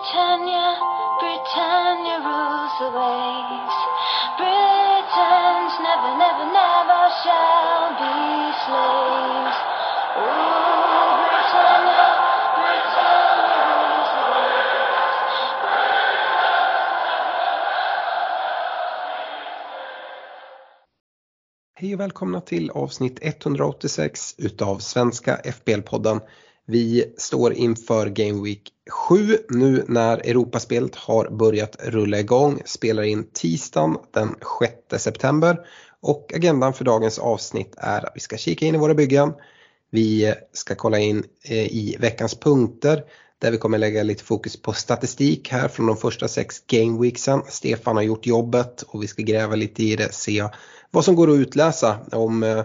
Britannia, Britannia rules the waves. Britons never, never, never shall be slaves. Oh, Britannia, Britannia rules the waves. Hej och välkomna till avsnitt 186 utav Svenska FBL-podden. Vi står inför Game Week 7 nu när Europaspelet har börjat rulla igång. Spelar in tisdagen den 6 september och agendan för dagens avsnitt är att vi ska kika in i våra byggen. Vi ska kolla in eh, i veckans punkter där vi kommer lägga lite fokus på statistik här från de första sex Game Weeksen. Stefan har gjort jobbet och vi ska gräva lite i det, se vad som går att utläsa om eh,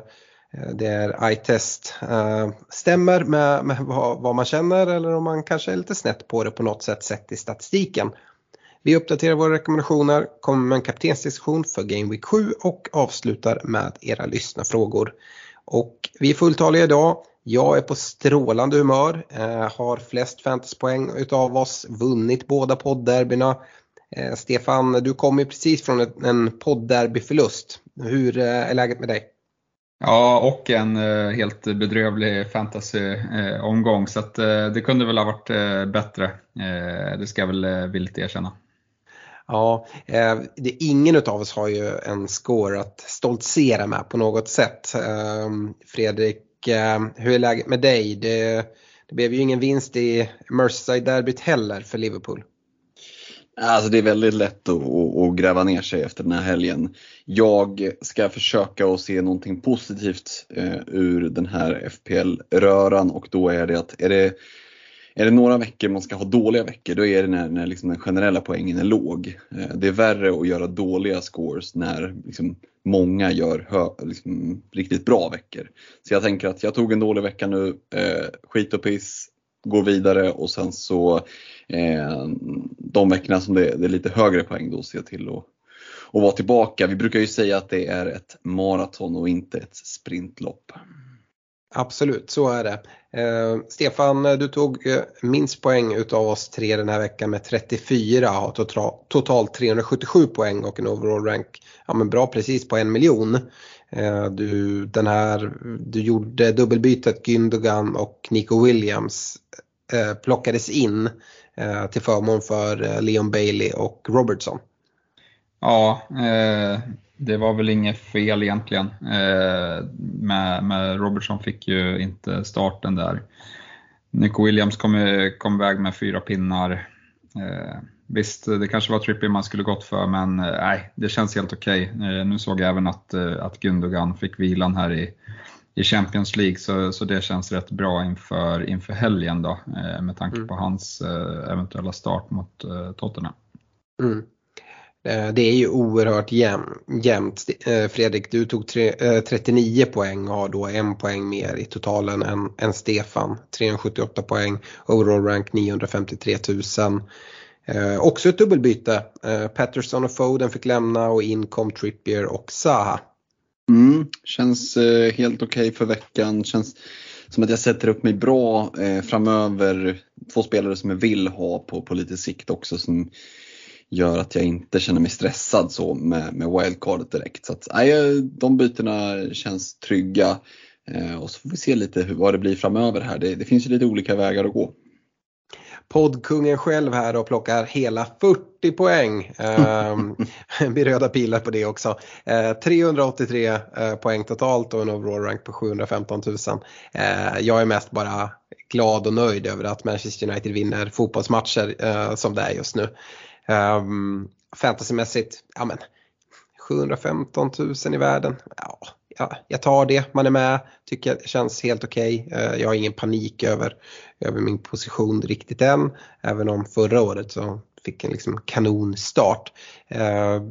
Eh, det är iTest, eh, stämmer med, med vad, vad man känner eller om man kanske är lite snett på det på något sätt sett i statistiken. Vi uppdaterar våra rekommendationer, kommer med en kaptensdiskussion för Game Week 7 och avslutar med era lyssnarfrågor. Och vi är fulltaliga idag. Jag är på strålande humör, eh, har flest fantasypoäng utav oss, vunnit båda poddderbyna. Stefan, du kom ju precis från en poddderbyförlust. Hur är läget med dig? Ja, och en eh, helt bedrövlig fantasy-omgång eh, så att, eh, det kunde väl ha varit eh, bättre. Eh, det ska jag väl eh, villigt erkänna. Ja, eh, det, ingen av oss har ju en score att stoltsera med på något sätt. Eh, Fredrik, eh, hur är läget med dig? Det, det blev ju ingen vinst i Merseyside-derbyt heller för Liverpool. Alltså det är väldigt lätt att, att, att gräva ner sig efter den här helgen. Jag ska försöka att se någonting positivt eh, ur den här FPL-röran och då är det att är det, är det några veckor man ska ha dåliga veckor då är det när, när liksom den generella poängen är låg. Eh, det är värre att göra dåliga scores när liksom många gör hö, liksom, riktigt bra veckor. Så jag tänker att jag tog en dålig vecka nu, eh, skit och piss, går vidare och sen så eh, de veckorna som det, det, är lite högre poäng då ser jag till att, och vara tillbaka. Vi brukar ju säga att det är ett maraton och inte ett sprintlopp. Absolut, så är det. Eh, Stefan, du tog eh, minst poäng utav oss tre den här veckan med 34, har total, totalt 377 poäng och en overall rank, ja men bra precis på en miljon. Eh, du, den här, du gjorde dubbelbytet Gündogan och Nico Williams eh, plockades in eh, till förmån för Leon Bailey och Robertson. Ja, eh, det var väl inget fel egentligen. Eh, med, med Robertson fick ju inte starten där. Nico Williams kom, kom iväg med fyra pinnar. Eh, visst, det kanske var Trippier man skulle gått för, men nej, det känns helt okej. Okay. nu såg jag även att, att Gundogan fick vilan här i, i Champions League så, så det känns rätt bra inför, inför helgen då med tanke på hans eventuella start mot Tottenham. Mm. Det är ju oerhört jämnt. Fredrik, du tog 39 poäng och har då en poäng mer i totalen än, än Stefan. 378 poäng, overall rank 953 000. Eh, också ett dubbelbyte. Eh, Patterson och Foden fick lämna och in kom Trippier och Zaha. Mm, känns eh, helt okej okay för veckan. Känns som att jag sätter upp mig bra eh, framöver. Två spelare som jag vill ha på, på lite sikt också. Som gör att jag inte känner mig stressad så med, med wildcardet direkt. Så att, nej, eh, de bytena känns trygga. Eh, och så får vi se lite hur, vad det blir framöver här. Det, det finns ju lite olika vägar att gå. Poddkungen själv här och plockar hela 40 poäng. Um, blir röda pilar på det också. Uh, 383 uh, poäng totalt och en overall rank på 715 000. Uh, jag är mest bara glad och nöjd över att Manchester United vinner fotbollsmatcher som det är just nu. Um, fantasymässigt, ja men 715 000 i världen. Ja, ja, jag tar det, man är med, tycker det känns helt okej. Okay. Jag har ingen panik över, över min position riktigt än. Även om förra året så fick en liksom kanonstart. Eh,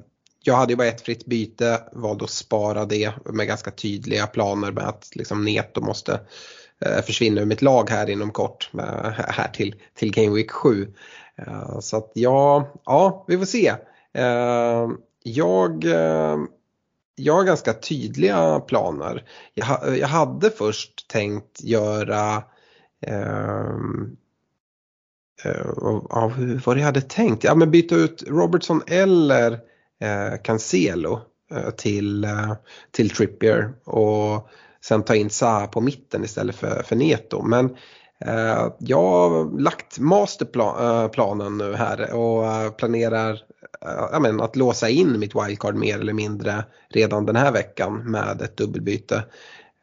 jag hade ju bara ett fritt byte, valde att spara det med ganska tydliga planer med att liksom Neto måste eh, försvinna ur mitt lag här inom kort, här till, till Game Week 7. Så att ja, ja, vi får se. Jag, jag har ganska tydliga planer. Jag, jag hade först tänkt göra ehm, eh, ja, vad jag hade tänkt. Ja men byta ut Robertson eller eh, Cancelo eh, till, eh, till Trippier och sen ta in Sa på mitten istället för, för Neto. Men jag har lagt masterplanen nu här och planerar Eh, ja, men, att låsa in mitt wildcard mer eller mindre redan den här veckan med ett dubbelbyte.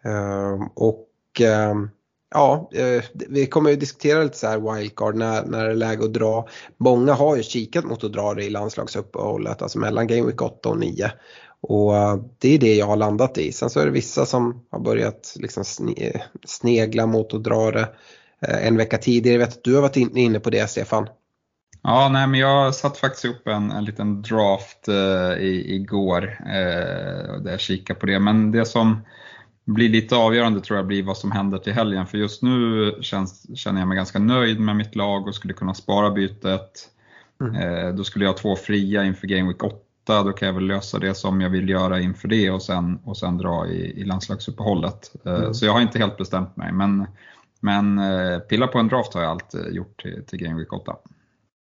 Ehm, och ehm, ja, eh, vi kommer ju diskutera lite så här wildcard när, när det är läge att dra. Många har ju kikat mot att dra det i landslagsuppehållet, alltså mellan Game Week 8 och 9. Och eh, det är det jag har landat i. Sen så är det vissa som har börjat liksom snegla mot att dra det en vecka tidigare. Jag vet att du har varit inne på det Stefan. Ja, nej, men jag satte faktiskt upp en, en liten draft eh, i, igår eh, där jag kikade på det. Men det som blir lite avgörande tror jag blir vad som händer till helgen. För just nu känns, känner jag mig ganska nöjd med mitt lag och skulle kunna spara bytet. Mm. Eh, då skulle jag ha två fria inför Game Week 8. Då kan jag väl lösa det som jag vill göra inför det och sen, och sen dra i, i landslagsuppehållet. Eh, mm. Så jag har inte helt bestämt mig. Men men eh, pilla på en draft har jag alltid gjort till, till Game Week 8.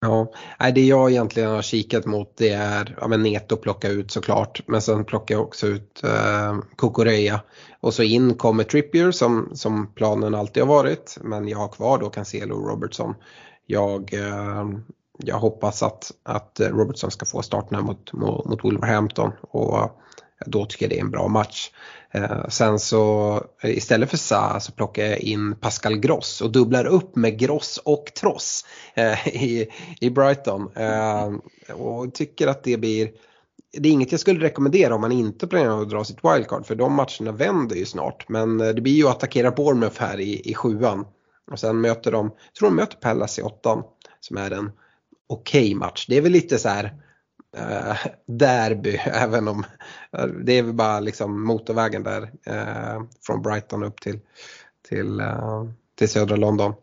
Ja, det jag egentligen har kikat mot det är ja, men Neto plocka ut såklart. Men sen plockar jag också ut eh, Kukureya. Och så in kommer Trippier som, som planen alltid har varit. Men jag har kvar då Cancelo och Robertson. Jag, eh, jag hoppas att, att Robertson ska få starten mot, mot, mot Wolverhampton. Och då tycker jag det är en bra match. Eh, sen så eh, istället för Sa så plockar jag in Pascal Gross och dubblar upp med Gross och Tross eh, i, i Brighton. Och tycker att det blir det är inget jag skulle rekommendera om man inte planerar att dra sitt wildcard för de matcherna vänder ju snart. Men det blir ju att attackera Bournemouth här i, i sjuan. Och sen möter de, jag tror de möter Pallas i åttan som är en okej okay match. Det är väl lite så här eh, derby även om eh, det är väl bara liksom motorvägen där eh, från Brighton upp till, till, eh, till södra London.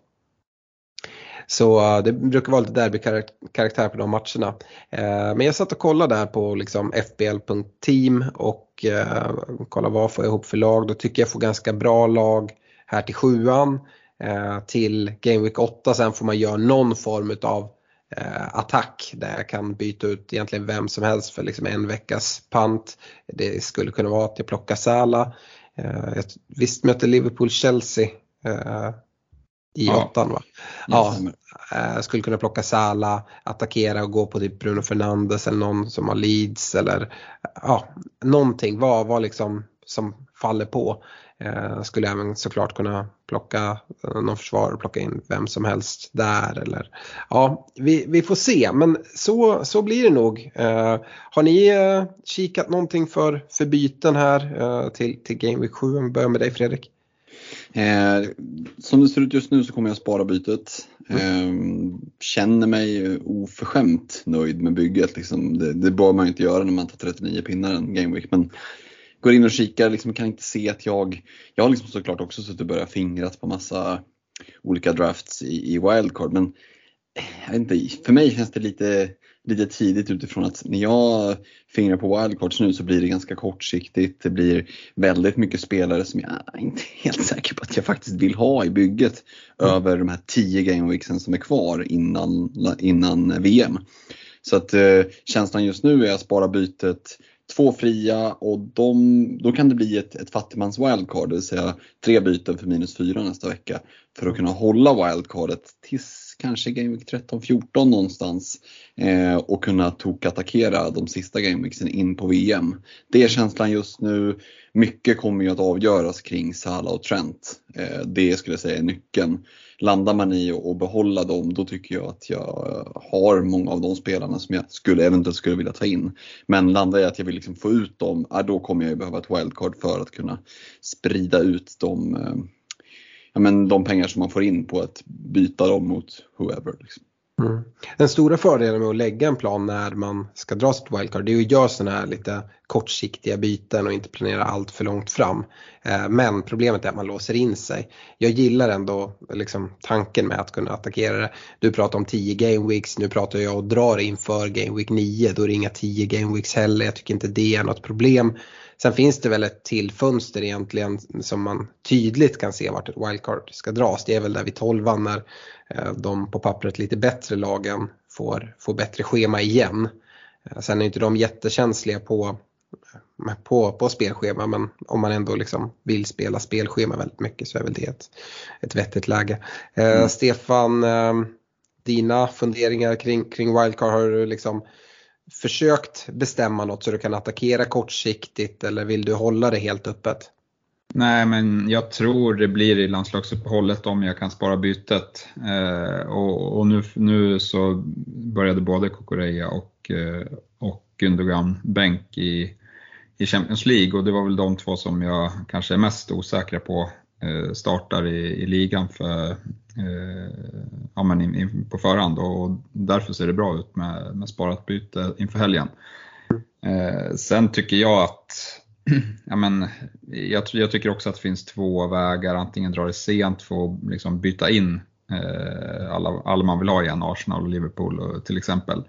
Så eh, det brukar vara lite derbykaraktär på de matcherna. Eh, men jag satt och kollade där på liksom fbl.team och eh, kollade vad får jag ihop för lag. Då tycker jag får ganska bra lag här till sjuan. till Game Week 8 sen får man göra någon form av attack där jag kan byta ut egentligen vem som helst för liksom en veckas pant. Det skulle kunna vara att jag plockar Sala. Eh, visst möter Liverpool-Chelsea eh, i ja. åttan va? Ja, eh, skulle kunna plocka Sala, attackera och gå på typ Bruno Fernandes eller någon som har Leeds eller ja, någonting. Vad, vad liksom som faller på. Eh, skulle även såklart kunna plocka eh, någon försvarare och plocka in vem som helst där. Eller, ja, vi, vi får se men så, så blir det nog. Eh, har ni eh, kikat någonting för, för byten här eh, till, till Game Week 7? Om vi börjar med dig Fredrik. Eh, som det ser ut just nu så kommer jag spara bytet. Eh, känner mig oförskämt nöjd med bygget. Liksom. Det, det bör man inte göra när man tar 39 pinnar en Game Week. Men går in och kikar, liksom kan inte se att jag, jag har liksom såklart också suttit och börjat fingrat på massa olika drafts i, i wildcard men jag vet inte, för mig känns det lite, lite tidigt utifrån att när jag fingrar på wildcards nu så blir det ganska kortsiktigt. Det blir väldigt mycket spelare som jag inte är helt säker på att jag faktiskt vill ha i bygget mm. över de här 10 gameweeksen som är kvar innan, innan VM. Så att eh, känslan just nu är att spara bytet två fria och de, då kan det bli ett, ett fattigmans wildcard, det vill säga tre byten för minus fyra nästa vecka för att kunna hålla wildcardet tills kanske Game Week 13-14 någonstans eh, och kunna tokattackera de sista gameweeksen in på VM. Det är känslan just nu. Mycket kommer ju att avgöras kring Salah och Trent. Eh, det skulle jag säga är nyckeln landar man i att behålla dem, då tycker jag att jag har många av de spelarna som jag skulle, eventuellt skulle vilja ta in. Men landar jag att jag vill liksom få ut dem, då kommer jag behöva ett wildcard för att kunna sprida ut dem. eh, ja, men de pengar som man får in på att byta dem mot whoever. Liksom. Mm. Den stora fördelen med att lägga en plan när man ska dra sitt wildcard det är att göra sådana här lite kortsiktiga byten och inte planera allt för långt fram. Eh, men problemet är att man låser in sig. Jag gillar ändå liksom, tanken med att kunna attackera det. Du pratar om 10 game weeks, nu pratar jag och drar inför game week 9. Då är det inga 10 game weeks heller. Jag tycker inte det är något problem. Sen finns det väl ett till fönster egentligen som man tydligt kan se vart ett wildcard ska dras. Det är väl där vid 12 när eh, de på pappret lite bättre lagen får, får bättre schema igen. Eh, sen är inte de jättekänsliga på, på, på spelschema men om man ändå liksom vill spela spelschema väldigt mycket så är väl det ett, ett vettigt läge. Mm. Stefan, dina funderingar kring, kring wildcard, har du liksom försökt bestämma något så du kan attackera kortsiktigt eller vill du hålla det helt öppet? Nej, men jag tror det blir i landslagsuppehållet om jag kan spara bytet. Eh, och, och nu, nu, så började både Kokoreya och, eh, och Gundogan bänk i, i Champions League och det var väl de två som jag kanske är mest osäkra på eh, startar i, i ligan för Eh, ja, men in, in på förhand och därför ser det bra ut med, med sparat byte inför helgen. Eh, sen tycker jag att ja, men, jag, jag, tycker också att det finns två vägar, antingen dra det sent för att liksom byta in eh, alla, alla man vill ha igen, Arsenal och Liverpool till exempel.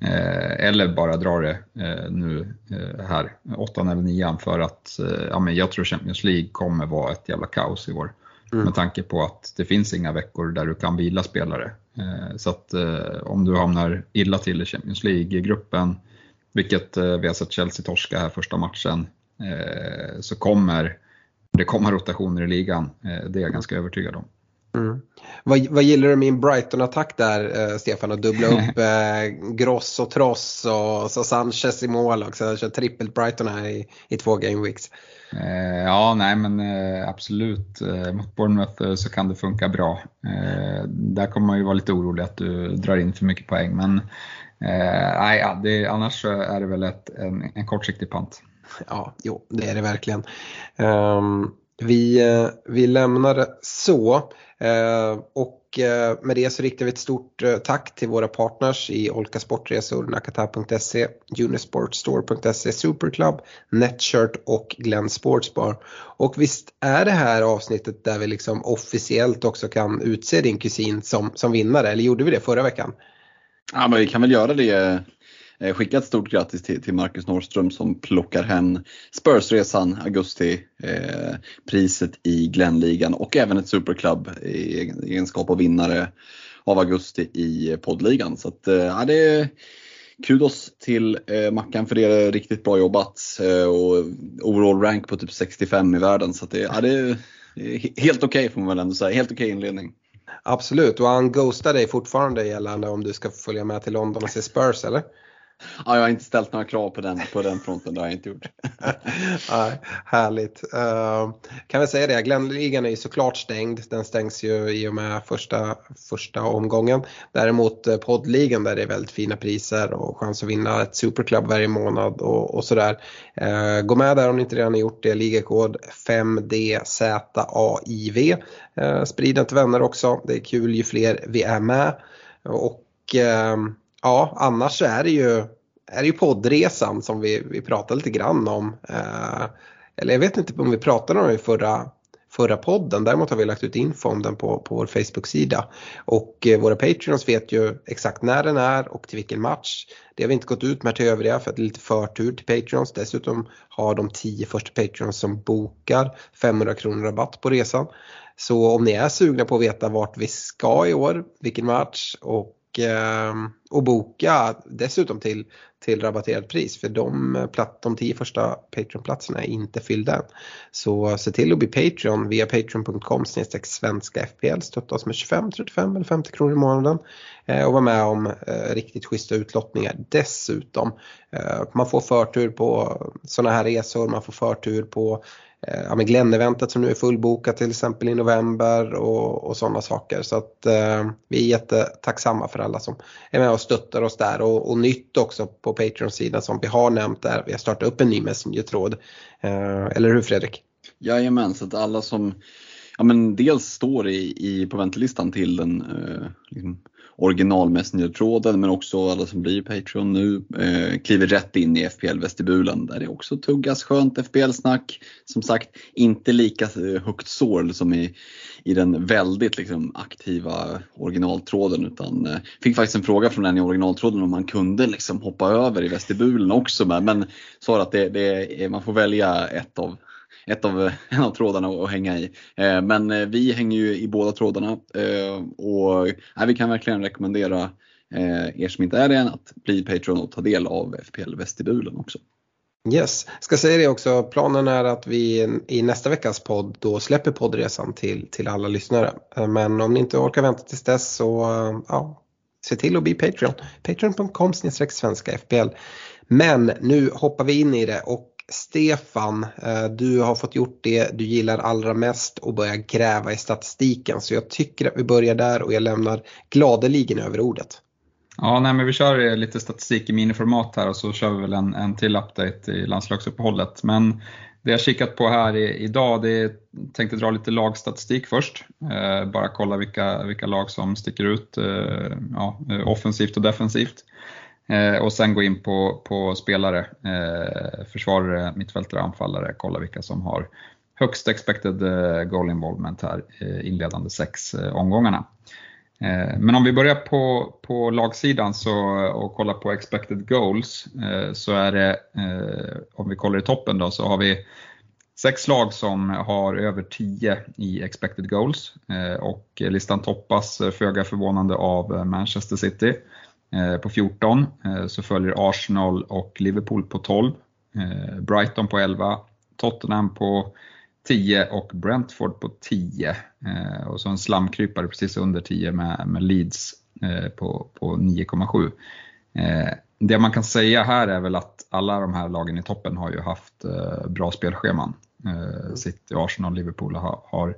Eh, eller bara dra det eh, nu eh, här, åttan eller nian för att eh, ja, men jag tror Champions League kommer vara ett jävla kaos i år. Mm. Med tanke på att det finns inga veckor där du kan vila spelare. Eh, så att eh, om du hamnar illa till i Champions League-gruppen, vilket eh, vi har sett Chelsea torska här första matchen, så kommer det komma rotationer i ligan. Det är jag ganska övertygad om. Mm. Vad, vad gillar du min Brighton-attack där, eh, Stefan? Att dubbla upp eh, Gross och Tross och så Sanchez i mål också. Kör trippelt Brighton här i, i två game weeks. Eh, ja, nej men eh, absolut. Eh, Mot Bournemouth så kan det funka bra. där kommer man ju vara lite orolig att du drar in för mycket poäng. Men nej, ja, det, annars är det väl ett, en, en kortsiktig pant. Ja, jo, det är det verkligen. Um, vi, vi lämnar det så. Uh, och och eh, med det så riktar vi ett stort eh, tack till våra partners i Olka Sportresor, Nakata.se, Unisportstore.se, Superclub, Netshirt och Glenn Sportsbar. Och visst är det här avsnittet där vi liksom officiellt också kan utse din kusin som, som vinnare, eller gjorde vi det förra veckan? Ja, men vi kan väl göra det Eh, skicka ett stort grattis till, till Marcus Norrström som plockar hem Spursresan Augustipriset eh, i Glenligan och även ett Superclub i egenskap av vinnare av augusti i eh, poddligan. Så att, eh, det är kudos till eh, Mackan för det, riktigt bra jobbat eh, och overall rank på typ 65 i världen. Så att det, ja, det är helt okej okay, får man väl ändå säga, helt okej okay inledning. Absolut, och han ghostar dig fortfarande gällande om du ska följa med till London och se Spurs eller? Ja, jag har inte ställt några krav på den, på den fronten, det har jag inte gjort. ja, härligt. Uh, kan vi säga det, Glenligan är ju såklart stängd. Den stängs ju i och med första, första omgången. Däremot eh, poddligan där det är väldigt fina priser och chans att vinna ett Superklubb varje månad och, och sådär. Uh, gå med där om ni inte redan har gjort det. Ligakod 5DZAIV. Uh, ehm, sprid den till vänner också. Det är kul ju fler vi är med. Och ja, annars så är det ju, är det ju poddresan som vi, vi pratade lite grann om. Eh, eller jag vet inte om vi pratade om det i förra, förra podden. Däremot har vi lagt ut info om den på, på vår Facebook-sida. Och eh, våra Patreons vet ju exakt när den är och till vilken match. Det har vi inte gått ut med till övriga för att det är lite förtur till Patreons. Dessutom har de 10 första Patreons som bokar 500 kronor rabatt på resan. Så om ni är sugna på att veta vart vi ska i år, vilken match och Ehm, och, boka dessutom till, till rabatterat pris för de, eh, de tio första Patreon-platserna är inte fyllda än. Så se till att bli Patreon via patreon.com svenska FPL. Stötta oss med 25, 35 eller 50 kronor i månaden eh, och vara med om eh, riktigt schyssta utlottningar dessutom. Man får förtur på sådana här resor, man får förtur på Eh, ja, men Glenn-eventet som nu är fullbokat till exempel i november och, och sådana saker. Så att eh, vi är jättetacksamma för alla som är med och stöttar oss där och, och nytt också på Patreon-sidan som vi har nämnt där. Vi har startat upp en ny Messenger-tråd. Eh, eller hur Fredrik? Jajamän, så att alla som ja, men dels står i, i, på väntelistan till den eh, liksom, original tråden men också alla som blir Patreon nu eh, kliver rätt in i FPL-vestibulen där det också tuggas skönt FPL-snack. Som sagt, inte lika eh, högt sorl som i, i den väldigt liksom, aktiva originaltråden utan eh, fick faktiskt en fråga från en i originaltråden om man kunde liksom, hoppa över i vestibulen också men, men sa att det, det, man får välja ett av ett av, en av trådarna att hänga i. Eh, men eh, vi hänger ju i båda trådarna eh, och eh, vi kan verkligen rekommendera eh, er som inte är det än att bli Patreon och ta del av FPL-vestibulen också. Yes, ska säga det också. Planen är att vi i nästa veckas podd då släpper poddresan till, till alla lyssnare. Men om ni inte orkar vänta tills dess så ja, se till att bli Patreon. Patreon.com svenska FPL. Men nu hoppar vi in i det och Stefan, eh, du har fått gjort det du gillar allra mest och börjar gräva i statistiken. Så jag tycker att vi börjar där och jag lämnar gladeligen över ordet. Ja, nej, men vi kör eh, lite statistik i miniformat här och så kör vi väl en, en till update i landslagsuppehållet. Men det jag kikat på här i, idag, det är, tänkte dra lite lagstatistik först. Eh, bara kolla vilka, vilka lag som sticker ut eh, ja, eh, offensivt och defensivt. Eh, och sen gå in på, på spelare, eh, försvarare, mittfältare, anfallare, kolla vilka som har högst expected eh, goal involvement här eh, inledande sex eh, omgångarna. Men om vi börjar på, på lagsidan så, och kollar på expected goals så är det, om vi kollar i toppen då, så har vi sex lag som har över 10 i expected goals och listan toppas föga förvånande av Manchester City Eh, på 14 eh, så följer Arsenal och Liverpool på 12. Eh, Brighton på 11, Tottenham på 10 och Brentford på 10. Och så en slamkrypare precis under 10 med, med Leeds på, på 9,7. Det man kan säga här är väl att alla de här lagen i toppen har ju haft bra spelscheman. City, Arsenal och Liverpool har, har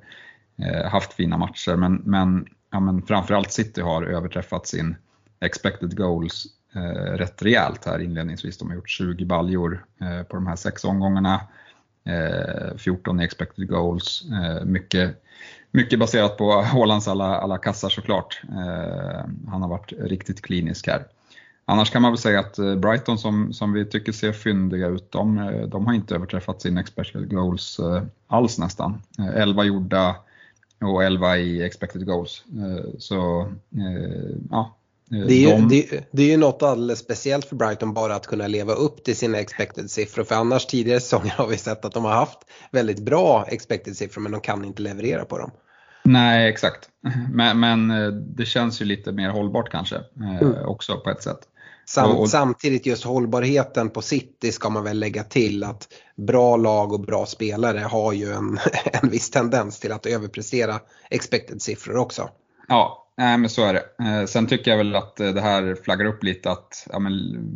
haft fina matcher men, men, ja, men framförallt City har överträffat sin expected goals eh, rätt rejält här inledningsvis. De har gjort 20 baljor eh, på de här sex omgångarna. Eh, 14 i expected goals. Eh, mycket, mycket baserat på Hålands alla, alla kassar såklart. Eh, han har varit riktigt klinisk här. Annars kan man väl säga att eh, Brighton som, som vi tycker ser fyndiga ut, de, eh, de har inte överträffat sin expected goals eh, alls nästan. 11 gjorda och 11 i expected goals. Så ja, det är, ju, de... det, det är ju något alldeles speciellt för Brighton bara att kunna leva upp till sina expected siffror. För annars tidigare säsonger har vi sett att de har haft väldigt bra expected siffror men de kan inte leverera på dem. Nej exakt, men, men eh, det känns ju lite mer hållbart kanske eh, mm. också på ett sätt. Sam, och, och... Samtidigt just hållbarheten på City ska man väl lägga till att bra lag och bra spelare har ju en, en viss tendens till att överprestera expected siffror också. Ja, Nej men så är det. Eh, sen tycker jag väl att eh, det här flaggar upp lite att ja, men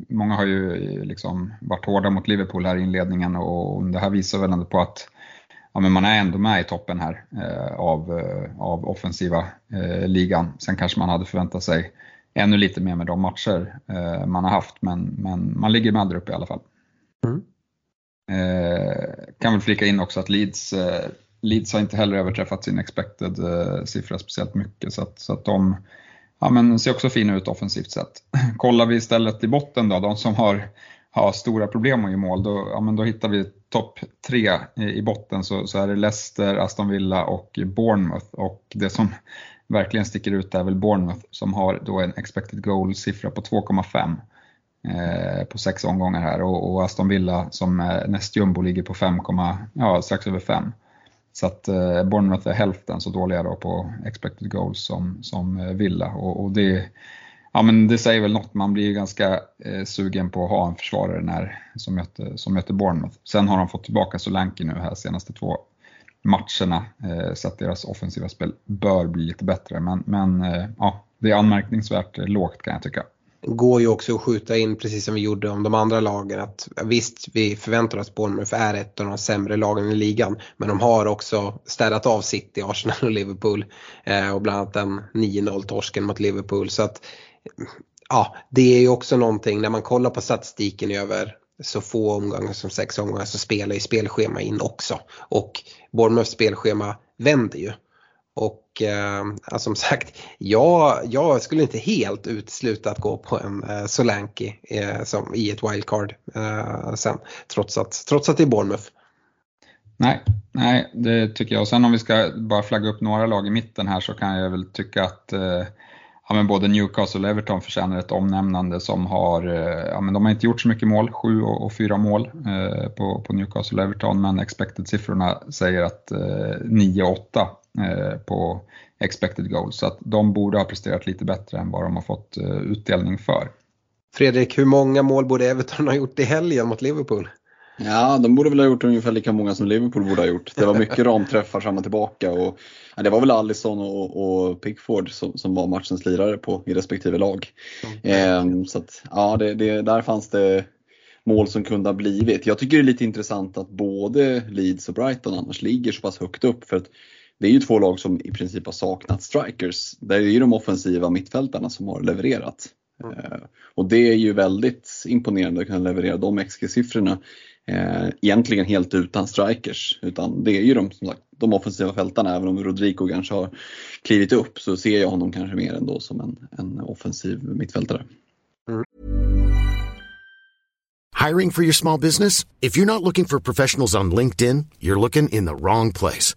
många har ju eh, liksom varit hårda mot Liverpool här i inledningen och det här visar väl ändå på att ja, men man är ändå med i toppen här av, av offensiva ligan. Sen kanske man hade förväntat sig ännu lite mer med de matcher man har haft men, men man ligger med där uppe i alla fall. Mm. kan väl flika in också att Leeds Leeds har inte heller överträffat sin expected eh, siffra speciellt mycket så att, så att de ja, men ser också fina ut offensivt sett. Kollar vi istället i botten då, de som har, har stora problem att göra mål, då, ja, men då hittar vi topp tre i, botten så, så är det Leicester, Aston Villa och Bournemouth och det som verkligen sticker ut är väl Bournemouth som har då en expected goal-siffra på 2,5 eh, på sex omgångar här och, Aston Villa som näst jumbo ligger på 5, ja, strax över 5. Så att eh, Bournemouth är hälften så dåliga då på expected goals som, som eh, Villa. Och, och, det, ja, men det säger väl något, man blir ju ganska eh, sugen på att ha en försvarare när, som, möter, som möter Bournemouth. Sen har de fått tillbaka Solanke nu här senaste två matcherna eh, så att deras offensiva spel bör bli lite bättre. Men, men eh, ja, det är anmärkningsvärt eh, lågt kan jag tycka går ju också att skjuta in precis som vi gjorde om de andra lagen att visst vi förväntar oss att Bournemouth är ett av de sämre lagen i ligan men de har också städat av City, Arsenal och Liverpool eh, och bland annat den 9-0 torsken mot Liverpool. Så att ja det är ju också någonting när man kollar på statistiken över så få omgångar som sex omgångar så spelar ju spelschema in också. Och Bournemouths spelschema vänder ju. Och eh, som sagt, jag, jag skulle inte helt utesluta att gå på en eh, Solanke eh, som, i ett wildcard eh, sen. Trots att, trots att det är Bournemouth. Nej, nej, det tycker jag. Och sen om vi ska bara flagga upp några lag i mitten här så kan jag väl tycka att eh, ja, men både Newcastle och Everton förtjänar ett omnämnande som har, eh, ja, men de har inte gjort så mycket mål, sju och, och fyra mål eh, på, på Newcastle och Everton, men expected-siffrorna säger att eh, 9-8 på expected goals. Så att de borde ha presterat lite bättre än vad de har fått eh, utdelning för. Fredrik, hur många mål borde Everton ha gjort i helgen mot Liverpool? Ja, de borde väl ha gjort ungefär lika många som Liverpool borde ha gjort. Det var mycket ramträffar fram och tillbaka. Och, ja, det var väl Allison och, och Pickford som, som, var matchens lirare på, i respektive lag. Mm. Eh, så att, ja, det, det, där fanns det mål som kunde ha blivit. Jag tycker det är lite intressant att både Leeds och Brighton annars ligger så pass högt upp. för att det är ju två lag som i princip har saknat strikers. Det är ju de offensiva mittfältarna som har levererat. Mm. Eh, och det är ju väldigt imponerande att kunna leverera de XG-siffrorna eh, egentligen helt utan strikers. Utan det är ju de, som sagt, de offensiva fältarna, även om Rodrigo kanske har klivit upp så ser jag honom kanske mer ändå som en, en offensiv mittfältare. Mm. Hiring for your small business? If you're not looking for professionals on LinkedIn, you're looking in the wrong place.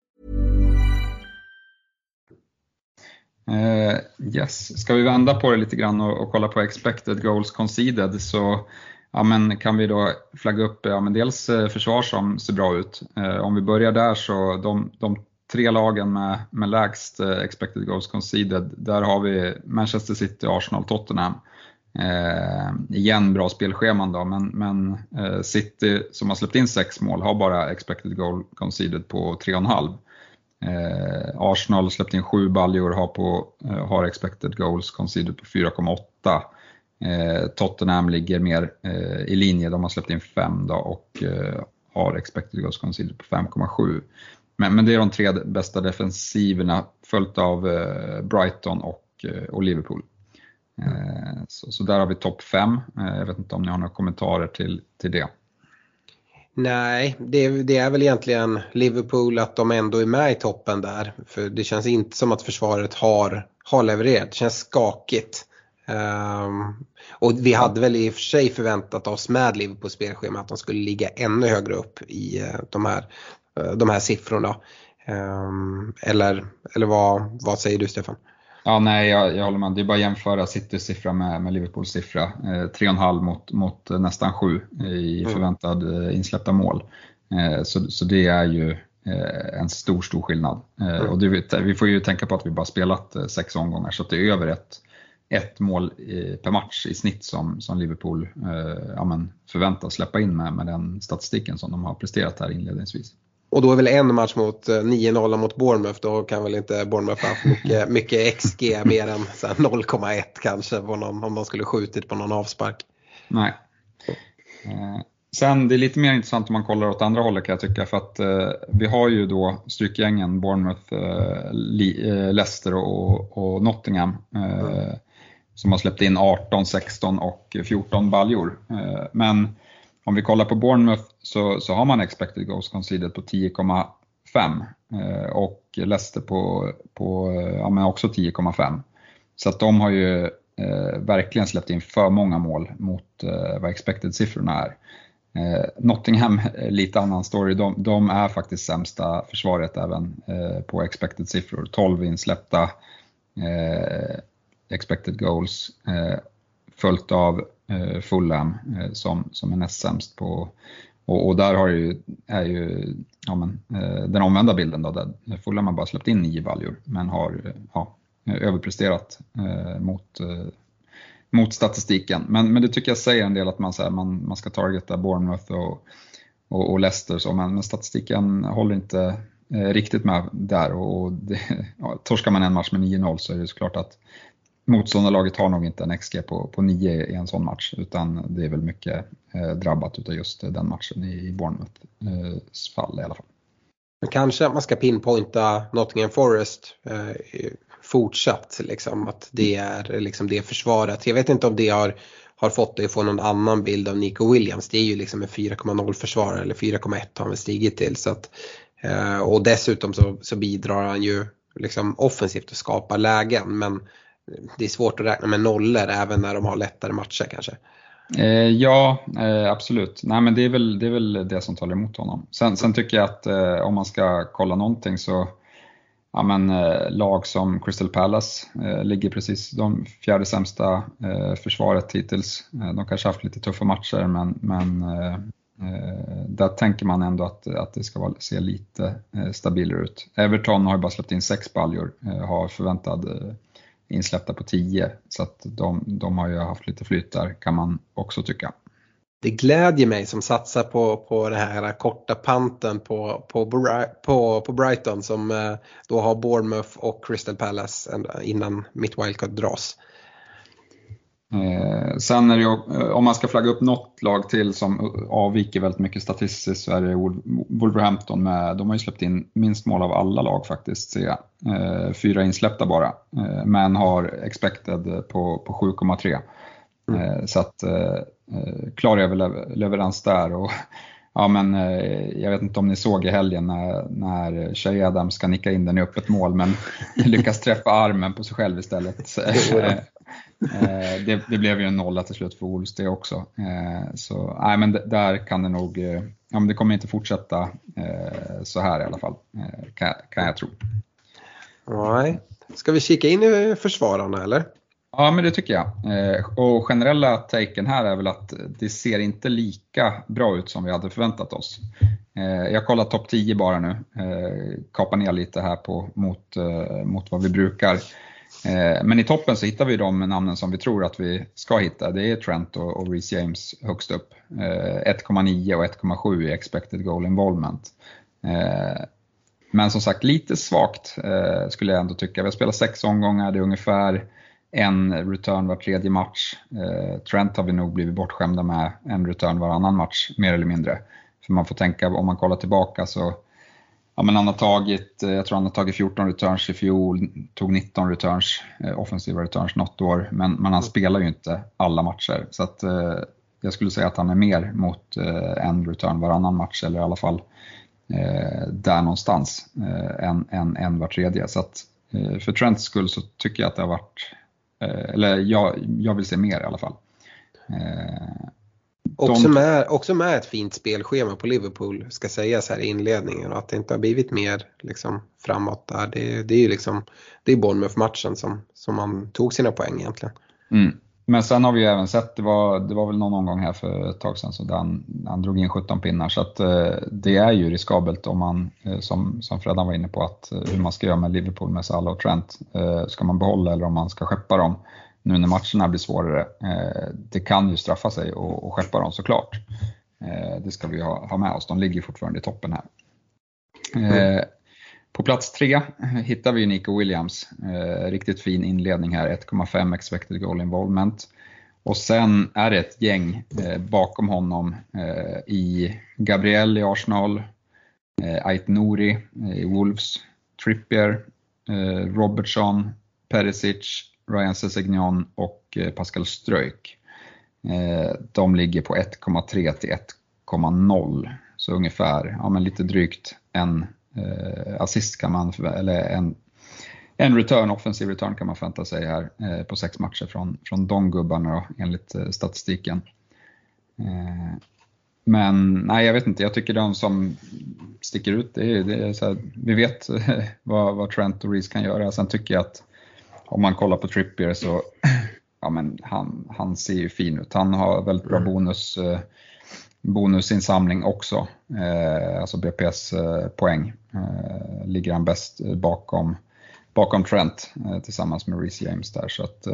Eh, yes, ska vi vända på det lite grann och, och kolla på expected goals conceded så ja, men kan vi då flagga upp ja, men dels eh, försvar som ser bra ut. Eh, om vi börjar där så de, de tre lagen med, med lägst expected goals conceded, där har vi Manchester City, Arsenal, Tottenham. Eh, igen bra spelscheman då, men, men eh, City som har släppt in sex mål har bara expected goal conceded på 3,5. Eh, Arsenal har släppt in sju baljor, har, på, eh, har expected goals conceded på 4,8. Eh, Tottenham ligger mer eh, i linje, de har släppt in 5 då och eh, har expected goals conceded på 5,7. Men, men det är de tre bästa defensiverna följt av eh, Brighton och, eh, och Liverpool. Eh, så, så, där har vi topp 5. Eh, jag vet inte om ni har några kommentarer till, till det. Nej, det, det, är väl egentligen Liverpool att de ändå är med i toppen där. För det känns inte som att försvaret har, har levererat. Det känns skakigt. Um, och vi hade väl i och för sig förväntat oss med Liverpools spelschema att de skulle ligga ännu högre upp i eh, de, här, eh, de här siffrorna. Um, eller eller vad, vad säger du Stefan? Ja, nej, jag, jag håller med. Det är bara att jämföra Citys siffra med, med Liverpools siffra. Eh, 3,5 mot, mot nästan 7 i mm. förväntad mm. insläppta mål. Eh, så, så det är ju eh, en stor, stor skillnad. Eh, mm. Och det, vi får ju tänka på att vi bara spelat sex omgångar så det är över ett ett mål i, per match i snitt som, som Liverpool eh, ja, förväntas släppa in med, med den statistiken som de har presterat här inledningsvis. Och då är väl en match mot 9-0 eh, mot Bournemouth, då kan väl inte Bournemouth ha haft mycket, mycket XG mer än 0,1 kanske på någon, om de skulle skjutit på någon avspark. Nej. Eh, sen det är lite mer intressant om man kollar åt andra hållet kan jag tycka för att eh, vi har ju då strykgängen Bournemouth, eh, Leicester och, och Nottingham. Mm som har släppt in 18, 16 och 14 baljor. Eh, men om vi kollar på Bournemouth så, så har man expected goals conceded på 10,5 eh, och Leicester på, på ja, men också 10,5. Så att de har ju eh, verkligen släppt in för många mål mot eh, vad expected-siffrorna är. Eh, Nottingham, eh, lite annan story, de, de, är faktiskt sämsta försvaret även eh, på expected-siffror. 12 insläppta, eh, expected goals eh, följt av eh, Fulham eh, som, som är näst sämst på och, och, där har ju, är ju ja, men, eh, den omvända bilden då, där Fulham har bara släppt in nio valjor men har eh, ja, överpresterat eh, mot, eh, mot statistiken. Men, men det tycker jag säger en del att man, så här, man, man ska targeta Bournemouth och, och, och Leicester, så, men, men statistiken håller inte eh, riktigt med där och, och det, ja, torskar man en match med 9-0 så är det såklart att motståndarlaget har nog inte en XG på, på 9 i en sån match utan det är väl mycket eh, drabbat utav just den matchen i Bournemouths eh, fall i alla fall. Kanske att man ska pinpointa Nottingham Forest eh, fortsatt, liksom, att det är liksom det försvaret. Jag vet inte om det har, har fått dig att få någon annan bild av Nico Williams. Det är ju liksom en 4,0 försvarare eller 4,1 har han stigit till. Så att, eh, och dessutom så, så bidrar han ju liksom offensivt att skapa lägen men det är svårt att räkna med nollor även när de har lättare matcher kanske. Eh, ja, eh, absolut. Nej, men det, är väl, det är väl det som talar emot honom. Sen, sen tycker jag att eh, om man ska kolla någonting så ja, men, eh, lag som Crystal Palace eh, ligger precis de fjärde sämsta eh, försvaret hittills. Eh, de kanske haft lite tuffa matcher men, men eh, eh, där tänker man ändå att, att det ska vara, se lite stabilare ut. Everton har ju bara släppt in sex baljor, har förväntad insläppta på 10. Så att de, de har ju haft lite flyt där kan man också tycka. Det glädjer mig som satsar på, på det här korta panten på, på, på, på Brighton som eh, då har Bournemouth och Crystal Palace innan mitt wildcard dras. Eh, sen är det ju, eh, om man ska flagga upp något lag till som avviker väldigt mycket statistiskt så är det Wolverhampton med, de har ju släppt in minst mål av alla lag faktiskt, ser jag. Eh, fyra insläppta bara, eh, men har expected på, på 7,3. Mm. Eh, så att eh, klar leverans där. Och, ja, men, jag vet inte om ni såg i helgen när, när Shay Adams ska nicka in den i öppet mål men lyckas träffa armen på sig själv istället. Eh, det, det, blev ju en nolla till slut för Wolves det också. Eh, så nej, men där kan det nog, eh, ja, men det kommer inte fortsätta så här i alla fall, kan, kan jag tro. Nej. Ska vi kika in i försvararna eller? Ja, men det tycker jag. Eh, och generella taken här är väl att det ser inte lika bra ut som vi hade förväntat oss. Eh, jag kollar topp 10 bara nu, eh, kapar ner lite här på, mot, mot vad vi brukar. Men i toppen så hittar vi de namnen som vi tror att vi ska hitta. Det är Trent och, och Reece James högst upp. 1,9 och 1,7 i expected goal involvement. Men som sagt lite svagt skulle jag ändå tycka. Vi har spelat sex omgångar, det är ungefär en return var tredje match. Trent har vi nog blivit bortskämda med en return varannan match, mer eller mindre. För man får tänka, om man kollar tillbaka så ja, men han har tagit, eh, jag tror han har tagit 14 returns i fjol, tog 19 returns, eh, offensiva returns något år, men, men han mm. spelar ju inte alla matcher. Så att, eh, jag skulle säga att han är mer mot eh, en return varannan match, eller i alla fall eh, där någonstans, eh, än, än, än var tredje. Så att, eh, för Trents skull så tycker jag att det har varit, eller jag, jag vill se mer i alla fall. Också, de... med, också med ett fint spelschema på Liverpool ska sägas här i inledningen och att det inte har blivit mer liksom, framåt där. Det, det är ju liksom, det är Bournemouth-matchen som, som man tog sina poäng egentligen. Mm. Men sen har vi ju även sett, det var, det var väl någon omgång här för ett tag sedan, så han, han drog in 17 pinnar. Så att, eh, det är ju riskabelt om man, eh, som, som Freddan var inne på, att, eh, hur man ska göra med Liverpool med Salah och Trent. Eh, ska man behålla eller om man ska skeppa dem? nu när matcherna blir svårare. Eh, det kan ju straffa sig och skeppa dem såklart. Eh, det ska vi ha med oss, de ligger fortfarande i toppen här. Eh, mm. På plats tre eh, hittar vi Nico Williams. Eh, riktigt fin inledning här, 1,5 expected goal involvement. Och sen är det ett gäng eh, bakom honom i Gabriel i Arsenal, Ait Nouri i Wolves, Trippier, Robertson, Perisic, Ryan Sessegnon och Pascal Ströjk. De ligger på 1,3 till 1,0. Så ungefär, ja men lite drygt en assist kan man, eller en, en return, offensiv return kan man förvänta sig här på sex matcher från, från de gubbarna då, enligt statistiken. Men nej, jag vet inte. Jag tycker de som sticker ut, det är, det är så här, vi vet vad, vad Trent och Reese kan göra. Sen tycker jag att om man kollar på Trippier så ja, men han, han ser ju fin ut. Han har väldigt bra mm. bonus, eh, bonusinsamling också, eh, alltså BPS eh, poäng. Eh, ligger han bäst bakom, bakom Trent tillsammans med Reece James där. Så att,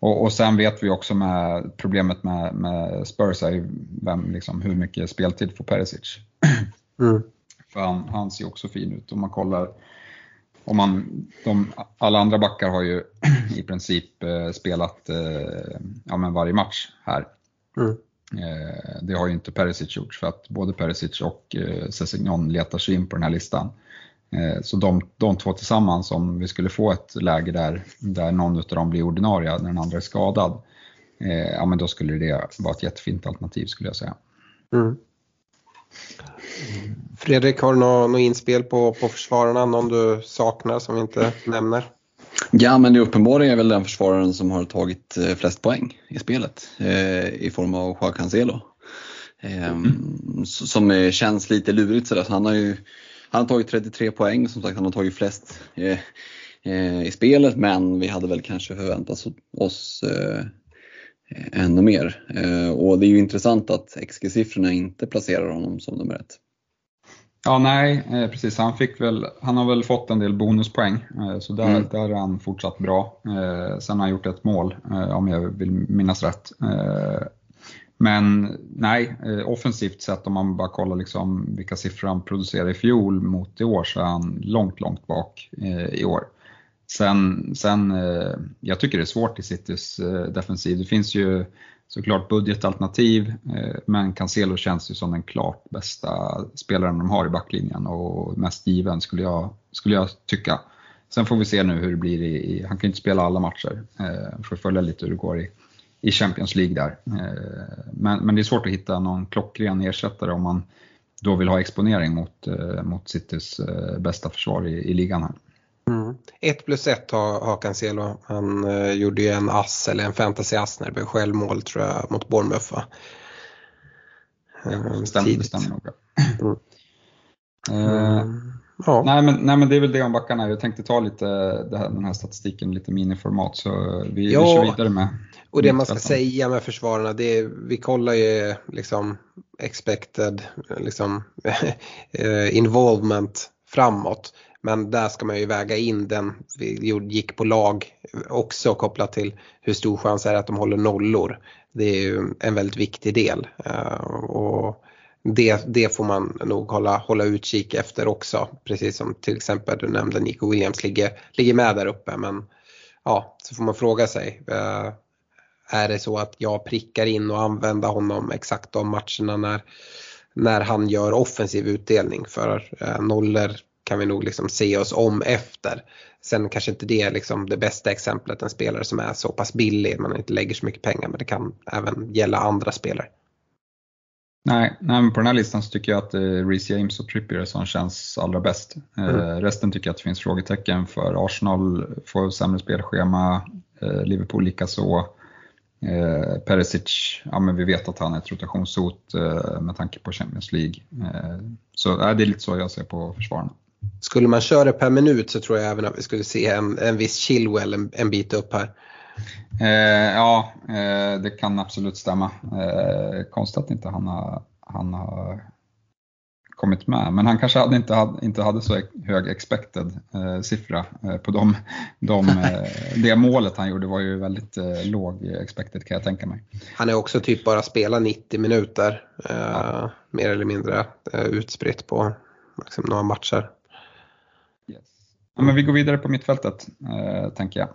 och, och, sen vet vi också med problemet med, med Spurs är ju vem, liksom, hur mycket speltid får Perisic. Mm. För han, han ser också fin ut om man kollar om man, de, alla andra backar har ju i princip spelat ja, men varje match här. Mm. Eh, det har ju inte Perisic gjort för att både Perisic och eh, Sessignon letar sig in på den här listan. Eh, så de, de två tillsammans, om vi skulle få ett läge där, där någon av dem blir ordinarie när den andra är skadad, ja men då skulle det vara ett jättefint alternativ skulle jag säga. Mm. Fredrik, har du något, något inspel på, på försvararna? Någon du saknar som vi inte nämner? Ja, men det uppenbara är väl den försvararen som har tagit eh, flest poäng i spelet eh, i form av Joao Cancelo. Eh, mm. Som känns lite lurigt sådär. Han har ju han har tagit 33 poäng, som sagt han har tagit flest eh, eh, i spelet men vi hade väl kanske förväntat oss eh, ännu mer. och det är ju intressant att XG-siffrorna inte placerar honom som nummer ett. Ja, nej, precis. Han, fick väl, han har väl fått en del bonuspoäng, så där, mm. där är han fortsatt bra. Sen har han gjort ett mål, om jag vill minnas rätt. Men nej, eh, offensivt sett om man bara kollar liksom vilka siffror han producerade i fjol mot i år så är han långt, långt bak eh, i år. Sen, sen eh, jag tycker det är svårt i Citys defensiv. Det finns ju såklart budgetalternativ, eh, men Cancelo känns ju som den klart bästa spelaren de har i backlinjen och mest given skulle jag, skulle jag tycka. Sen får vi se nu hur det blir i, han kan ju inte spela alla matcher, eh, får följa lite hur det går i, i Champions League där. Eh, men, men det är svårt att hitta någon klockren ersättare om man då vill ha exponering mot, mot Citys bästa försvar i, i ligan här. Mm. 1 plus 1 har, har Cancelo. Han uh, gjorde ju en ass eller en fantasy-ass när det blev självmål tror jag mot Bournemouth va? Uh, stämmer, det stämmer nog. Mm. Uh, mm. Ja. Nej, men, nej men det är väl det om backarna. Jag tänkte ta lite här, den här statistiken lite miniformat så vi, ja. vi kör vidare med. Och det man ska säga med försvararna, det är, vi kollar ju liksom expected liksom, eh, involvement framåt. Men där ska man ju väga in den vi gick på lag också kopplat till hur stor chans är det att de håller nollor. Det är ju en väldigt viktig del. Eh, och det, det får man nog hålla, hålla utkik efter också. Precis som till exempel du nämnde Nico Williams ligger, ligger med där uppe. Men ja, så får man fråga sig. Eh, är det så att jag prickar in och använder honom exakt de matcherna när, när han gör offensiv utdelning? För eh, nollor kan vi nog liksom se oss om efter. Sen kanske inte det är liksom det bästa exemplet, en spelare som är så pass billig, man inte lägger så mycket pengar, men det kan även gälla andra spelare. Nej, nej men på den här listan så tycker jag att eh, Reece James och Trippier som känns allra bäst. Eh, mm. resten tycker jag att det finns frågetecken för. Arsenal får sämre spelschema, eh, Liverpool likaså. Eh, Perisic, ja men vi vet att han är ett rotationshot eh, med tanke på Champions League. Eh, så eh, det är lite så jag ser på försvararna. Skulle man köra per minut så tror jag även att vi skulle se en, en viss Chilwell en, en bit upp här. Eh, ja, eh, det kan absolut stämma. Eh, konstigt att inte han har, han har kommit med. Men han kanske hade inte, hade, inte hade så hög expected eh, siffra eh, på de, de, eh, det målet han gjorde var ju väldigt låg expected kan jag tänka mig. Han är också typ bara spelat 90 minuter ja. mer eller mindre utspritt på liksom, några matcher. Ja, men vi går vidare på mittfältet, eh, tänker jag.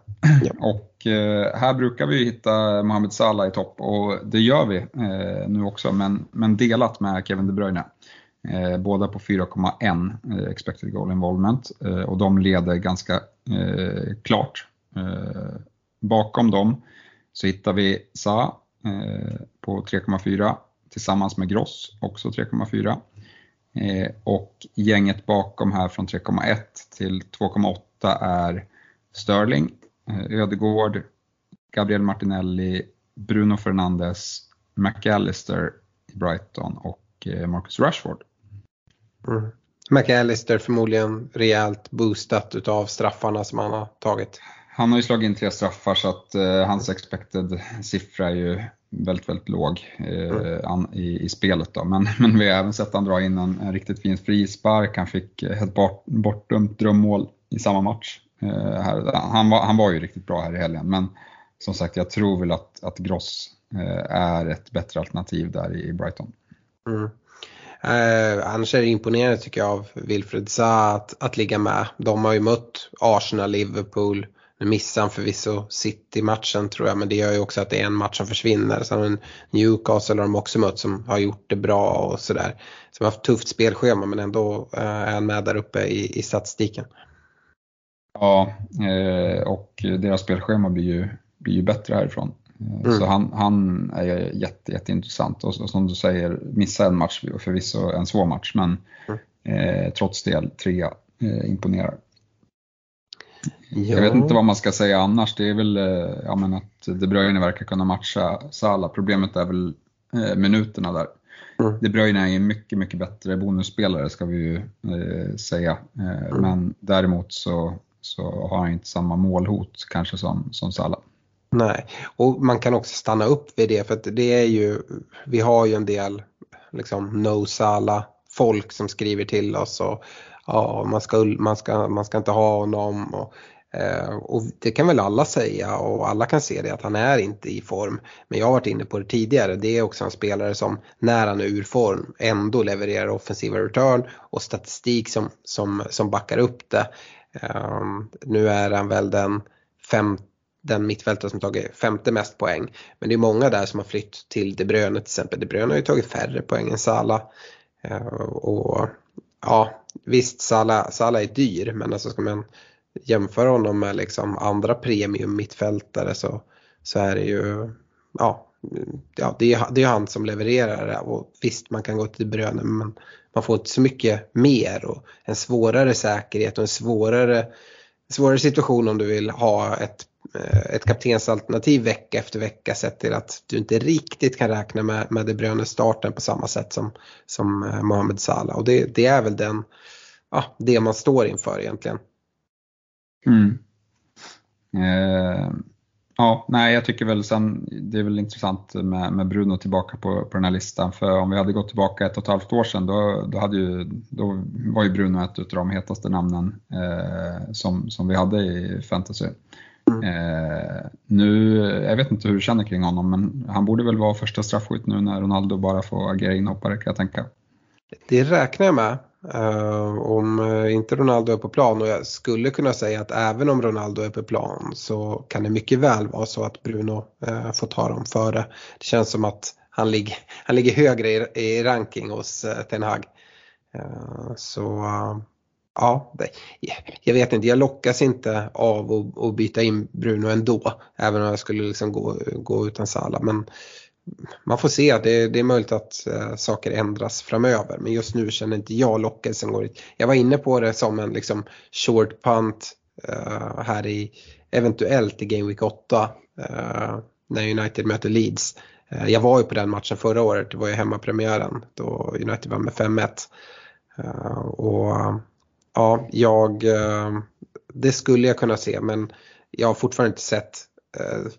Ja. Och eh, här brukar vi hitta Mohamed Salah i topp och det gör vi eh, nu också, men, men delat med Kevin De Bruyne. Eh, båda på 4,1 eh, expected goal involvement eh, och de leder ganska klart. bakom dem så hittar vi Sa på 3,4 tillsammans med Gross, också 3,4. Eh, och gänget bakom här från 3,1 till 2,8 är Sterling, eh, Ödegård, Gabriel Martinelli, Bruno Fernandes, McAllister i Brighton och eh, Marcus Rashford. Mm. McAllister förmodligen rejält boostat utav straffarna som han har tagit. Han har ju slagit in tre straffar så att uh, hans expected siffra är ju väldigt, väldigt låg eh, an, i, i, spelet. Då. Men, men vi har även sett han dra in en, en riktigt fin frispark. Han fick ett bort, bortdömt drömmål i samma match. Eh, här, han, var, han var ju riktigt bra här i helgen, men som sagt jag tror väl att, att Gross eh, är ett bättre alternativ där i Brighton. Mm. Eh, annars är det imponerande tycker jag av Wilfred Zaha att, att ligga med. De har ju mött Arsenal, Liverpool, nu missar han förvisso City-matchen tror jag men det gör ju också att det är en match som försvinner. Sen Newcastle har de också mött som har gjort det bra och sådär. Som har haft tufft spelschema men ändå eh, är han med där uppe i, i statistiken. Ja, eh, och deras spelschema blir ju, blir ju bättre härifrån. Eh, mm. Så han, han är jätte, jätteintressant och, och som du säger, missa en match, förvisso en svår match, men mm. eh, trots det trea eh, imponerar. Ja. Jag vet inte vad man ska säga annars. Det är väl eh, ja, men att De Bruyne verkar kunna matcha Salah. Problemet är väl eh, minuterna där. Mm. De Bruyne är en mycket, mycket bättre bonusspelare ska vi ju eh, säga. Eh, mm. Men däremot så, så har han inte samma målhot kanske som, som Salah. Nej, och man kan också stanna upp vid det för att det är ju, vi har ju en del liksom no Salah folk som skriver till oss och ja, man ska, man ska, man ska inte ha honom. Och, eh, och det kan väl alla säga och alla kan se det att han är inte i form. Men jag har varit inne på det tidigare, det är också en spelare som när han är ur form ändå levererar offensiva return och statistik som, som, som backar upp det. Um, nu är han väl den fem, den mittfältare som tagit femte mest poäng. Men det är många där som har flytt till De Bruyne till exempel. De Bruyne har ju tagit färre poäng än Salah. Uh, och ja, visst Salah, Salah är dyr men alltså ska man jämföra honom med liksom andra premium mittfältare så, så är det ju, ja, ja det, är, det är han som levererar det och visst man kan gå till Bröne men man får inte så mycket mer och en svårare säkerhet och en svårare, svårare situation om du vill ha ett Eh, ett kaptensalternativ vecka efter vecka sett till att du inte riktigt kan räkna med, med De Bruyne starten på samma sätt som, som eh, Mohamed Salah. Och det, det är väl den, ja, det man står inför egentligen. Mm. Eh, ja, nej jag tycker väl sen, det är väl intressant med, med Bruno tillbaka på, på den här listan. För om vi hade gått tillbaka ett och ett halvt år sedan då, då, hade ju, då var ju Bruno ett av de hetaste namnen eh, som, som vi hade i fantasy. Mm. Eh, nu, jag vet inte hur du känner kring honom, men han borde väl vara första straffskytt nu när Ronaldo bara får agera inhoppare kan jag tänka. Det räknar jag med. Uh, om uh, inte Ronaldo är på plan och jag skulle kunna säga att även om Ronaldo är på plan så kan det mycket väl vara så att Bruno uh, får ta dem före. Det känns som att han, lig han ligger högre i, i ranking hos uh, Ten Hag. så ja, jag vet inte, jag lockas inte av att, att byta in Bruno ändå. Även om jag skulle liksom gå, gå utan Sala. Men man får se, det, det är möjligt att äh, saker ändras framöver. Men just nu känner inte jag lockelsen går dit. Jag var inne på det som en liksom short punt äh, här i eventuellt i Game Week 8 äh, eh, när United möter Leeds. Jag var ju på den matchen förra året, det var ju hemmapremiären då United vann med 5-1. Och ja, jag, eh, det skulle jag kunna se men jag har fortfarande inte sett eh,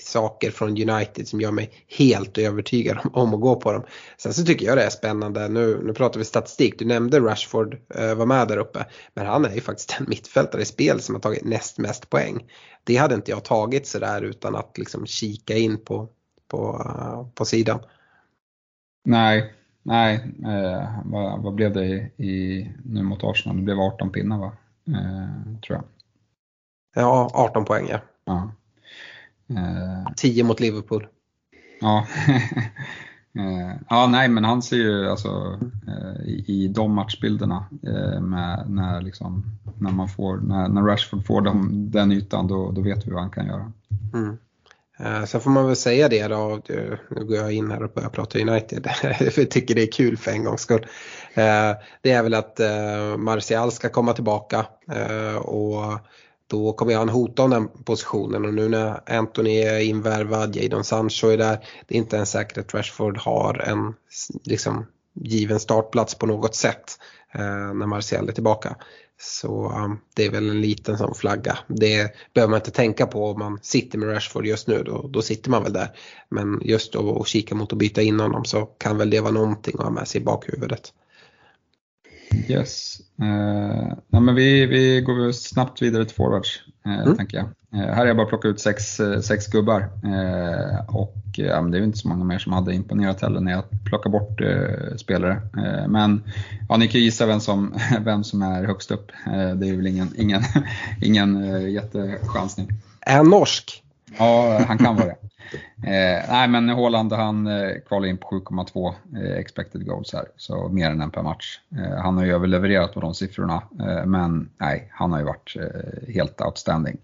saker från United som gör mig helt övertygad om, om, att gå på dem. Sen så tycker jag det är spännande, nu, nu pratar vi statistik, du nämnde Rashford eh, var med där uppe, men han är ju faktiskt den mittfältare i spel som har tagit näst mest poäng. Det hade inte jag tagit sådär utan att liksom kika in på, på, uh, på sidan. Nej, Nej, eh, vad, vad, blev det i, i, nu mot Arsenal? Det blev 18 pinnar va? Eh, tror jag. Ja, 18 poäng ja. ja. Eh, 10 mot Liverpool. Ja. eh, ja, nej men han ser ju alltså eh, i, i de matchbilderna eh, med, när, liksom, när, man får, när, när Rashford får dem, den ytan då, då vet vi vad han kan göra. Mm. Eh, sen får man väl säga det då, nu går jag in här och börjar prata United, för jag tycker det är kul för en gångs skull. Eh, det är väl att eh, Martial ska komma tillbaka och då kommer han hota om den positionen och nu när Anthony är invärvad, Jadon Sancho är där, det är inte ens säkert att Rashford har en liksom, given startplats på något sätt när Martial är tillbaka. Så det är väl en liten sån flagga. Det behöver man inte tänka på om man sitter med Rashford just nu, då, då sitter man väl där. Men just att kika mot att byta in honom så kan väl det vara någonting att ha med sig i bakhuvudet. Yes. Uh, ja, men vi, vi går snabbt vidare till forwards, uh, mm. tänker jag. Uh, här har jag bara plockat ut sex, sex gubbar och ja, det är inte så många mer som hade imponerat heller när jag plockar bort spelare. men ja, ni kan gissa vem som, vem som är högst upp. det är väl ingen, ingen, ingen jättechansning. Han norsk? Ja, han kan vara det. Eh, nej men Haaland han eh, kvalar in på 7,2 eh, expected goals här, så mer än en per match. Eh, han har ju överlevererat på de siffrorna, eh, men nej, han har ju varit eh, helt outstanding.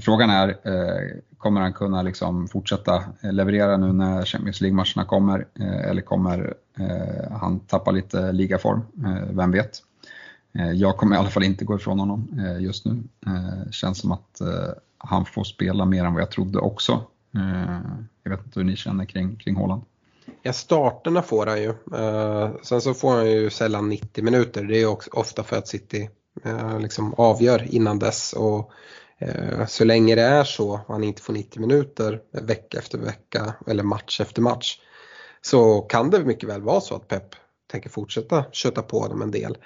Frågan är, eh, kommer han kunna liksom fortsätta eh, leverera nu när Champions League-matcherna kommer, eh, eller kommer eh, han tappa lite ligaform? vem vet? Jag kommer i alla fall inte gå ifrån honom just nu. Känns som att han får spela mer än vad jag trodde också. Eh, jag vet inte hur ni känner kring, kring Haaland. Ja, starterna får han ju. Eh, sen så får han ju sällan 90 minuter. Det är ju ofta för att City eh, liksom avgör innan dess. Och så länge det är så, och han inte får 90 minuter vecka efter vecka eller match efter match. Så kan det mycket väl vara så att Pep tänker fortsätta köta på honom en del.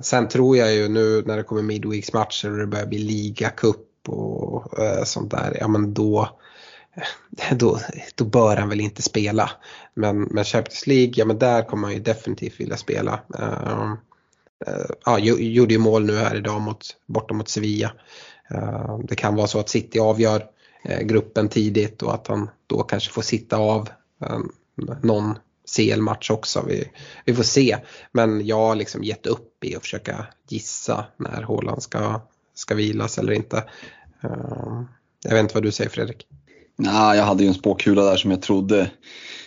sen tror jag ju nu när det kommer Midweeks matcher och det börjar bli ligacup och eh, sånt där, ja men då eh, då, då bör han väl inte spela. Men, men Champions League, ja men där kommer han ju definitivt vilja spela. Uh, uh, ja, gjorde ju mål nu här idag mot, borta mot Sevilla. Uh, det kan vara så att City avgör gruppen tidigt och att han då kanske får sitta av någon CL-match också. Vi, vi får se. Men jag har liksom gett upp i att försöka gissa när Haaland ska, ska vilas eller inte. Eh, jag vet inte vad du säger Fredrik? Nah, jag hade ju en spåkula där som jag trodde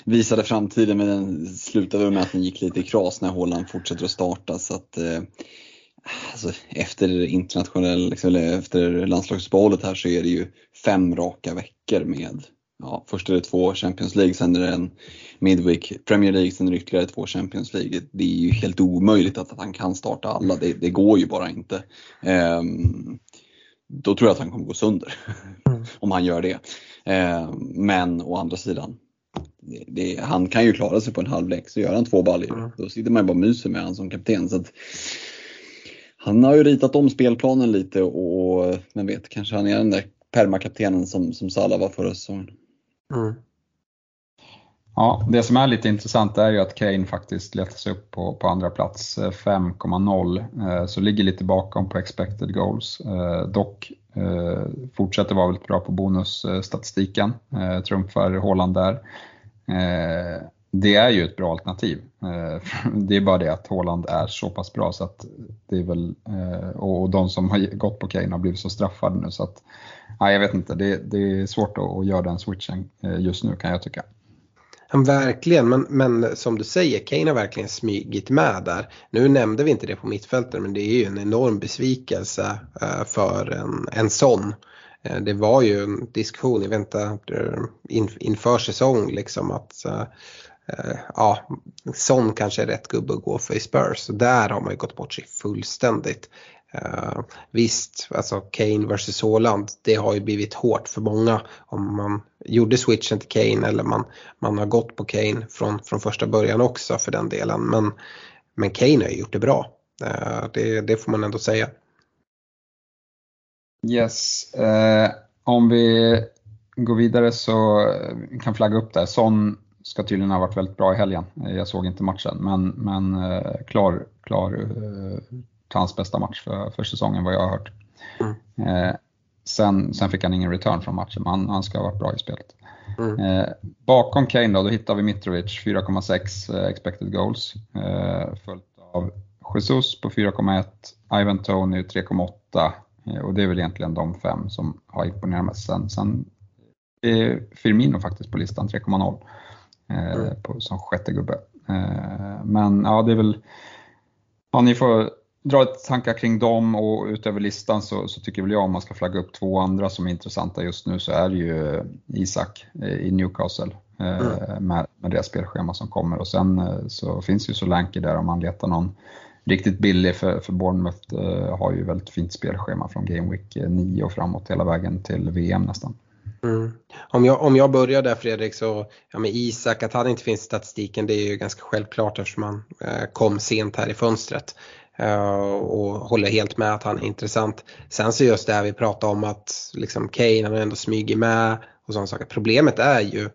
visade framtiden men den slutade med att den gick lite i kras när Holland fortsätter att starta. Så att, eh, alltså, efter internationell, liksom, eller efter landslagsuppehållet här så är det ju fem raka veckor med Ja, först är det två Champions League, sen är det en Midweek Premier League, sen är det ytterligare två Champions League. Det är ju helt omöjligt att, att han kan starta alla, det, det går ju bara inte. Um, då tror jag att han kommer gå sönder mm. om han gör det. Eh, men å andra sidan, det, det, han kan ju klara sig på en halvlek så gör han två baljor. Mm. Då sitter man ju bara och myser med honom som kapten. Så att, han har ju ritat om spelplanen lite och vem vet, kanske han är den där permakaptenen som, som Salah var förra säsongen. Mm. Ja, det som är lite intressant är ju att Kane faktiskt letar sig upp på, på andra plats eh, 5,0 eh, så ligger lite bakom på expected goals. Eh, dock fortsätter vara väldigt bra på bonusstatistiken, trumfar Haaland där. Det är ju ett bra alternativ. Det är bara det att Haaland är så pass bra så att det är väl, och de som har gått på Kane har blivit så straffade nu så att, nej jag vet inte, det, det är svårt att göra den switchen eh, just nu kan jag tycka. Han verkligen, men, men som du säger, Kane har verkligen smygit med där. Nu nämnde vi inte det på mittfältet men det är ju en enorm besvikelse eh, för en, en sån. Eh, det var ju en diskussion, jag vet inte, inför säsong liksom att Uh, ja, sån kanske är rätt gubbe att gå för i Spurs. Så där har man ju gått bort sig fullständigt. Uh, visst, alltså Kane vs Haaland, det har ju blivit hårt för många om man gjorde switchen till Kane eller man, man har gått på Kane från, från första början också för den delen. Men, men Kane har ju gjort det bra, uh, det, det får man ändå säga. Yes, uh, om vi går vidare så kan flagga upp där. Son ska tydligen ha varit väldigt bra i helgen. Jag såg inte matchen, men, men klar, klar hans bästa match för, för säsongen vad jag har hört. Mm. Eh, sen, sen fick han ingen return från matchen, men han, han ska ha varit bra i spelet. Mm. Eh, bakom Kane då, då hittar vi Mitrovic 4,6 eh, expected goals. Eh, följt av Jesus på 4,1, Ivan Tony 3,8 eh, och det är väl egentligen de fem som har imponerat mest. Sen, sen är Firmino faktiskt på listan 3,0 eh, mm. som sjätte gubbe. men ja, det är väl, ja, ni får dra ett tankar kring dem och utöver listan så, så, tycker väl jag om man ska flagga upp två andra som är intressanta just nu så är det ju Isak i Newcastle eh, mm. med, med det spelschema som kommer och sen eh, så finns ju Solanke där om man letar någon riktigt billig för, för Bournemouth eh, har ju väldigt fint spelschema från Game Week 9 och framåt hela vägen till VM nästan. Mm. Om, jag, om jag börjar där Fredrik så, ja med Isak, att han inte finns i statistiken det är ju ganska självklart eftersom han eh, kom sent här i fönstret. Uh, och håller helt med att han är intressant. Sen så just det här vi pratar om att liksom Kane han ändå smyger med och sådana saker. Problemet är ju uh,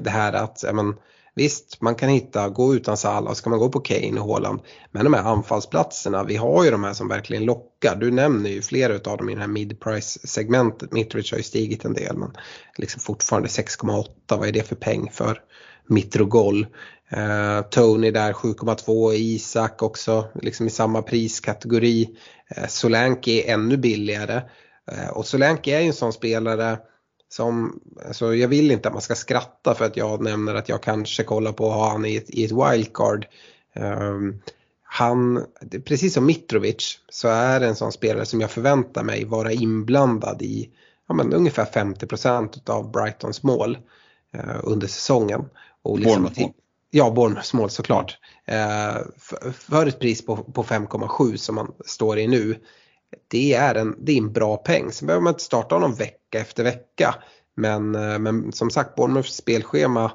det här att men, Visst, man kan hitta, gå utan Salah och ska man gå på Kane och Haaland. Men de här anfallsplatserna, vi har ju de här som verkligen lockar. Du nämner ju flera av dem i det här mid-price segmentet. Mitrovic har ju stigit en del men liksom fortfarande 6,8, vad är det för peng för Mitrogol? Eh, Tony där 7,2, Isak också liksom i samma priskategori. Eh, Solanke är ännu billigare. Eh, och Solanke är ju en sån spelare som, alltså jag vill inte att man ska skratta för att jag nämner att jag kanske kollar på att ha han i ett, i ett wildcard. Um, han, precis som Mitrovic, så är det en sån spelare som jag förväntar mig vara inblandad i ja, men ungefär 50% av Brightons mål eh, under säsongen. Och liksom, Bournemouth Ja, Bournemouths mål såklart. Uh, för, för ett pris på, på 5,7 som man står i nu det är en, det är en bra peng. Sen behöver man inte starta honom vecka efter vecka. Men, eh, men som sagt, Bournemouths spelschema,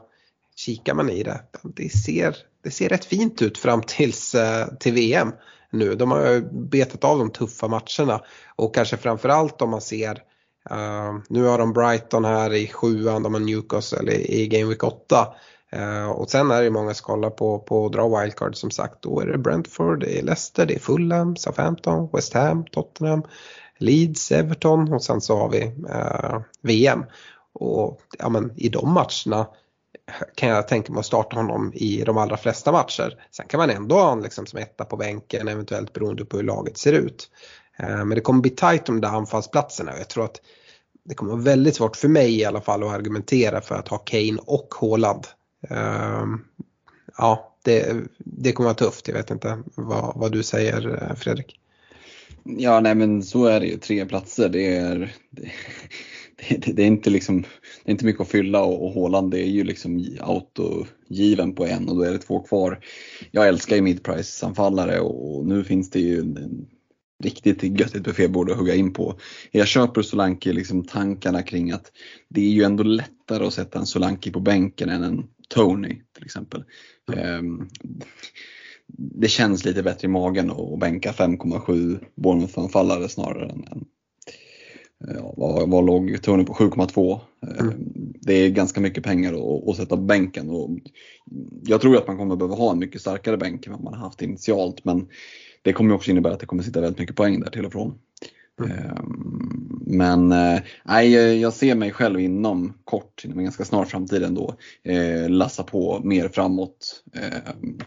kikar man i det, det ser, det ser rätt fint ut fram tills, eh, till VM nu. De har betat av de tuffa matcherna och kanske framförallt om man ser Uh, nu har de Brighton här i sjuan, de har Newcastle i, i Game Week 8. Eh, och sen är det många som kollar på, på att dra wildcard som sagt. Då är det Brentford, det är Leicester, det är Fulham, Southampton, West Ham, Tottenham, Leeds, Everton och sen så har vi eh, VM. Och ja, men, i de matcherna kan jag tänka mig att starta honom i de allra flesta matcher. Sen kan man ändå ha honom liksom som etta på bänken eventuellt beroende på hur laget ser ut. Eh, men det kommer bli tajt om de där anfallsplatserna och jag tror att det kommer vara väldigt svårt för mig i alla fall att argumentera för att ha Kane och Haaland Ehm, ja, det, det kommer vara tufft. Jag vet inte vad, vad du säger eh, Fredrik. Ja, nej men så är det ju. Tre platser, det är, det, det, det är inte liksom, det är inte mycket att fylla och, och Håland det är ju liksom autogiven på en och då är det två kvar. Jag älskar ju midprice-anfallare och nu finns det ju en, riktigt göttigt buffébord att hugga in på. Jag köper Solanke liksom tankarna kring att det är ju ändå lättare att sätta en Solanke på bänken än en Tony till exempel. Mm. Det känns lite bättre i magen att bänka 5,7 Bournemouth-anfallare snarare än, än ja, vad, vad låg Tony på? 7,2. Ehm, mm. Det är ganska mycket pengar att, att sätta på bänken. Och jag tror att man kommer behöva ha en mycket starkare bänk än vad man har haft initialt men det kommer också innebära att det kommer sitta väldigt mycket poäng där till och från. Mm. Ehm, men eh, nej, jag ser mig själv inom kort, inom en ganska snar framtid ändå, eh, lassa på mer framåt. Ehm,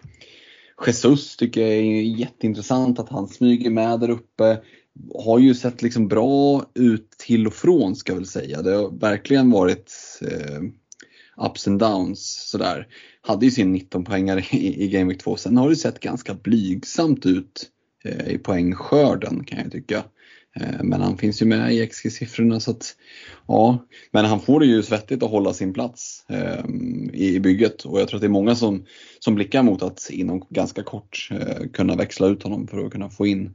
Jesus tycker jag är jätteintressant att han smyger med där uppe. Har ju sett liksom bra ut till och från ska jag väl säga. Det har verkligen varit eh, ups and downs sådär. Hade ju sin 19 poängare i, i Game Week 2. Sen har det sett ganska blygsamt ut eh, i poängskörden kan jag tycka. Eh, men han finns ju med i XG-siffrorna så att ja, men han får det ju svettigt att hålla sin plats eh, i, bygget och jag tror att det är många som, som blickar mot att inom ganska kort eh, kunna växla ut honom för att kunna få in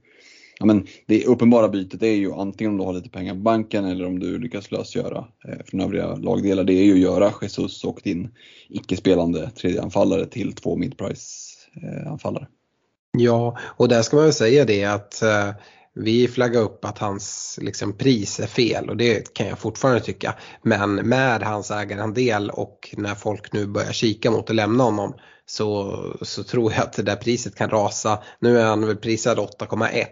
Ja, men det uppenbara bytet är ju antingen om du har lite pengar på banken eller om du lyckas lösgöra eh, från övriga lagdelar. Det är ju att göra Jesus och din icke-spelande tredje anfallare till två midprice eh, anfallare. Ja, och där ska man väl säga det att eh, vi flaggar upp att hans liksom, pris är fel och det kan jag fortfarande tycka. Men med hans ägarandel och när folk nu börjar kika mot att lämna honom så, så tror jag att det där priset kan rasa. Nu är han väl prisad 8,1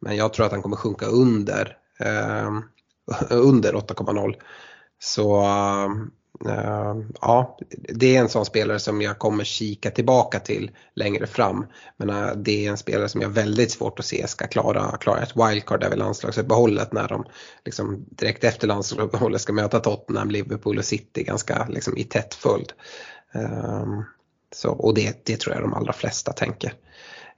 men jag tror att han kommer sjunka under, eh, under 8,0. Så eh, Eh, ja, det är en sån spelare som jag kommer kika tillbaka till längre fram. Men uh, det är en spelare som jag har väldigt svårt att se ska klara, klara ett wildcard över landslagsuppehållet när de liksom, direkt efter landslagsuppehållet ska möta Tottenham, Liverpool och City ganska liksom, i tätt följd. Uh, så, och det, det tror jag de allra flesta tänker.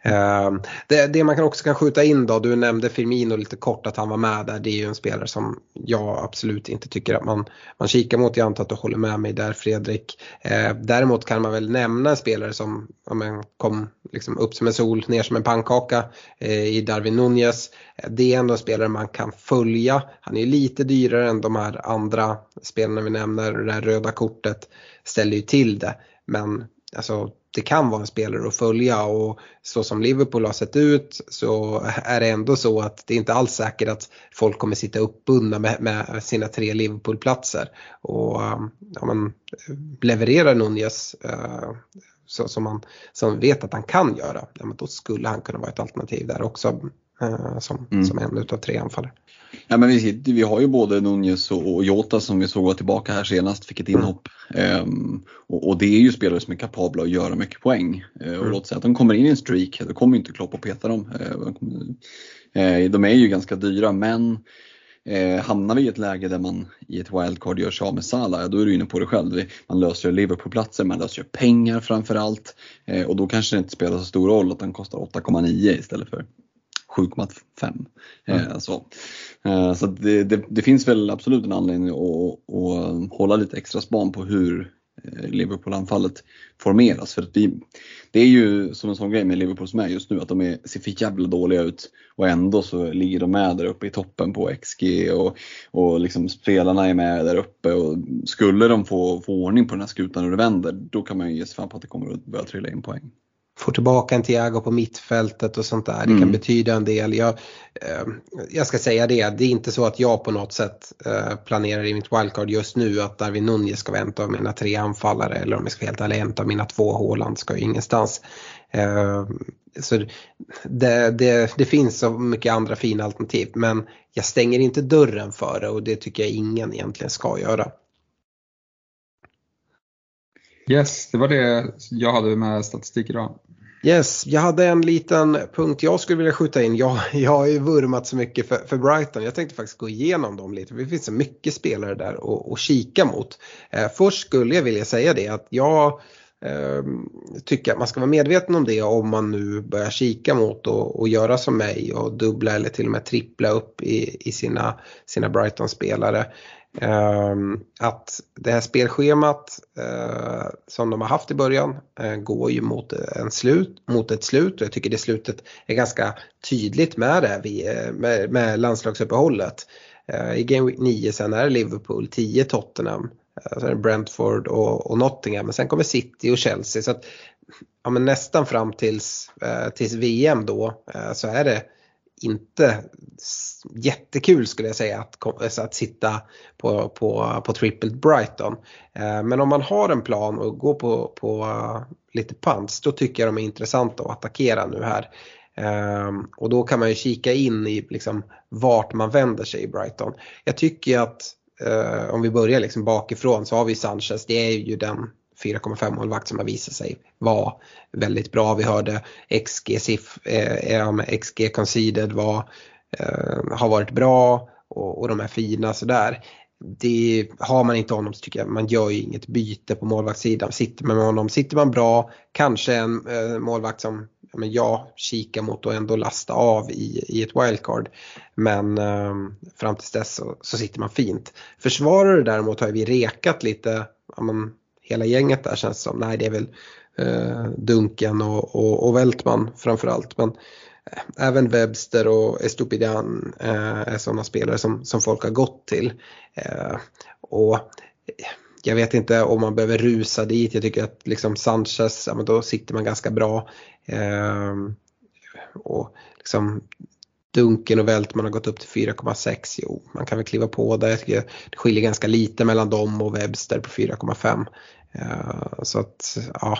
Ehm, det, det, man kan också kan skjuta in då, du nämnde Firmino lite kort att han var med där. Det är ju en spelare som jag absolut inte tycker att man, man kikar mot. Jag antar att du håller med mig där Fredrik. Ehm, däremot kan man väl nämna en spelare som ja, men, kom liksom upp som en sol, ner som en pannkaka eh, i Darwin Nunez. Det är ändå en spelare man kan följa. Han är lite dyrare än de här andra spelarna vi nämner. Det här röda kortet ställer ju till det. Men alltså, det kan vara en spelare att följa och så som Liverpool har sett ut så är det ändå så att det är inte alls säkert att folk kommer sitta uppbundna med, med sina tre Liverpool-platser. Och ja, man levererar Nunez uh, så, som man som vet att han kan göra, ja, men då skulle han kunna vara ett alternativ där också uh, som, mm. som en utav tre anfallare. Ja, men vi, vi har ju både Nunez och, och Jota som vi såg var tillbaka här senast, fick ett inhopp. Mm. Um, och, och, det är ju spelare som är kapabla att göra mycket poäng. Uh, och mm. låt säga att de kommer in i en streak, då kommer inte Klopp att peta dem. Uh, uh, de är ju ganska dyra men Eh, hamnar vi i ett läge där man i ett wildcard gör sig av med Salah, då är du inne på det själv. Man löser Liverpool-platser, man löser pengar framförallt. Eh, och då kanske det inte spelar så stor roll att den kostar 8,9 istället för 7,5. Mm. Eh, så eh, så det, det, det, finns väl absolut en anledning att, att hålla lite extra span på hur eh, Eh, Liverpool-anfallet formeras. För att vi, det är ju som en sån grej med Liverpool som är just nu att de är, ser för jävla dåliga ut. Och ändå så ligger de med där uppe i toppen på XG och, och liksom spelarna är med där uppe. Och skulle de få, få ordning på den här skutan och det vänder då kan man ju ge sig fan på att det kommer att börja trilla in poäng får tillbaka en Thiago på mittfältet och sånt där. Det kan mm. betyda en del. Jag, eh, jag ska säga det, det är inte så att jag på något sätt eh, planerar i mitt wildcard just nu att Darwin Nunez ska vara en av mina tre anfallare eller om jag ska vara helt ärlig, en av mina två Håland ska ju ingenstans. Eh, så det, det, det, finns så mycket andra fina alternativ men jag stänger inte dörren för det och det tycker jag ingen egentligen ska göra. Yes, det var det jag hade med statistik idag. Yes, jag hade en liten punkt jag skulle vilja skjuta in. Jag, jag har ju vurmat så mycket för, för Brighton. Jag tänkte faktiskt gå igenom dem lite. Det finns så mycket spelare där att, att kika mot. Eh, först skulle jag vilja säga det att jag eh, tycker att man ska vara medveten om det om man nu börjar kika mot och, och göra som mig och dubbla eller till och med trippla upp i, i sina, sina Brighton-spelare. Ehm, att det här spelschemat eh, som de har haft i början eh, går ju mot, en slut, mot ett slut och jag tycker det slutet är ganska tydligt med det eh, med, med landslagsuppehållet. Eh, I Game Week 9 sen är det Liverpool, 10 Tottenham, eh, sen är det Brentford och, och Nottingham men sen kommer City och Chelsea. Så att, ja, men nästan fram tills, eh, tills VM då så är det inte jättekul skulle jag säga att, alltså att sitta på, på, på trippelt Brighton. Eh, men om man har en plan och går på, på eh, lite pants då tycker jag de är intressanta att attackera nu här. Ehm, och då kan man ju kika in i liksom vart man vänder sig i Brighton. Jag tycker att eh, om vi börjar liksom bakifrån så har vi Sanchez, det är ju den 4,5 målvakt som har visat sig vara väldigt bra. Vi hörde XG, SIF, eh, XG conceded var, eh, har varit bra och, och de är fina sådär. Det, har man inte honom så tycker jag man gör ju inget byte på målvaktssidan. Sitter man med honom, sitter man bra, kanske en eh, målvakt som ja, men jag kikar mot och ändå lasta av i, i ett wildcard. Men eh, fram tills dess så, så, sitter man fint. Försvarare däremot har vi rekat lite, ja, men, hela gänget där känns som. Nej det är väl eh, Duncan och, och, och Weltman framförallt. Men eh, även Webster och Estupidan eh, är sådana spelare som, som folk har gått till. Eh, och eh, jag vet inte om man behöver rusa dit. Jag tycker att liksom Sanchez, ja, men då sitter man ganska bra. Eh, och liksom Dunken och Weltman har gått upp till 4,6. Jo, man kan väl kliva på där. Jag tycker det skiljer ganska lite mellan dem och Webster på 4,5. Eh, så att ja,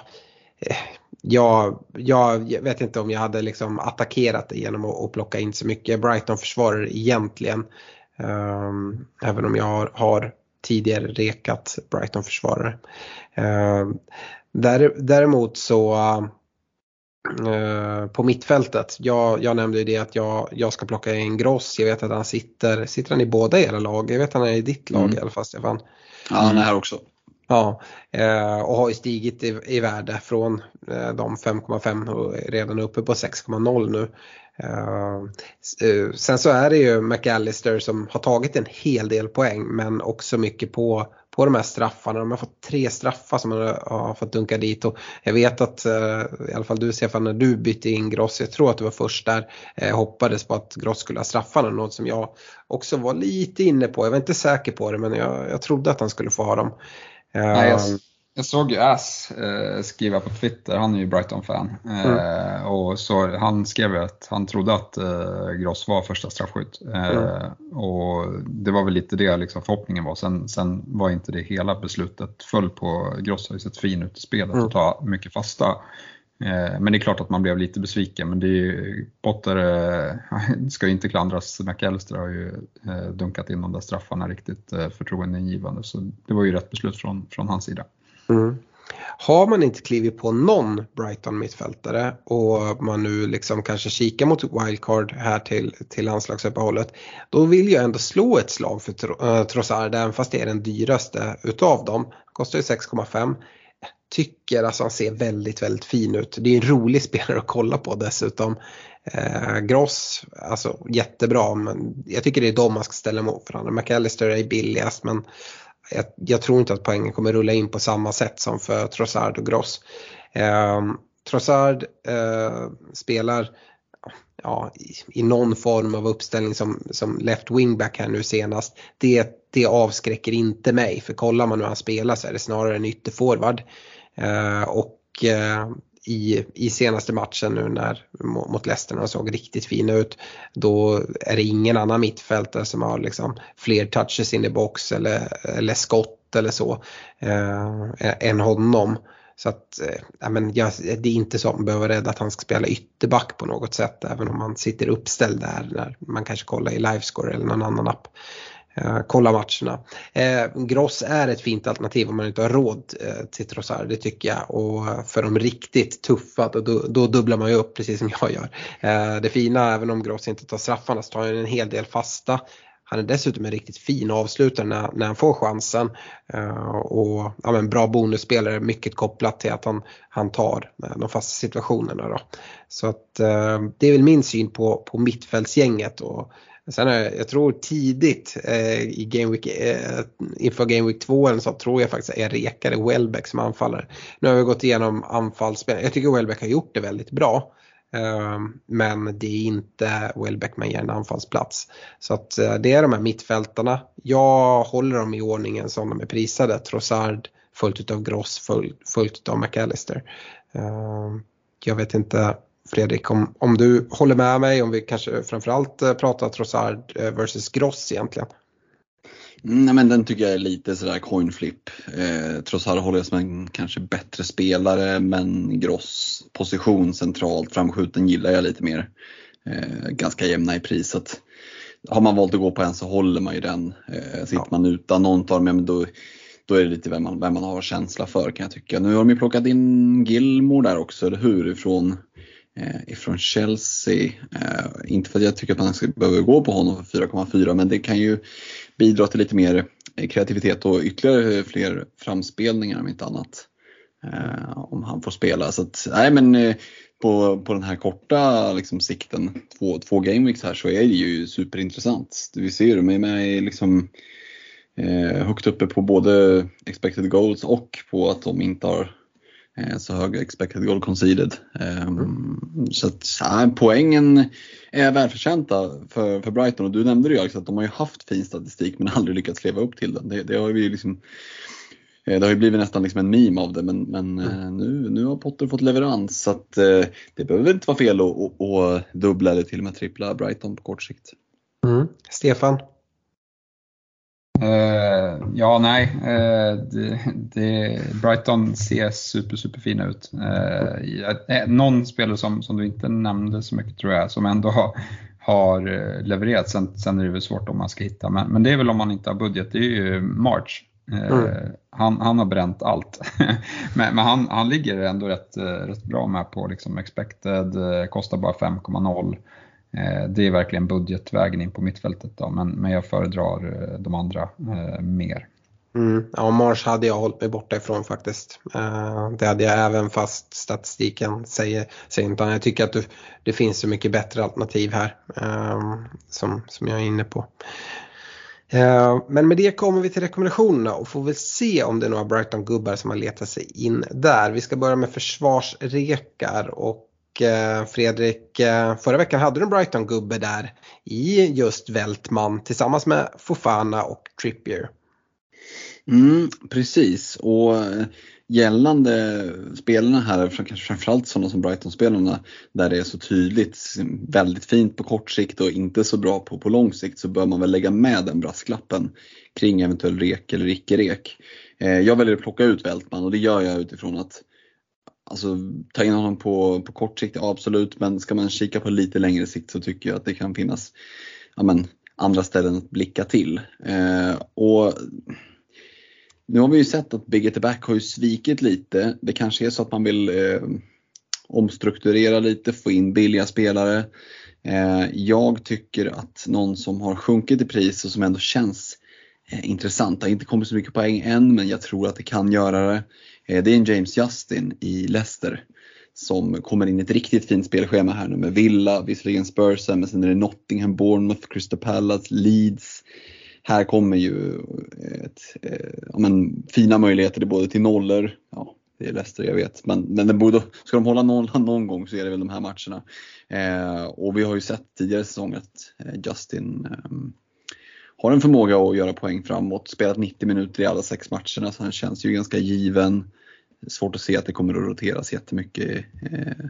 eh, jag, jag vet inte om jag hade liksom attackerat det genom att, plocka in så mycket Brighton försvarare egentligen. Um, även om jag har, har tidigare rekat Brighton försvarare. Um, där, däremot så uh, på mittfältet, jag, jag nämnde ju det att jag, jag ska plocka in Gross. Jag vet att han sitter, sitter han i båda era lag? Jag vet att han är i ditt lag mm. i alla fall Stefan. Ja han är här också. Ja, eh, och har ju stigit i, i värde från eh, de 5,5 och är redan uppe på 6,0 nu. Eh, sen så är det ju McAllister som har tagit en hel del poäng men också mycket på på de här straffarna. De har fått tre straffar som man har fått dunka dit och jag vet att i alla fall du Stefan när du bytte in Gross, jag tror att du var först där, hoppades på att Gross skulle ha straffarna, något som jag också var lite inne på. Jag var inte säker på det men jag, jag trodde att han skulle få ha dem. Nej, jag, ehm. jag såg ju Ass eh, skriva på Twitter, han är ju Brighton-fan. Eh, mm. och så Han skrev att han trodde att eh, Gross var första straffskytt. Eh, mm. Och det var väl lite det liksom förhoppningen var. Sen, sen var inte det hela beslutet föll på. Gross har ju sett fin ut i spelet mm. och ta mycket fasta. Eh, men det är klart att man blev lite besviken, men det är ju, Potter eh, ska ju inte klandras. McAllister har ju eh, dunkat in de där straffarna riktigt förtroendeingivande, så det var ju rätt beslut från, från hans sida. Mm. Har man inte klivit på någon Brighton mittfältare och man nu liksom kanske kikar mot wildcard här till, till landslagsuppehållet. Då vill jag ändå slå ett slag för Trossard även fast det är den dyraste utav dem. Kostar ju 6,5 tycker alltså han ser väldigt, väldigt fin ut. Det är en rolig spelare att kolla på dessutom. Eh, Gross, alltså jättebra men jag tycker det är de man ska ställa mot varandra. McAllister är billigast men jag, jag, tror inte att poängen kommer rulla in på samma sätt som för Trossard och Gross. Eh, Trossard eh, spelar ja, i, i, någon form av uppställning som, som left wingback här nu senast. Det, det avskräcker inte mig för kollar man hur han spelar så är det snarare en ytterforward. Eh, och eh, i, i senaste matchen nu när, mot Leicester när de såg riktigt fina ut. Då är det ingen annan mittfältare som har liksom fler touches in i box eller, eller skott eller så eh, än honom. Så att, eh, men jag, det är inte så att man behöver vara rädd att han ska spela ytterback på något sätt även om han sitter uppställd där när man kanske kollar i Livescore eller någon annan app. Eh, kolla matcherna. Eh, Gross är ett fint alternativ om man inte har råd eh, till Trossard, det tycker jag. Och eh, för de riktigt tuffa då, då, då dubblar man ju upp precis som jag gör. Eh, det fina, även om Gross inte tar straffarna, så tar han en hel del fasta. Han är dessutom en riktigt fin avslutare när, när han får chansen. Uh, och ja, men bra bonusspelare, mycket kopplat till att han, han tar de fasta situationerna. Då. Så att, uh, det är väl min syn på, på mittfältsgänget. Och, Sen är, jag tror tidigt eh, i Game Week, eh, inför Game Week 2 eller så tror jag faktiskt är Rekare Welbeck som anfallare. Nu har vi gått igenom anfallsspel. Jag tycker Welbeck har gjort det väldigt bra. Eh, men det är inte Welbeck man ger en anfallsplats. Så att eh, det är de här mittfältarna. Jag håller dem i ordningen som de är prisade. Trossard följt av Gross, följt, följt av McAllister. Eh, jag vet inte Fredrik, om, om du håller med mig, om vi kanske framförallt eh, pratar Trossard eh, versus Gross egentligen. Nej men den tycker jag är lite sådär coin flip. Eh, Trossard håller jag som en kanske bättre spelare men Gross position centralt framskjuten gillar jag lite mer. Eh, ganska jämna i priset. Har man valt att gå på en så håller man ju den. Eh, sitter ja. man utan någon av dem, då, då är det lite vem man, vem man har känsla för kan jag tycka. Nu har de ju plockat in Gilmore där också, eller hur? Ifrån eh, Eh, ifrån Chelsea. Eh, inte för att jag tycker att man ska behöva gå på honom för 4,4 men det kan ju bidra till lite mer eh, kreativitet och ytterligare fler framspelningar om inte annat. Om han får spela. Så att, nej men på, på den här korta liksom, sikten, två, två gameweeks här, så är det ju superintressant. Vi ser ju, de är med liksom, eh, högt uppe på både expected goals och på att de inte har så hög expected goal conceded. Ehm, mm. Så att ja, poängen är välförtjänta för, för Brighton och du nämnde det ju Alex att de har ju haft fin statistik men aldrig lyckats leva upp till den. Det, det har ju liksom eh, det har ju blivit nästan liksom en meme av det men, men mm. Eh, nu, nu har Potter fått leverans så att det behöver inte vara fel att, att, att dubbla eller till och med trippla Brighton på kort sikt. Mm. Stefan? Uh, ja, nej. Uh, det, det, Brighton ser super, super fina ut. Uh, någon spelare som, som du inte nämnde så mycket tror jag, som ändå har, har levererat. Sen, sen är det väl svårt om man ska hitta, men, men det är väl om man inte har budget. Det är ju March. Mm. Han, han har bränt allt. men, men han, han ligger ändå rätt, rätt bra med på liksom expected, kostar bara 5,0. Eh, det är verkligen budgetvägen in på mittfältet då, men, men jag föredrar eh, de andra eh, mer. Mm. Ja, Mars hade jag hållit mig borta ifrån faktiskt. Eh, det hade jag även fast statistiken säger, säger inte Jag tycker att det, det finns så mycket bättre alternativ här som, som jag är inne på. Men med det kommer vi till rekommendationerna och får väl se om det är några Brighton-gubbar som har letat sig in där. Vi ska börja med försvarsrekar och Eh, Fredrik, eh, förra veckan hade du en Brighton-gubbe där i just Veltman tillsammans med Fofana och Trippier. Mm, precis, och eh, gällande spelarna här, kanske framförallt sådana som Brighton-spelarna, där det är så tydligt väldigt fint på kort sikt och inte så bra på, på lång sikt så bör man väl lägga med den brasklappen kring eventuell rek eller icke-rek. Jag väljer att plocka ut Vältman och det gör jag utifrån att Alltså ta in honom på, på kort sikt, absolut, men ska man kika på lite längre sikt så tycker jag att det kan finnas ja, men, andra ställen att blicka till. Eh, och nu har vi ju sett att Big It the Back har ju svikit lite. Det kanske är så att man vill eh, omstrukturera lite, få in billiga spelare. Eh, jag tycker att någon som har sjunkit i pris och som ändå känns Eh, intressant. Det har inte kommit så mycket poäng än men jag tror att det kan göra det. Eh, det är en James Justin i Leicester som kommer in i ett riktigt fint spelschema här nu med Villa, visserligen Spurs, men sen är det Nottingham, Bournemouth, Crystal Palace, Leeds här kommer ju eh, ett, ja, men, fina möjligheter både till nollor, ja, det är Leicester jag vet, men, men det borde, ska de hålla nollan någon gång så är det väl de här matcherna. Eh, och vi har ju sett tidigare säsonger att Justin eh, har en förmåga att göra poäng framåt, spelat 90 minuter i alla sex matcherna så han känns ju ganska given. Svårt att se att det kommer att roteras jättemycket eh,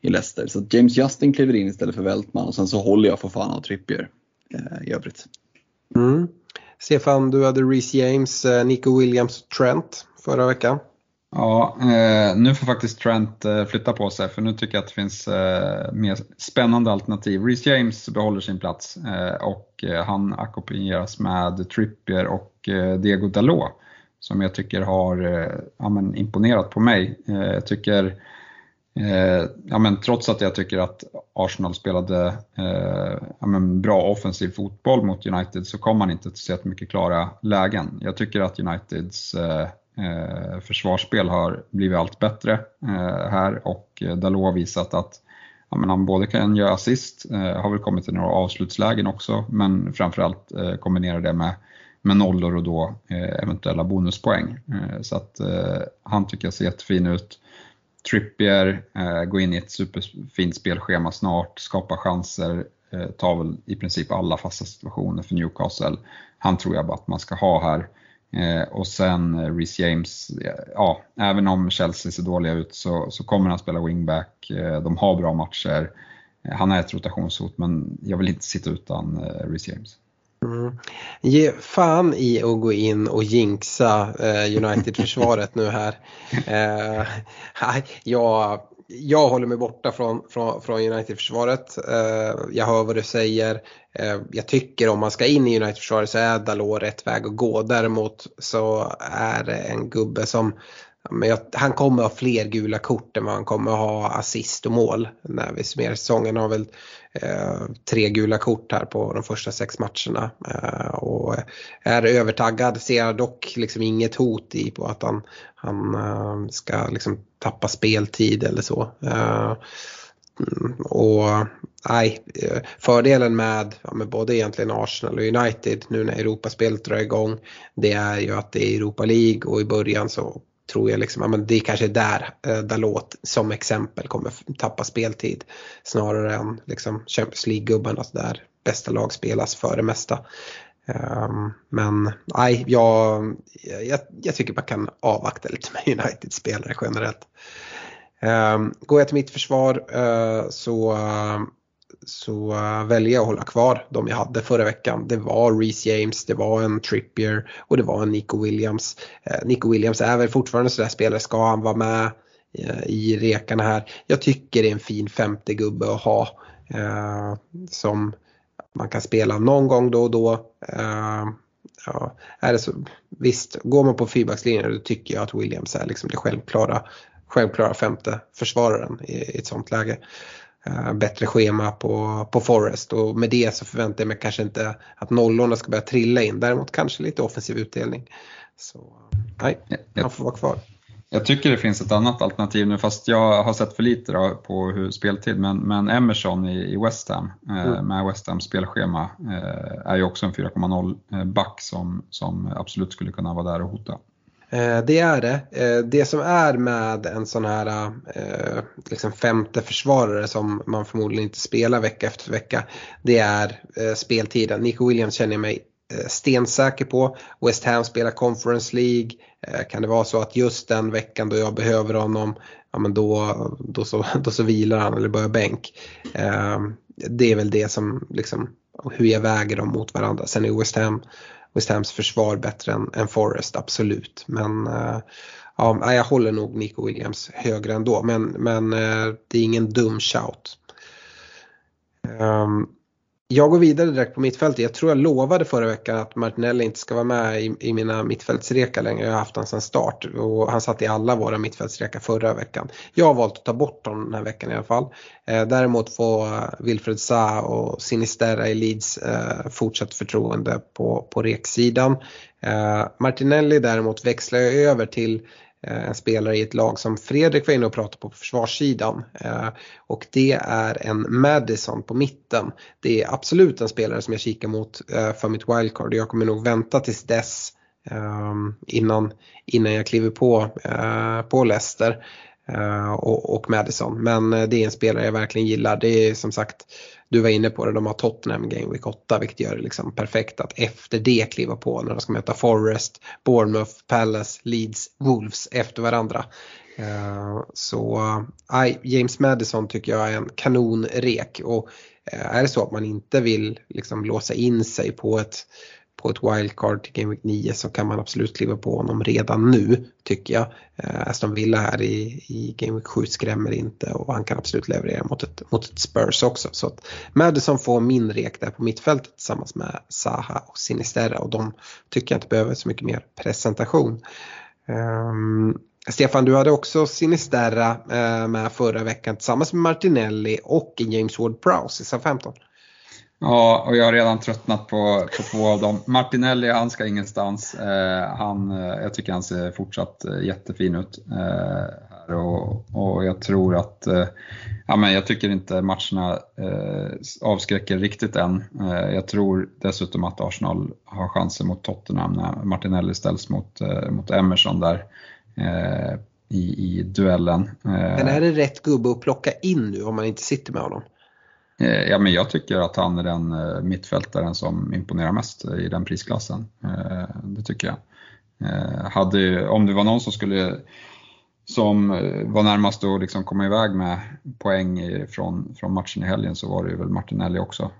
i Leicester. Så James Justin kliver in istället för Weltman och sen så håller jag för fan av Trippier eh, i övrigt. Mm. Stefan, du hade Reece James, eh, Nico Williams och Trent förra veckan. Ja, eh, nu får faktiskt Trent eh, flytta på sig för nu tycker jag att det finns eh, mer spännande alternativ. Reece James behåller sin plats och han ackompanjeras med Trippier och Diego Dalot som jag tycker har ja, men, imponerat på mig. jag tycker ja, men trots att jag tycker att Arsenal spelade ja, men bra offensiv fotboll mot United så kom man inte till så mycket klara lägen. Jag tycker att Uniteds eh, försvarsspel har blivit allt bättre eh, här och eh, Dalot har visat att ja, men han både kan göra assist, eh, har väl kommit till några avslutslägen också, men framförallt eh, kombinera det med, med nollor och då eh, eventuella bonuspoäng. Eh, så att han tycker jag ser jättefin ut. Trippier, eh, in i ett superfint spelschema snart, skapar chanser, eh, tar väl i princip alla fasta situationer för Newcastle. Han tror jag bara att man ska ha här. Eh, och sen eh, Reece James, eh, ja, även om Chelsea ser dåliga ut så, så kommer han spela wingback. Eh, de har bra matcher. Han är ett rotationshot men jag vill inte sitta utan Reece James. Mm. Ge fan i att gå in och jinxa eh, United-försvaret nu här. Eh, jag, jag håller mig borta från, från, från United-försvaret. Eh, jag hör vad du säger. Eh, jag tycker om man ska in i United-försvaret så är Dalot rätt väg att gå. Däremot så är det en gubbe som men jag, han kommer ha fler gula kort än vad han kommer ha assist och mål när vi summerar säsongen. Han har väl eh, tre gula kort här på de första sex matcherna. Eh, och är övertaggad, ser dock liksom inget hot i på att han, han eh, ska liksom tappa speltid eller så. Eh, och nej, eh, fördelen med, ja, med både egentligen Arsenal och United nu när Europaspelet drar igång det är ju att det är Europa League och i början så tror jag liksom, ja, men det kanske är där eh, Dalot som exempel kommer tappa speltid snarare än liksom Champions League-gubbarna där bästa lag spelas för det mesta. Um, men nej, jag, jag, jag, tycker man kan avvakta lite med United-spelare generellt. Um, går jag till mitt försvar uh, så så eh, väljer jag att hålla kvar de jag hade förra veckan. Det var Reece James, det var en Trippier och det var en Nico Williams. Eh, Nico Williams är väl fortfarande sådär spelare, ska han vara med eh, i rekarna här? Jag tycker det är en fin femte gubbe att ha som man kan spela någon gång då och då. ja, är det så, visst, går man på fyrbackslinjen då tycker jag att Williams är liksom det självklara, självklara femte försvararen i, i ett sånt läge. Eh, bättre schema på, på Forest och med det så förväntar jag mig kanske inte att nollorna ska börja trilla in. Däremot kanske lite offensiv utdelning. Så nej, han får vara kvar. Jag tycker det finns ett annat alternativ nu, fast jag har sett för lite då, på hur speltid. Men, men Emerson i, i West Ham, eh, mm. med West Hams spelschema, eh, är ju också en 4,0 eh, back som, som absolut skulle kunna vara där och hota. Eh, det är det. Eh, det som är med en sån här eh, liksom femte försvarare som man förmodligen inte spelar vecka efter vecka. Det är speltiden. Nico Williams känner jag mig stensäker på. West Ham spelar Conference League. Kan det vara så att just den veckan då jag behöver honom, ja men då, då, så, då så vilar han eller börjar bänk. Det är väl det som liksom, hur jag väger dem mot varandra. Sen är West Ham West Hams försvar bättre än, än Forrest, absolut. Men eh, ja, jag håller nog Nico Williams högre ändå. Men, men eh, det är ingen dum shout. Um, jag går vidare direkt på mittfältet. Jag tror jag lovade förra veckan att Martinelli inte ska vara med i, i mina mittfältsrekar längre. Jag har haft honom sedan start och han satt i alla våra mittfältsrekar förra veckan. Jag har valt att ta bort honom den här veckan i alla fall. Eh, däremot får eh, Wilfred Sa och Sinisterra i Leeds eh, fortsatt förtroende på, på reksidan. Eh, Martinelli däremot växlar jag över till Eh, Eh, en spelare i ett lag som Fredrik var inne och pratade på på försvarssidan. Eh, och det är en Madison på mitten. Det är absolut en spelare som jag kikar mot eh, för mitt wildcard. och Jag kommer nog vänta tills dess ehm, innan, innan jag kliver på, på Leicester Eh, och, och Madison. Men eh, det är en spelare jag verkligen gillar. Det är som sagt du var inne på det, de har Tottenham Game Week 8 vilket gör det liksom perfekt att efter det kliva på när de ska möta Forest, Bournemouth, Palace, Leeds, Wolves efter varandra. Eh, så James Madison tycker jag är en kanonrek och är det så att man inte vill liksom låsa in sig på ett på ett wildcard till Game Week 9 så kan man absolut kliva på honom redan nu tycker jag. Eh, Aston Villa här i, i Game Week 7 skrämmer inte och han kan absolut leverera mot ett, mot ett Spurs också. Så att Madison får min rek där på mittfältet tillsammans med Saha och Sinisterra och de tycker jag inte behöver så mycket mer presentation. Um, Stefan, du hade också Sinisterra uh, med förra veckan tillsammans med Martinelli och James Ward-Prowse i SA-15. Ja, och jag har redan tröttnat på, på två av dem. Martinelli, han ska ingenstans. Eh, han, eh, jag tycker han ser fortsatt eh, jättefin ut. Eh, och, och jag tror att, eh, ja men jag tycker inte matcherna eh, avskräcker riktigt än. Eh, jag tror dessutom att Arsenal har chanser mot Tottenham när Martinelli ställs mot, mot Emerson där. I, i duellen. Men är det rätt gubbe att plocka in nu om man inte sitter med honom? Eh, ja, men jag tycker att han är den eh, mittfältaren som imponerar mest i den prisklassen. Eh, det tycker jag. Hade, om det var någon som skulle som var närmast att liksom komma iväg med poäng från, från matchen i helgen så var det väl Martinelli också.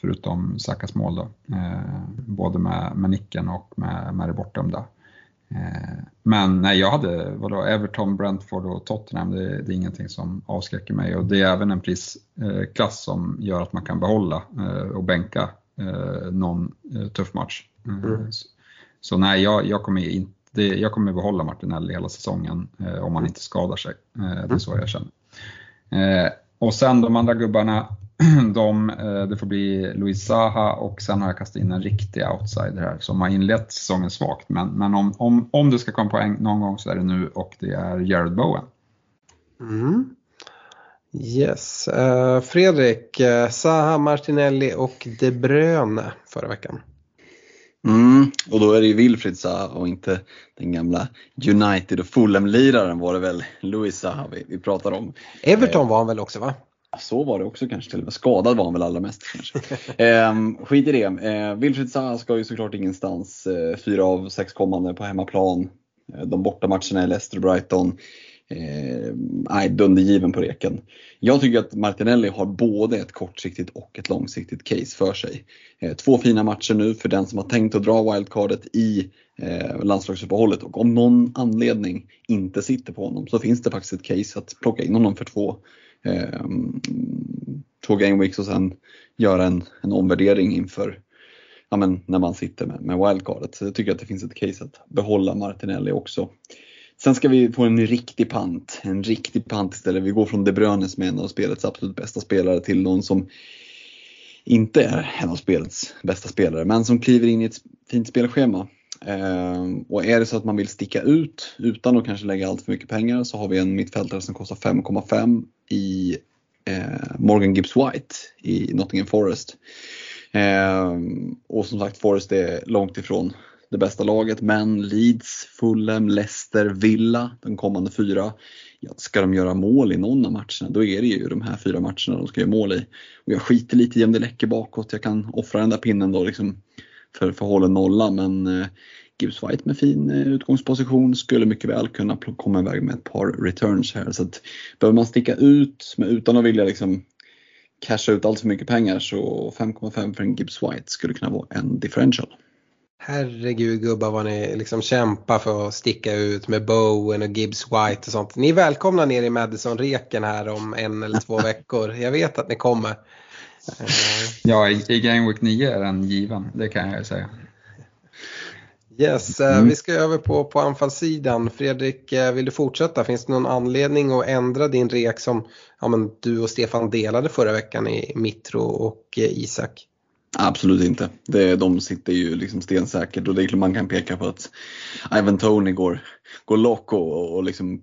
förutom Sakas mål då. både med, med nicken och med, med det bortdömda. Eh, men nej, jag hade vadå, Everton, Brentford och Tottenham, det, det, är ingenting som avskräcker mig och det är även en prisklass som gör att man kan behålla eh, och bänka eh, någon tuff match. Mm. Så, nej, jag, jag, kommer inte, jag kommer behålla Martinelli hela säsongen om han inte skadar sig. Det är så jag känner. Och sen de andra gubbarna, de, eh, det får bli Luis Zaha och sen har jag kastat in en riktig outsider här som har inlett säsongen svagt. Men, men om, om, om det ska komma poäng någon gång så är det nu och det är Jared Bowen. Mm. Yes. Uh, Fredrik, uh, Zaha, Martinelli och De Bruyne förra veckan. Mm, och då är det ju Wilfried Zaha och inte den gamla United och Fulham-liraren var det väl, Louis Zaha vi, vi pratar om. Everton var han väl också va? Så var det också kanske till och med. Skadad var han väl allra mest kanske. eh, skit i det. Eh, Wilfried Zaha ska ju såklart ingenstans. Eh, fyra av sex kommande på hemmaplan. Eh, de borta matcherna är Leicester och Brighton. Eh, nej, dundergiven på reken. Jag tycker att Martinelli har både ett kortsiktigt och ett långsiktigt case för sig. Eh, två fina matcher nu för den som har tänkt att dra wildcardet i eh, landslagsuppehållet och om någon anledning inte sitter på honom så finns det faktiskt ett case att plocka in honom för två eh, två game weeks och sen göra en, en omvärdering inför ja, men, när man sitter med, med wildcardet. Så jag tycker att det finns ett case att behålla Martinelli också. Sen ska vi få en riktig pant, en riktig pant istället. Vi går från De Bruyne som är en av spelets absolut bästa spelare till någon som inte är en av spelets bästa spelare men som kliver in i ett fint spelschema. Ehm, och är det så att man vill sticka ut utan att kanske lägga allt för mycket pengar så har vi en mittfältare som kostar 5,5 i eh, Morgan Gibbs White i Nottingham Forest. Ehm, och som sagt Forest är långt ifrån det bästa laget men Leeds, Fulham, Leicester, Villa de kommande fyra. Ja, ska de göra mål i någon av matcherna då är det ju de här fyra matcherna de ska göra mål i. Och jag skiter lite i om det läcker bakåt, jag kan offra den där pinnen då liksom för, för hålla nolla men eh, Gibbs White med fin eh, utgångsposition skulle mycket väl kunna komma iväg med ett par returns här. Så att, behöver man sticka ut men utan att vilja liksom casha ut allt för mycket pengar så 5,5 för en Gibbs White skulle kunna vara en differential. Herregud gubbar vad ni liksom kämpar för att sticka ut med Bowen och Gibbs White och sånt. Ni är välkomna ner i Madison-reken här om en eller två veckor. Jag vet att ni kommer. Eh. Ja, i, i Game Week 9 är den given, det kan jag säga. Yes, eh, mm. vi ska över på, på anfallssidan. Fredrik, eh, vill du fortsätta? Finns det någon anledning att ändra din rek som ja, men du och Stefan delade förra veckan i Mitro och Isak? Absolut inte. Det, de sitter ju liksom stensäkert och det är klart man kan peka på att Ivan Tony går, går lock och, och liksom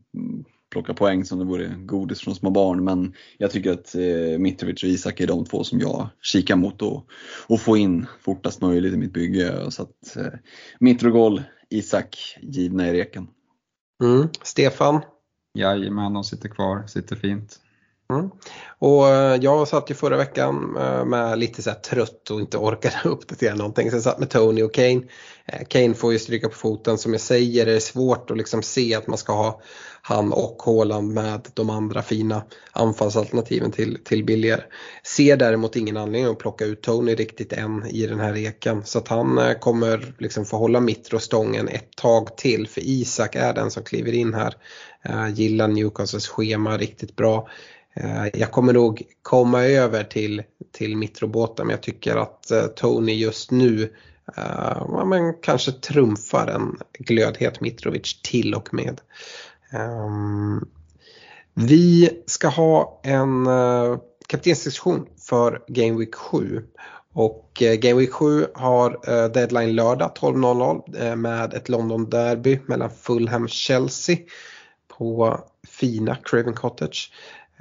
plockar poäng som det vore godis från små barn. Men jag tycker att eh, Mitrovic och Isak är de två som jag kikar mot och, och få in fortast möjligt i mitt bygge. Så att eh, Mitrogol, Isak givna i reken. Mm. Stefan? Jajamän, de sitter kvar, sitter fint. Mm. Och eh, jag satt ju förra veckan eh, med lite så trött och inte orkade uppdatera någonting. Så jag satt med Tony och Kane. Eh, Kane får ju stryka på foten. Som jag säger det är svårt att liksom se att man ska ha han och Haaland med de andra fina anfallsalternativen till, till billigare. Ser däremot ingen anledning att plocka ut Tony riktigt än i den här rekan. Så att han kommer liksom få hålla mittro-stången ett tag till. För Isak är den som kliver in här. Gillar Newcastles schema riktigt bra. Eh, jag kommer nog komma över till, till mitrobåten men jag tycker att eh, Tony just nu uh, men kanske trumfar en glödhet Mitrovic till och med. Um, vi ska ha en uh, kaptensdiskussion för Game Week 7. Och uh, Game Week 7 har uh, deadline lördag 12.00 med ett London Derby mellan Fulham och Chelsea på fina Craven Cottage.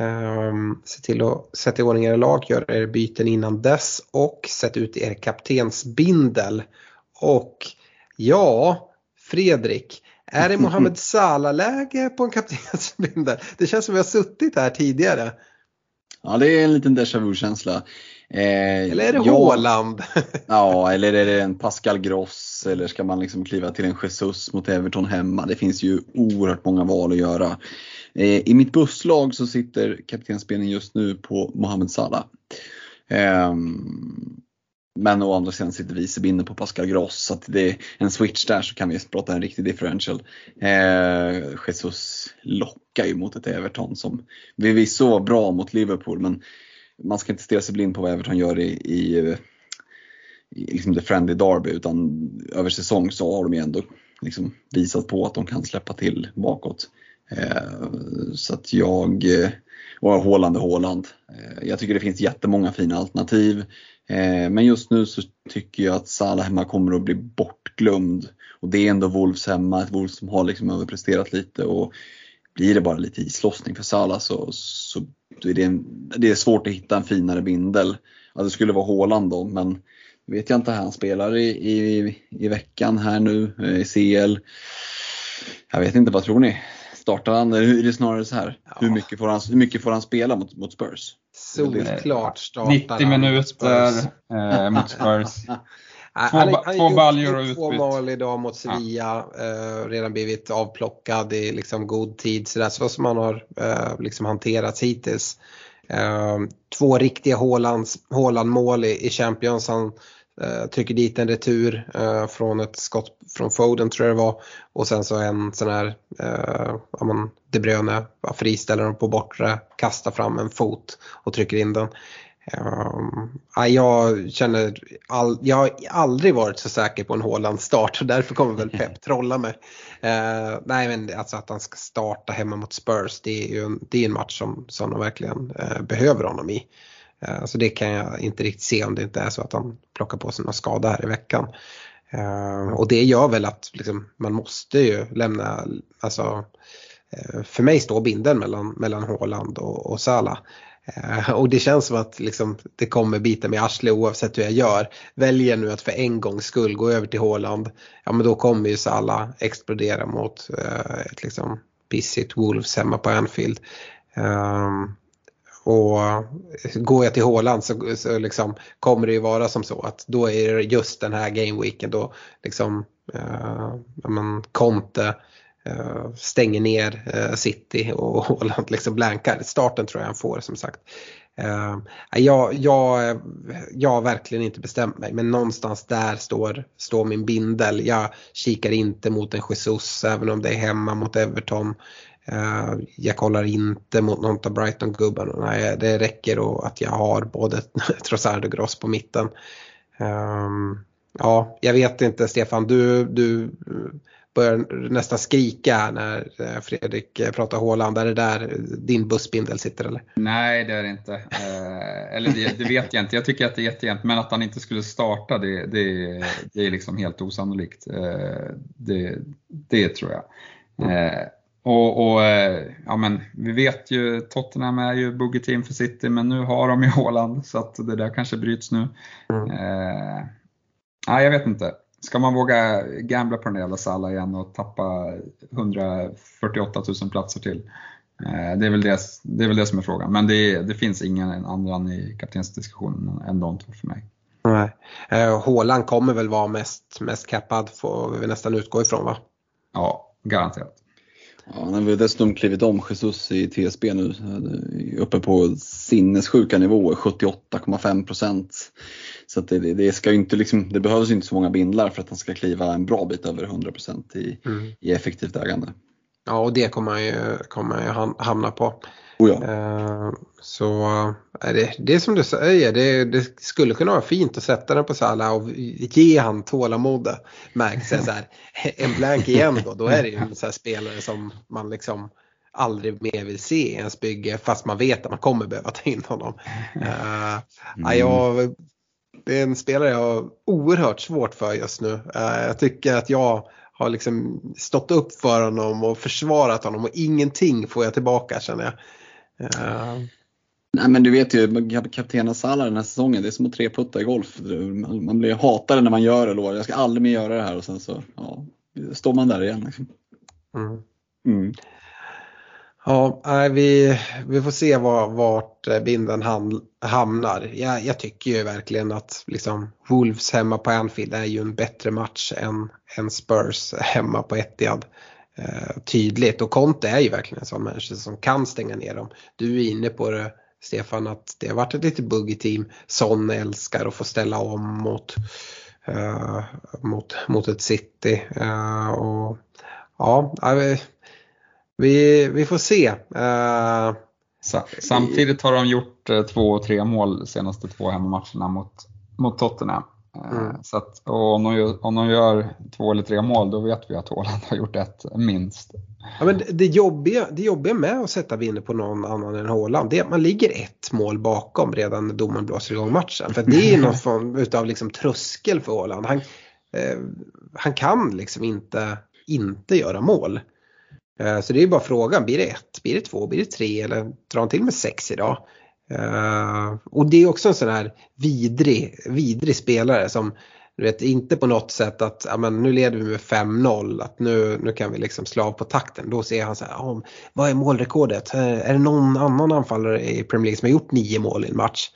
Um, se till att sätta i ordning era lag, göra er byten innan dess och sätt ut er kaptensbindel. Och ja, Fredrik, är det Mohamed Salah-läge på en kaptensbindel? Det känns som vi har suttit här tidigare. Ja, det är en liten déjà vu-känsla. Eh, eller är det Håland? ja, eller är det en Pascal Gross eller ska man liksom kliva till en Jesus mot Everton hemma? Det finns ju oerhört många val att göra. Eh, I mitt busslag så sitter kaptensbenen just nu på Mohamed Salah. Ehm, men å andra sidan sitter vicebinden på Pascal Gross så att det är en switch där så kan vi prata en riktig differential. Eh, Jesus lockar ju mot ett Everton som förvisso var bra mot Liverpool men man ska inte stirra sig blind på vad Everton gör i, i, i liksom the friendly derby utan över säsong så har de ju ändå liksom visat på att de kan släppa till bakåt. Eh, så att jag, eh, och Håland är Håland. Eh, jag tycker det finns jättemånga fina alternativ. Eh, men just nu så tycker jag att Salah hemma kommer att bli bortglömd. Och det är ändå Wolves hemma, ett Wolves som har liksom överpresterat lite. Och blir det bara lite islossning för Salah så, så är det, en, det är svårt att hitta en finare bindel. Ja, det skulle vara Håland då, men vet jag inte, han spelar i, i, i veckan här nu eh, i CL. Jag vet inte, vad tror ni? Startar han, eller är det snarare så här? Ja. Hur, mycket får han, hur mycket får han spela mot, mot Spurs? Solklart startar 90 minuter eh, mot Spurs. Två, han, han två baljor och utbytt. Två mål idag mot Sevilla, ja. eh, redan blivit avplockad i liksom god tid. Så, där, så som han har eh, liksom hanterats hittills. Eh, två riktiga Håland-mål i, i Champions. Han Eh, trycker dit en retur eh, från ett skott från Foden tror jag det var. Och sen så en sån här, eh, ja men De Bruyne friställer dem på bortre, kastar fram en fot och trycker in den. Jag känner, all, jag har aldrig varit så säker på en Håland start och därför kommer väl Pep trolla mig. Nej men alltså att han ska starta hemma mot Spurs det är ju en, det är en match som, som de verkligen behöver honom i. Så det kan jag inte riktigt se om det inte är så att han plockar på sig någon skada här i veckan. Eh, och det gör väl att liksom, man måste ju lämna, alltså eh, för mig står binden mellan, mellan Haaland och, och Salah. Och det känns som att liksom, det kommer bita mig i arslet oavsett hur jag gör. Väljer nu att för en gångs skull gå över till Haaland, ja men då kommer ju Salah explodera mot eh, ett liksom pissigt Wolves hemma på Anfield. Um, och eh, går jag till Håland så, så liksom kommer det ju vara som så att då är det just den här gameweeken då liksom eh, men Conte eh, stänger ner eh, City och Håland liksom blankar. Starten tror jag han får som sagt. Eh, jag, jag, jag har verkligen inte bestämt mig men någonstans där står, står min bindel. Jag kikar inte mot en Jesus även om det är hemma mot Everton. Uh, jag kollar inte mot någon av Brighton-gubbarna. Det räcker att jag har både Trossard och Gross på mitten. Um, ja, jag vet inte Stefan, du, du börjar nästan skrika när eh, Fredrik eh, pratar Håland. Är det där din bussbindel sitter eller? Nej, det är det inte. Eh, eller det, det, vet jag inte. Jag tycker att det är jättejämnt. Men att han inte skulle starta, det, det, det är liksom helt osannolikt. Eh, det, det tror jag. Eh, och, och, ja, men vi vet ju, Tottenham är ju buggy-team för City, men nu har de ju Håland så att det där kanske bryts nu. Mm. Eh, nej, jag vet inte. Ska man våga gambla på den där jävla Salah igen och tappa 148 000 platser till? Eh, det, är väl det, det är väl det som är frågan. Men det, det finns ingen annan i kaptensdiskussionen än de två för mig. Nej. Eh, Håland kommer väl vara mest, mest cappad får vi nästan utgå ifrån va? Ja, garanterat. Ja, han har väl dessutom klivit om Jesus i TSB nu. Uppe på sinnessjuka nivåer, 78,5 procent. Så det, det, ska inte liksom, det behövs inte så många bindlar för att han ska kliva en bra bit över 100 procent i, mm. i effektivt ägande. Ja, och det kommer han ju, kommer ju hamna på. Oh ja. uh, så är det, det är som du säger, det, det, skulle kunna vara fint att sätta den på Salah och ge han tålamodet. Märks så här, en blank igen då, då är det ju en så spelare som man liksom aldrig mer vill se i ens bygge fast man vet att man kommer behöva ta in honom. Uh, mm. jag, det är en spelare jag har oerhört svårt för just nu. Jag tycker att jag har liksom stått upp för honom och försvarat honom och ingenting får jag tillbaka känner jag. Uh. Nej men du vet ju, kaptenen Salah den här säsongen, det är som att treputta i golf. Man blir hatare när man gör det och jag ska aldrig mer göra det här och sen så ja, står man där igen. Liksom. Mm. Mm. Ja, vi, vi får se var, vart eh, binden hamnar. Jag, jag, tycker ju verkligen att liksom, Wolves hemma på Anfield är ju en bättre match än, än Spurs hemma på Etihad. Eh, tydligt och Conte är ju verkligen en sån människa som kan stänga ner dem. Du är inne på det Stefan att det har varit ett lite buggy team. Son älskar att få ställa om mot, uh, mot, mot ett city. Uh, och, ja, vi, vi får se. Uh, Samtidigt har de gjort två och tre mål de senaste två hemmamatcherna mot, mot Tottenham. Uh, mm. Så att, och om, de gör, om de gör två eller tre mål då vet vi att Håland har gjort ett minst. Ja, men det, jobbiga, det jobbiga med att sätta vinner på någon annan än Håland det är att man ligger ett mål bakom redan när domaren blåser igång matchen. För det är någon form utav liksom tröskel för Håland. Han, eh, han kan liksom inte, inte göra mål. Eh, så det är bara frågan, blir det ett, blir det två, blir det tre eller drar han till med sex idag? Uh, och det är också en sån här vidrig, vidrig spelare som du vet inte på något sätt att ja, men nu leder vi med 5-0 att nu, nu kan vi liksom slå av på takten. Då ser han så här, oh, vad är målrekordet? Uh, är det någon annan anfallare i Premier League som har gjort nio mål i en match?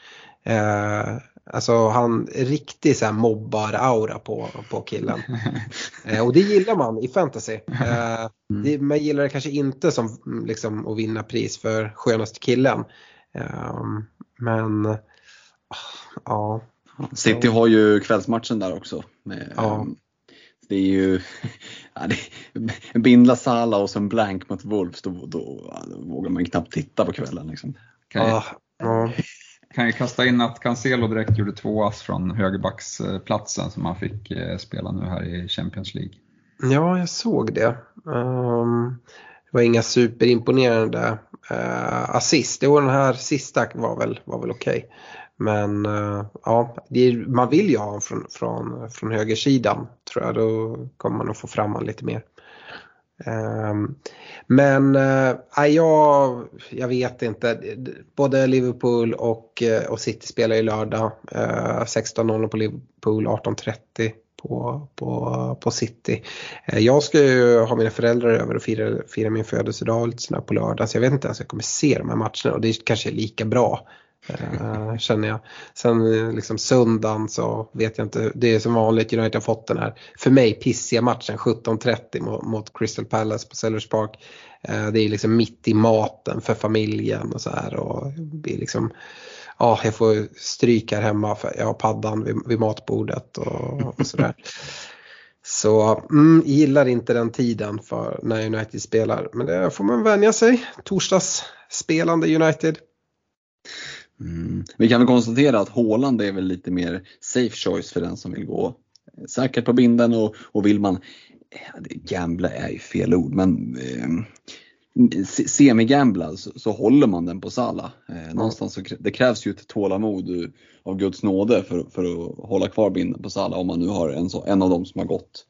Uh, Alltså han riktig så här mobbar-aura på, på killen. eh, och det gillar man i fantasy. Eh, det, man gillar det kanske inte som liksom, att vinna pris för skönaste killen. Eh, men ja. City har ju kvällsmatchen där också. Med, ja. Det är ju ja, det, bindla Sala och sen blank mot Wolves, då, då, då, vågar man knappt titta på kvällen. Liksom. Ja, ja kan ju kasta in att Cancelo direkt gjorde två ass från högerbacksplatsen som han fick eh, spela nu här i Champions League. Ja, jag såg det. Um, det var inga superimponerande uh, assist. Jo, den här sista var väl, var väl okej. Okay. Men uh, ja, är, man vill ju ha honom från, från, från högersidan tror jag. Då kommer man att få fram honom lite mer. Um, men uh, jag, jag vet inte. Både Liverpool och, och City spelar ju lördag. Uh, 16.00 på Liverpool, 18.30 på, på, på City. Eh, jag ska ju ha mina föräldrar över och fira, fira min födelsedag lite på lördag. Så jag vet inte ens om jag kommer se de här matcherna och det kanske är lika bra. Uh, känner jag. Sen eh, liksom söndagen så vet jag inte. Det är som vanligt United har fått den här för mig pissiga matchen 17.30 mot, mot, Crystal Palace på Sellers Park. Uh, det är liksom mitt i maten för familjen och så här. Och det är liksom, ja, jag får stryk här hemma för jag har paddan vid, vid matbordet och, och sådär. Så mm, gillar inte den tiden för när United spelar. Men det får man vänja sig. Torsdagsspelande United. Mm. Vi kan väl konstatera att Håland är väl lite mer safe choice för den som vill gå säkert på binden och, och vill man, gambla är ju fel ord, men eh, semigambla så, så håller man den på Sala. Eh, någonstans så, det krävs ju ett tålamod av Guds nåde för, för att hålla kvar binden på Sala om man nu har en, så, en av dem som har gått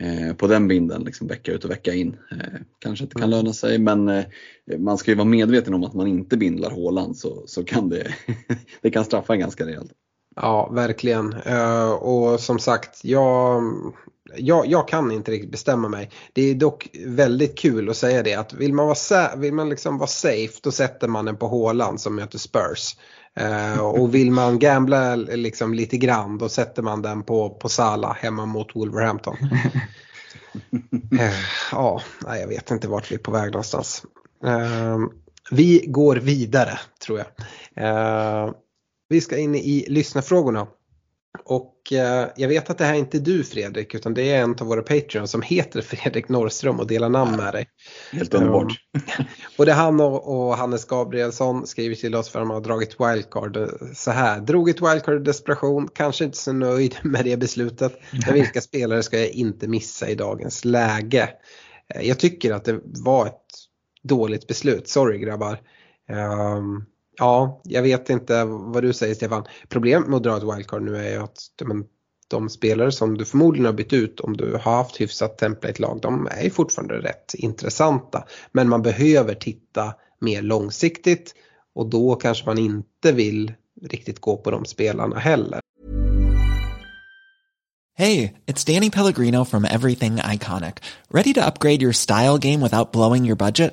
Eh, på den binden liksom vecka ut och vecka in. Eh, kanske inte kan löna sig men eh, man ska ju vara medveten om att man inte bindlar Håland så, så kan det, det kan straffa en ganska rejält. Ja, verkligen. Och som sagt, jag, jag, jag, kan inte riktigt bestämma mig. Det är dock väldigt kul att säga det att vill man vara, vill man liksom vara safe då sätter man den på Håland som möter Spurs. Uh, och vill man gambla liksom lite grann då sätter man den på, på Sala hemma mot Wolverhampton. uh, ja, nej, jag vet inte vart vi är på väg någonstans. Uh, vi går vidare tror jag. vi ska in i lyssnarfrågorna. Eh, jag vet att det här är inte du Fredrik utan det är en av våra Patreons som heter Fredrik Norrström och delar namn med dig. Helt underbart. Både han och, och, Hannes Gabrielsson skriver till oss för att de har dragit wildcard så här. Drog ett wildcard i desperation, kanske inte så nöjd med det beslutet. Men vilka spelare ska jag inte missa i dagens läge? Eh, jag tycker att det var ett dåligt beslut, sorry grabbar. Um, Ja, jag vet inte vad du säger Stefan. Problemet med att dra ett wildcard nu är ju att men, de spelare som du förmodligen har bytt ut om du har haft hyfsat template-lag, de är ju fortfarande rätt intressanta. Men man behöver titta mer långsiktigt och då kanske man inte vill riktigt gå på de spelarna heller. Hej, it's Danny Pellegrino from Everything Iconic. Ready to upgrade your style game without blowing your budget?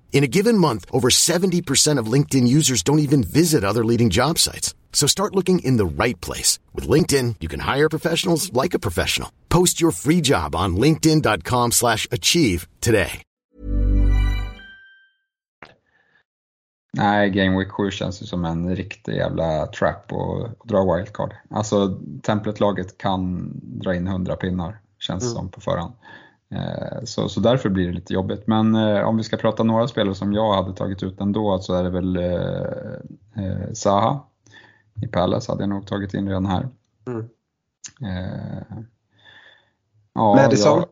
In a given month, over 70% of LinkedIn users don't even visit other leading job sites. So start looking in the right place. With LinkedIn, you can hire professionals like a professional. Post your free job on linkedin.com slash achieve today. Nej, Game Week 7 känns ju som en riktig jävla trap och, dra wildcard. Alltså, templetlaget kan dra in 100 pinnar, känns mm. som på förhand. Eh, så, så därför blir det lite jobbigt. Men eh, om vi ska prata några spelare som jag hade tagit ut ändå så är det väl eh, eh, Zaha i Palace hade jag nog tagit in redan här. Mm. Eh, ja, Madison? Jag,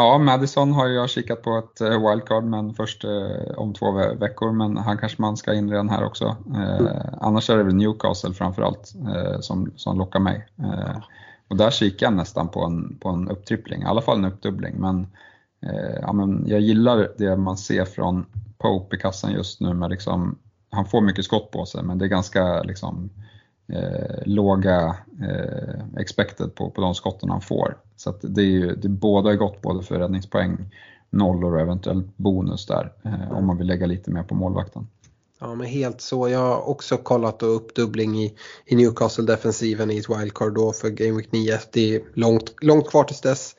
ja, Madison har jag kikat på ett eh, wildcard men först eh, om två veckor men han kanske man ska in redan här också. Mm. Annars är det väl Newcastle framförallt eh, som, som lockar mig. Och där kikar jag nästan på en, på en upptrippling, i alla fall en uppdubbling. Men, eh, ja, men jag gillar det man ser från Pope i kassan just nu med liksom, han får mycket skott på sig men det är ganska liksom, eh, låga eh, expected på, på de skotten han får. Så det är ju, det båda är gott både för räddningspoäng nollor och eventuellt bonus där eh, om man vill lägga lite mer på målvakten. Ja men helt så. Jag har också kollat och uppdubbling i, i Newcastle-defensiven i ett wildcard då för Game Week 9. Det är långt, långt kvar tills dess.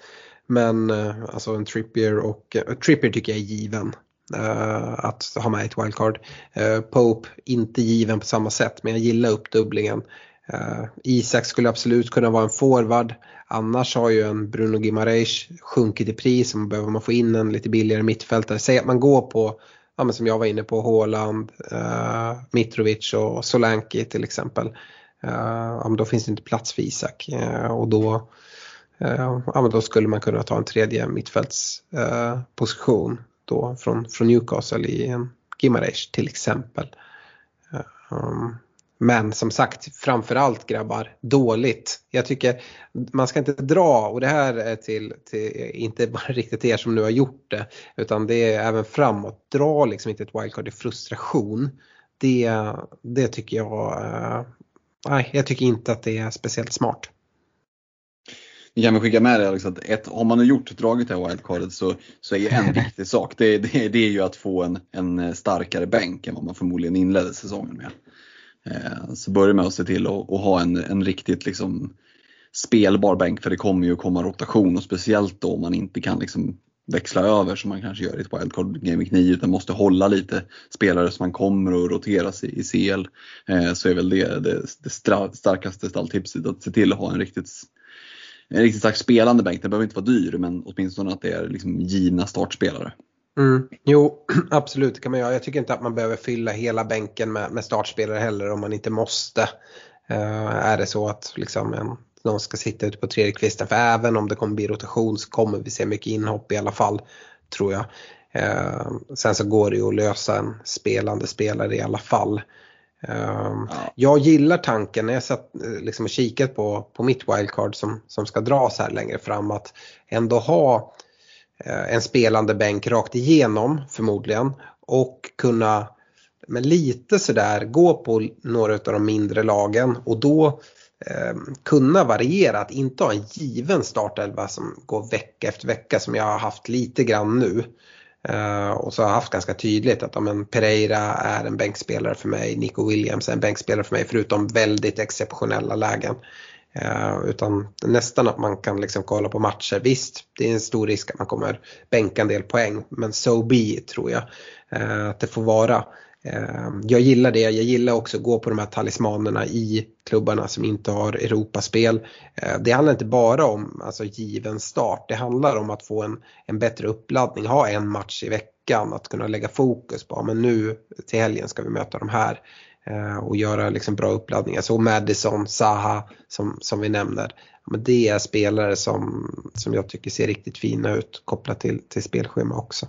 Men eh, alltså en Trippier och eh, Trippier tycker jag är given. Uh, att ha med ett wildcard. Pope inte given på samma sätt men jag gillar uppdubblingen. Isak skulle absolut kunna vara en forward. Annars har ju en Bruno Gimareis sjunkit i pris och behöver man få in en lite billigare mittfältare. Säg att man går på ja, men som jag var inne på, Håland, eh, Mitrovic och Solanki till exempel. Eh, ja, men då finns det inte plats för Isak eh, och då, eh, ja, men då skulle man kunna ta en tredje mittfältsposition eh, då från, från Newcastle i en Gimareish till exempel. Eh, um, men som sagt, framförallt grabbar, dåligt. Jag tycker man ska inte dra, och det här är till, till inte bara riktigt till er som nu har gjort det, utan det är även framåt. Dra liksom inte ett wildcard i frustration. Det, det tycker jag, eh, nej, jag tycker inte att det är speciellt smart. Vi kan väl skicka med det Alex att ett, har man nu gjort dragit det här wildcardet så, så är en viktig sak det, det, det är ju att få en, en starkare bänk än vad man förmodligen inledde säsongen med. Eh, så börja med att se till att, ha en, en riktigt liksom spelbar bänk för det kommer ju komma rotation och speciellt då om man inte kan liksom växla över som man kanske gör i ett wildcard Game Week 9 utan måste hålla lite spelare som man kommer att roteras i, i CL. Eh, så är väl det det, det starkaste stalltipset att se till att ha en riktigt en riktigt stark spelande bänk. Den behöver inte vara dyr men åtminstone att det är liksom givna startspelare. Mm. Jo, absolut det kan man göra. Jag tycker inte att man behöver fylla hela bänken med, med startspelare heller om man inte måste. Uh, är det så att liksom en, någon ska sitta ute på tredje kvisten för även om det kommer bli rotation så kommer vi se mycket inhopp i alla fall tror jag. Uh, sen så går det ju att lösa en spelande spelare i alla fall. Uh, ja. Jag gillar tanken när jag satt liksom och kikat på, på mitt wildcard som, som ska dras här längre fram att ändå ha Eh, en spelande bänk rakt igenom förmodligen och kunna med lite sådär gå på några av de mindre lagen och då eh, kunna variera, att inte ha en given startelva som går vecka efter vecka som jag har haft lite grann nu. Eh, och så har jag haft ganska tydligt att om en Pereira är en bänkspelare för mig, Nico Williams är en bänkspelare för mig förutom väldigt exceptionella lägen. Eh, utan nästan att man kan liksom kolla på matcher. Visst, det är en stor risk att man kommer bänka en del poäng, men so be tror jag eh, att det får vara. Eh, jag gillar det, jag gillar också att gå på de här talismanerna i klubbarna som inte har Europaspel. det handlar inte bara om alltså, given start, det handlar om att få en, en bättre uppladdning, ha en match i veckan, att kunna lägga fokus på, men nu till helgen ska vi möta de här. Eh, och göra liksom bra uppladdningar. Så Madison, Zaha som, som vi nämner. Men det är spelare som, som jag tycker ser riktigt fina ut kopplat till, till spelschema också.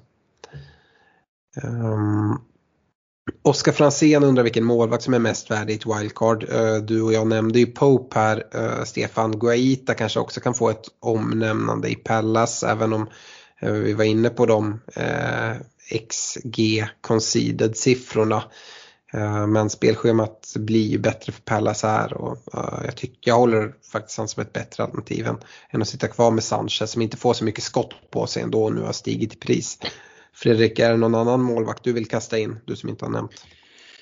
Ehm, um, Oskar Fransén undrar vilken målvakt som är mest värd i ett wildcard. Uh, du och jag nämnde ju Pope här. Uh, Stefan Guaita kanske också kan få ett omnämnande i Pallas även om uh, vi var inne på de XG conceded siffrorna. Eh, men spelschemat blir ju bättre för Pallas här och eh, jag, tycker, jag håller faktiskt han som ett bättre alternativ än, än att sitta kvar med Sanchez som inte får så mycket skott på sig ändå och nu har stigit i pris. Fredrik, är det någon annan målvakt du vill kasta in, du som inte har nämnt?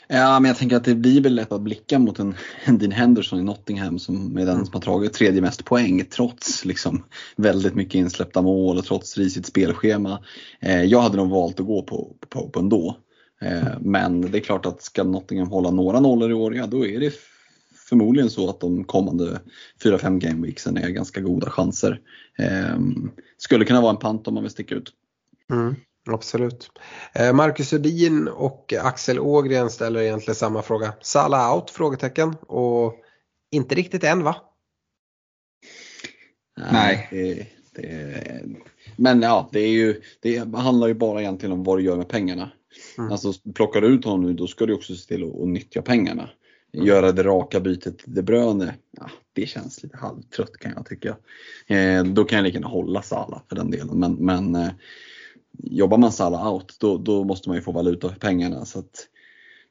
Ja, men jag tänker att det blir väl lätt att blicka mot en, en Dean Henderson i Nottingham som är den mm. som har tagit tredje mest poäng trots liksom väldigt mycket insläppta mål och trots risigt spelschema. Eh, jag hade nog valt att gå på, på Pope ändå. Eh, men det är klart att ska Nottingham hålla några nollor i år, ja då är det förmodligen så att de kommande 4-5 gameweeksen är ganska goda chanser. Ehm, skulle kunna vara en pant om man vill sticka ut. Mm, absolut. Eh, Marcus Udin och Axel Ågren ställer egentligen samma fråga. Sala out? Frågetecken. Och inte riktigt än va? Nej. Det, det, men ja, det, är ju, det handlar ju bara egentligen om vad du gör med pengarna. Mm. Alltså plockar du ut honom nu då ska du också se till att, att nyttja pengarna. Mm. Göra det raka bytet till De Bruyne, ja, det känns lite halvtrött kan jag tycka. Eh, då kan jag lika gärna hålla Sala för den delen. Men, men eh, jobbar man Sala out då, då måste man ju få valuta för pengarna. Så att,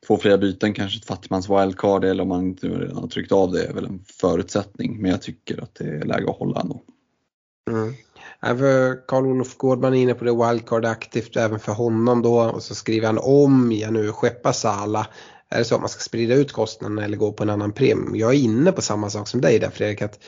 två fria byten, kanske ett fattigmans wildcard eller om man inte redan har tryckt av det är väl en förutsättning. Men jag tycker att det är läge att hålla ändå. Mm. Mm. Karl-Olof Gårdman är inne på det wildcard aktivt även för honom då och så skriver han om jag nu skeppar Sala. Är det så att man ska sprida ut kostnaderna eller gå på en annan premie? Jag är inne på samma sak som dig där Fredrik. Att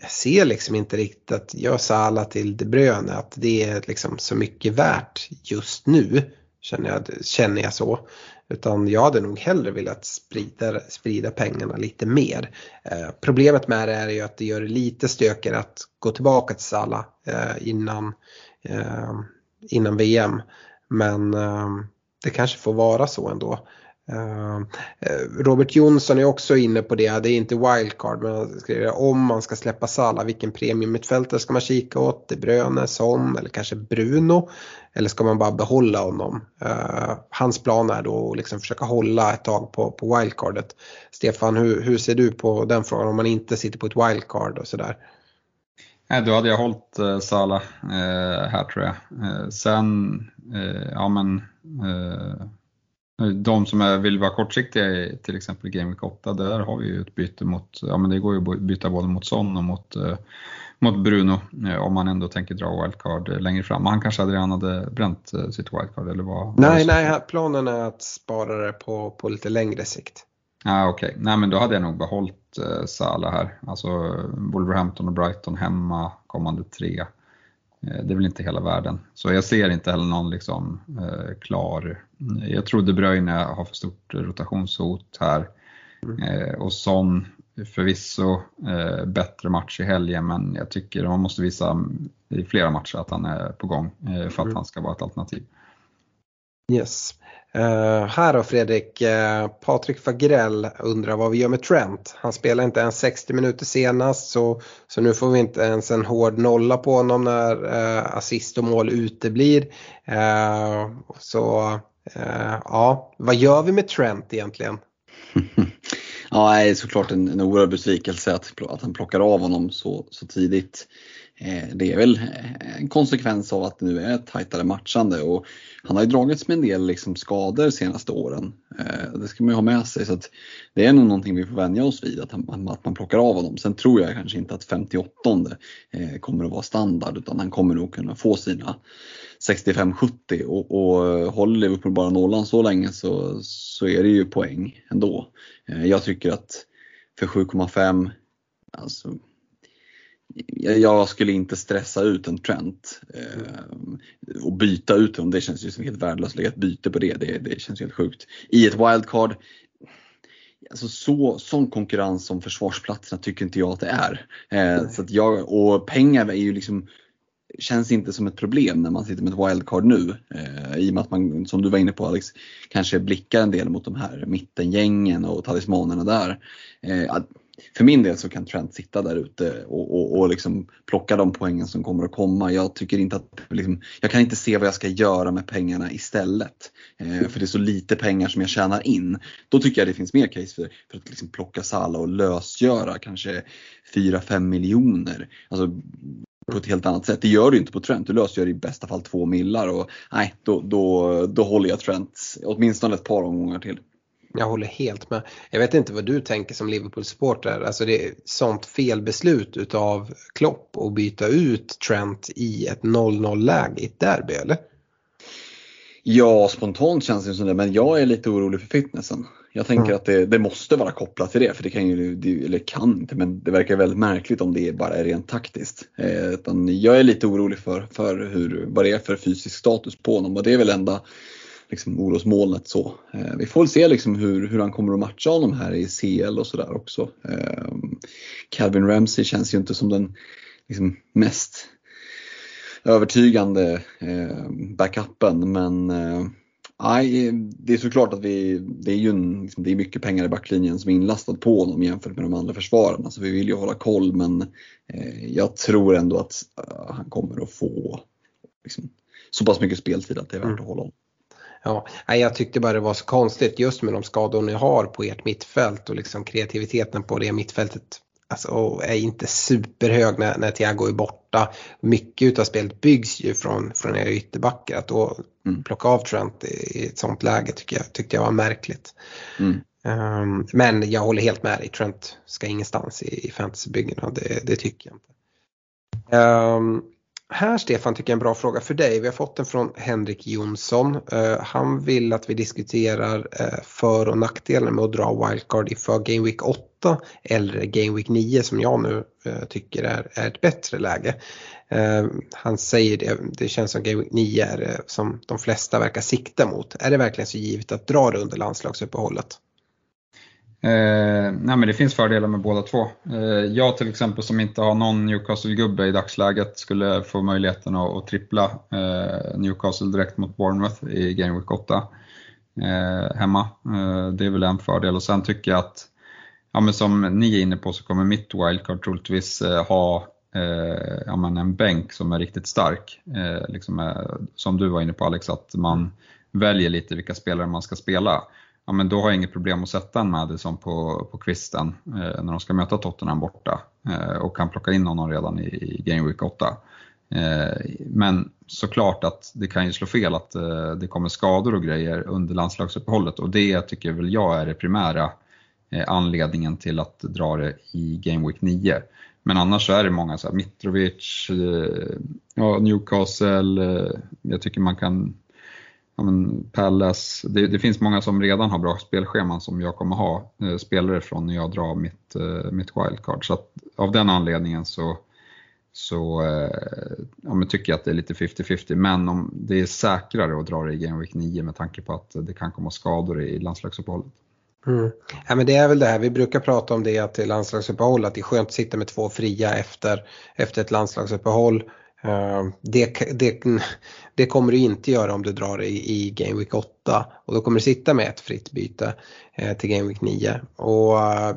jag ser liksom inte riktigt att jag Sala till De Bruyne att det är liksom så mycket värt just nu. Känner jag, känner jag så. Utan jag hade nog hellre velat sprida, sprida pengarna lite mer. Eh, problemet med det är ju att det gör det lite stökigare att gå tillbaka till Sala eh, innan, eh, innan VM. Men eh, det kanske får vara så ändå. Ehm, eh, Robert Jonsson är också inne på det, det är inte wildcard men skriver, om man ska släppa Sala, vilken premiummittfältare ska man kika åt? De Bruyne, Son eller kanske Bruno? Eller ska man bara behålla honom? Ehm, hans plan är då att liksom försöka hålla ett tag på, på wildcardet. Stefan, hur, hur ser du på den frågan om man inte sitter på ett wildcard och sådär? Nej, då hade jag hållit eh, Sala eh, här tror jag. Eh, sen, eh, ja men eh, de som vill vara kortsiktiga till exempel Game Week 8, där har vi ju ett byte mot, ja men det går ju att byta både mot Son och mot, eh, mot Bruno eh, om man ändå tänker dra wildcard längre fram. Han kanske redan hade bränt eh, sitt wildcard eller vad? Nej, nej, planen är att spara det på, på lite längre sikt. Ah, Okej, okay. nej men då hade jag nog behållit eh, Salah här. Alltså Wolverhampton och Brighton hemma kommande tre. Eh, det är väl inte hela världen. Så jag ser inte heller någon liksom, eh, klar, jag tror De Bruyne har för stort rotationshot här. Eh, och Son förvisso eh, bättre match i helgen men jag tycker man måste visa i flera matcher att han är på gång eh, för att mm. han ska vara ett alternativ. Yes. Uh, här då Fredrik, uh, Patrik Fagrell undrar vad vi gör med Trent. Han spelar inte ens 60 minuter senast så, så nu får vi inte ens en hård nolla på honom när uh, assist och mål uteblir. Uh, så ja, vad gör vi med Trent egentligen? ja, det är såklart en, en oerhörd besvikelse att, att han plockar av honom så, så tidigt. Eh, det är väl eh, en konsekvens av att det nu är ett tajtare matchande och han har ju dragits med en del liksom skador de senaste åren. Eh, det ska man ju ha med sig så att det är nog någonting vi får vänja oss vid att, han, att man plockar av honom. Sen tror jag kanske inte att 58 kommer att vara standard utan han kommer nog kunna få sina 65-70 och, och håller Liverpool bara nollan så länge så, så är det ju poäng ändå. Jag tycker att för 7,5 alltså jag skulle inte stressa ut en Trent eh, och byta ut honom. Det känns ju som helt värdelöst att lägga ett byte på det. det. Det känns helt sjukt. I ett wildcard, alltså så, sån konkurrens om försvarsplatserna tycker inte jag att det är. Eh, så att jag, och pengar är ju liksom känns inte som ett problem när man sitter med ett wildcard nu. Eh, I och med att man, som du var inne på Alex, kanske blickar en del mot de här mittengängen och talismanerna där. Eh, för min del så kan Trent sitta där ute och, och, och liksom plocka de poängen som kommer att komma. Jag tycker inte att, liksom, jag kan inte se vad jag ska göra med pengarna istället. Eh, för det är så lite pengar som jag tjänar in. Då tycker jag det finns mer case för, för att liksom plocka Sala och lösgöra kanske 4-5 miljoner. Alltså, på ett helt annat sätt. Det gör du inte på Trent. Du lösgör i bästa fall två millar och nej, då, då, då håller jag Trent åtminstone ett par omgångar till. Jag håller helt med. Jag vet inte vad du tänker som Liverpool-supporter. Alltså det är sånt felbeslut utav Klopp att byta ut Trent i ett 0-0 läge i ett derby eller? Ja, spontant känns det som det, men jag är lite orolig för fitnessen. Jag tänker mm. att det, det, måste vara kopplat till det, för det kan ju, eller kan inte, men det verkar väldigt märkligt om det bara är rent taktiskt. Eh, jag är lite orolig för, för hur, vad det är för fysisk status på honom och det är väl enda liksom, orosmolnet. Så. Eh, vi får väl se liksom, hur, hur han kommer att matcha honom här i CL och sådär också. Eh, Calvin Ramsey känns ju inte som den liksom, mest övertygande eh, backupen men eh, det är såklart att vi, det är ju en, liksom, det är mycket pengar i backlinjen som är inlastat på honom jämfört med de andra försvararna. Så vi vill ju hålla koll men eh, jag tror ändå att uh, han kommer att få liksom, så pass mycket speltid att det är värt mm. att hålla honom. Ja, jag tyckte bara det var så konstigt just med de skador ni har på ert mittfält och liksom kreativiteten på det mittfältet alltså, är inte superhög när, när Thiago är borta. Mycket av spelet byggs ju från, från era ytterbackar. Att då mm. plocka av Trent i ett sånt läge tycker jag, tyckte jag var märkligt. Mm. Um, men jag håller helt med dig, Trent ska ingenstans i, i fantasybyggena, det, det tycker jag inte. Um, här Stefan tycker jag är en bra fråga för dig. Vi har fått den från Henrik Jonsson. Uh, han vill att vi diskuterar uh, för och nackdelar med att dra wildcard inför Game Week 8 eller Game Week 9 som jag nu uh, tycker är, är ett bättre läge. han säger det, det känns som Game Week 9 är som de flesta verkar sikta mot. Är det verkligen så givet att dra det under landslagsuppehållet? Eh, nej men det finns fördelar med båda två. Eh, jag till exempel som inte har någon Newcastle-gubbe i dagsläget skulle få möjligheten att, att trippla eh, Newcastle direkt mot Bournemouth i Game Week 8 eh, hemma. Eh, det är väl en fördel och sen tycker jag att, ja men som ni är inne på så kommer mitt wildcard troligtvis eh, ha eh, ja, men en bänk som är riktigt stark. Eh, liksom, eh, som du var inne på Alex, att man väljer lite vilka spelare man ska spela ja, men då har jag inget problem att sätta en Madison på, på kvisten eh, när de ska möta Tottenham borta eh, och kan plocka in honom redan i, i Game Week 8. Eh, men såklart att det kan ju slå fel att eh, det kommer skador och grejer under landslagsuppehållet och det tycker väl jag är det primära eh, anledningen till att dra det i Game Week 9. Men annars så är det många så här, Mitrovic, eh, ja, Newcastle, eh, jag tycker man kan ja, men Palace, det, det, finns många som redan har bra spelscheman som jag kommer ha eh, spelare från när jag drar mitt, eh, mitt wildcard. Så att, av den anledningen så, så eh, ja, men tycker jag att det är lite 50-50. Men om det är säkrare att dra det i Game Week 9 med tanke på att det kan komma skador i landslagsuppehållet. Mm. Ja, men det är väl det här, vi brukar prata om det att landslagsuppehåll att det är skönt att sitta med två fria efter, efter ett landslagsuppehåll. Ehm, det, det, det kommer du inte göra om du drar i, i Game Week 8 och då kommer du sitta med ett fritt byte eh, till Game Week 9. Och eh,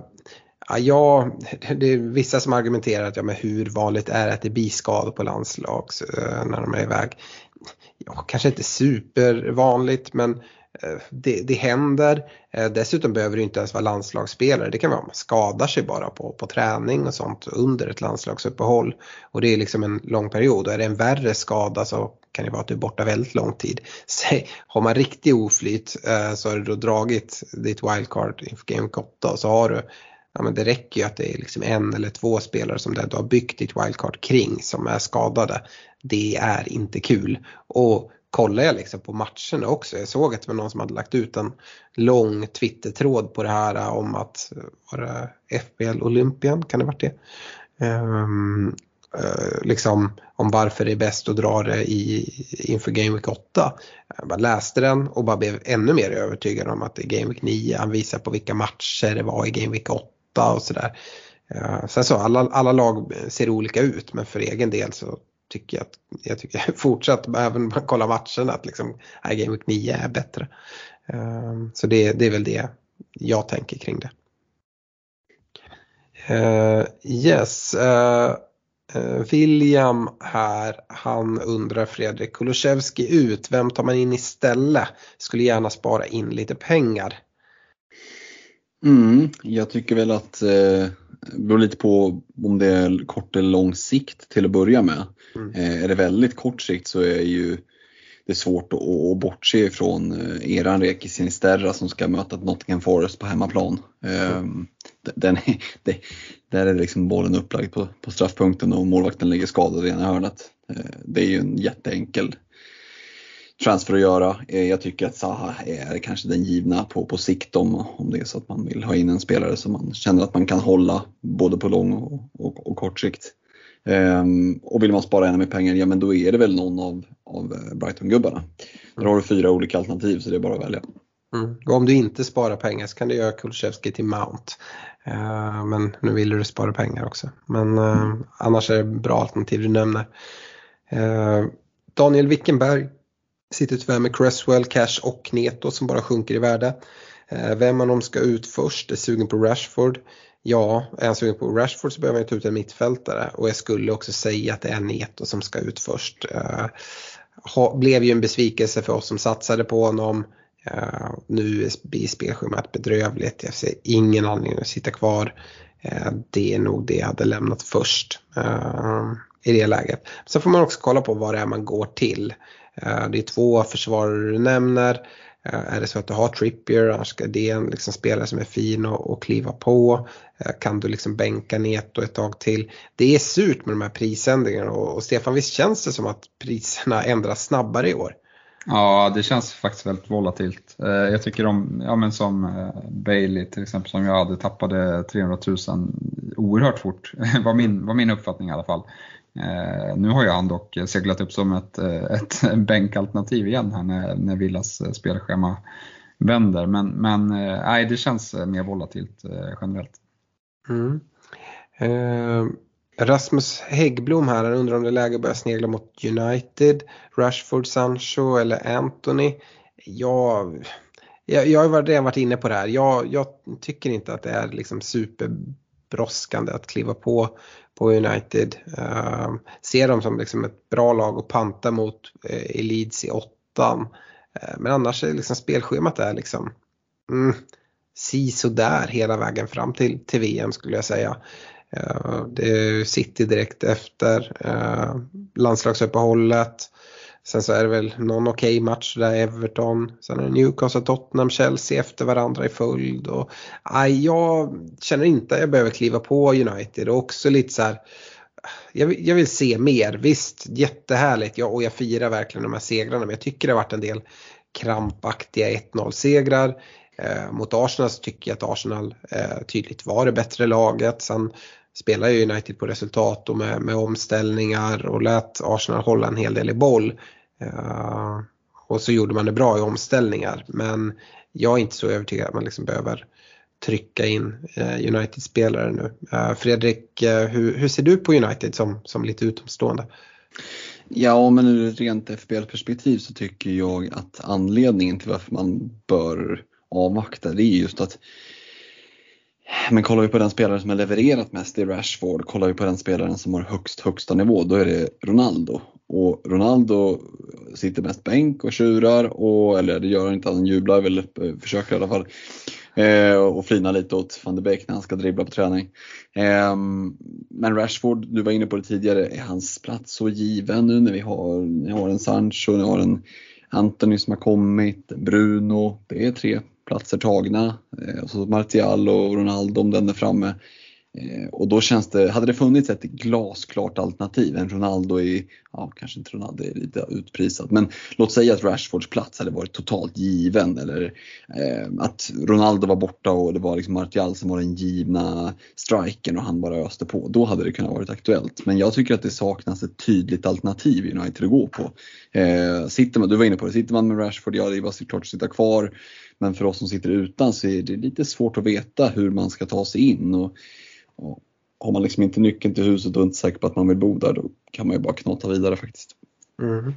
ja, det är vissa som argumenterar att ja, men hur vanligt är det att det blir skador på landslag eh, när de är iväg? Ja, kanske inte supervanligt men Eh, Eh, det, det händer. Eh, dessutom behöver det inte ens vara landslagsspelare. Det kan vara att man skadar sig bara på, på träning och sånt under ett landslagsuppehåll. Och det är liksom en lång period. Och är det en värre skada så kan det vara att du är borta väldigt lång tid. Så har man riktig oflyt eh, så har du då dragit ditt wildcard inför Game 8 och så har du Ja, men det räcker ju att det är liksom en eller två spelare som du har byggt ditt wildcard kring som är skadade. Det är inte kul. Och Kollade jag liksom på matcherna också. Jag såg att det var någon som hade lagt ut en lång Twitter-tråd på det här om att, var det FBL Olympian, kan det varit det? Um, uh, liksom om varför det är bäst att dra det i, inför Game Week 8. Jag bara läste den och bara blev ännu mer övertygad om att det är Game Week 9. Han visar på vilka matcher det var i Game Week 8 och sådär. Uh, sen så alla, alla lag ser olika ut men för egen del så tycker jag att jag tycker fortsatt, även om man kollar matchen, att liksom, Game Week 9 är bättre. Um, så det, det, är väl det jag tänker kring det. Uh, yes, uh, uh, William här, han undrar Fredrik Kulusevski ut, vem tar man in istället? Skulle gärna spara in lite pengar. Mm, jag tycker väl att eh, det beror lite på om det är kort eller lång sikt till att börja med. Mm. Eh, är det väldigt kort sikt så är ju det svårt att, att bortse ifrån eh, eran Reki Sinisterra som ska möta Nottingham Forest på hemmaplan. Mm. Den är, det, där är liksom bollen upplagd på, på straffpunkten och målvakten ligger skadad i ena hörnet. Det är ju en jätteenkel transfer att göra. Jag tycker att Zaha är kanske den givna på, på sikt om, om det är så att man vill ha in en spelare som man känner att man kan hålla både på lång och, och, och kort sikt. Um, och vill man spara ännu mer pengar, ja men då är det väl någon av, av eh, Brighton-gubbarna. Där har du fyra olika alternativ så det är bara att välja. Mm. Och om du inte sparar pengar så kan du göra Kulusevski till Mount. Uh, men nu vill du spara pengar också. Men uh, annars är det bra alternativ du nämner. Uh, Daniel Wickenberg sitter tyvärr med Cresswell, Cash och Neto som bara sjunker i värde. Eh, vem av dem ska ut först är sugen på Rashford. Ja, är han sugen på Rashford så behöver han ta ut en mittfältare och jag skulle också säga att det är Neto som ska ut först. Eh, blev ju en besvikelse för oss som satsade på honom. Uh, nu blir spelschemat bedrövligt. Jag ser ingen anledning att sitta kvar. Uh, det är nog det jag hade lämnat först i det läget. Sen får man också kolla på vad det är man går till. Eh, det är två försvarare du nämner. Eh, är det så att du har Trippier, annars är det en liksom spelare som är fin att, kliva på. Eh, kan du liksom bänka Neto ett tag till. Det är surt med de här prisändringarna och, och Stefan, visst känns det som att priserna ändras snabbare i år? Ja, det känns faktiskt väldigt volatilt. Jag tycker om, ja men som Bailey till exempel som jag hade tappade 300 000 oerhört fort, var min, var min uppfattning i alla fall. Eh, nu har ju han dock seglat upp som ett, eh, ett bänkalternativ igen här när, när Villas eh, spelschema vänder. Men, men eh, nej, det känns mer volatilt generellt. Mm. Eh, Rasmus Häggblom här, han undrar om det är läge att börja snegla mot United, Rashford, Sancho eller Anthony. Jag, jag, jag har redan varit inne på det här. Jag, jag tycker inte att det är liksom Brådskande att kliva på på United. Uh, ser dem som liksom ett bra lag att panta mot uh, i Leeds i åttan. Uh, men annars är liksom spelschemat är liksom mm, si sådär hela vägen fram till, till VM skulle jag säga. Uh, det är City direkt efter uh, landslagsuppehållet. Sen så är det väl någon okej okay match där Everton, sen är det Newcastle, Tottenham, Chelsea efter varandra i följd. Och, aj, jag känner inte att jag behöver kliva på United och också lite så här, jag, vill, jag vill se mer. Visst, jättehärligt ja, och jag firar verkligen de här segrarna men jag tycker det har varit en del krampaktiga 1-0 segrar. Eh, mot Arsenal så tycker jag att Arsenal eh, tydligt var det bättre laget. Sen spelar ju United på resultat och med, med omställningar och lät Arsenal hålla en hel del i boll. Eh, och så gjorde man det bra i omställningar men jag är inte så övertygad att man liksom behöver trycka in eh, United-spelare nu. Eh, Fredrik, hur, hur, ser du på United som, som lite utomstående? Ja, men ur ett rent FBL-perspektiv så tycker jag att anledningen till varför man bör avvakta det är just att men kollar vi på den spelare som har levererat mest i Rashford, kollar vi på den spelaren som har högst högsta nivå, då är det Ronaldo. Och Ronaldo sitter mest bänk och tjurar, och, eller det gör han inte, han jublar väl, eh, försöker i alla fall. Eh, och flinar lite åt van de Beek när han ska dribbla på träning. Eh, men Rashford, du var inne på det tidigare, är hans plats så given nu när vi har, ni har en Sancho, ni har en Anthony som har kommit, Bruno, det är tre platser tagna. Eh, och så Martial och Ronaldo om den är framme. Eh, och då känns det, hade det funnits ett glasklart alternativ, en Ronaldo i, ja kanske inte Ronaldo är lite utprisat, men låt säga att Rashfords plats hade varit totalt given eller eh, att Ronaldo var borta och det var liksom Martial som var den givna striken och han bara öste på. Då hade det kunnat varit aktuellt. Men jag tycker att det saknas ett tydligt alternativ i United att gå på. Eh, sitter man, du var inne på det, sitter man med Rashford, ja det var såklart att sitta kvar. Men för oss som sitter utan så är det lite svårt att veta hur man ska ta sig in. Och, och har man liksom inte nyckeln till huset och inte säker på att man vill bo där då kan man ju bara knata vidare faktiskt. Mm.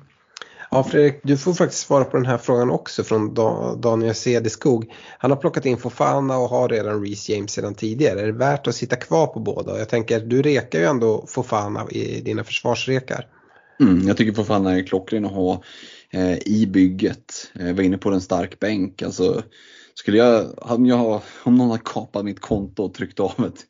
Ja Fredrik, du får faktiskt svara på den här frågan också från Daniel Cederskog. Han har plockat in Fofana och har redan Reece James sedan tidigare. Är det värt att sitta kvar på båda? Jag tänker, du rekar ju ändå Fofana i dina försvarsrekar. Mm, jag tycker Fofana är klockren att ha eh, i bygget. Jag var inne på en stark bänk. Alltså, skulle jag, om, jag, om någon har kapat mitt konto och tryckt av ett,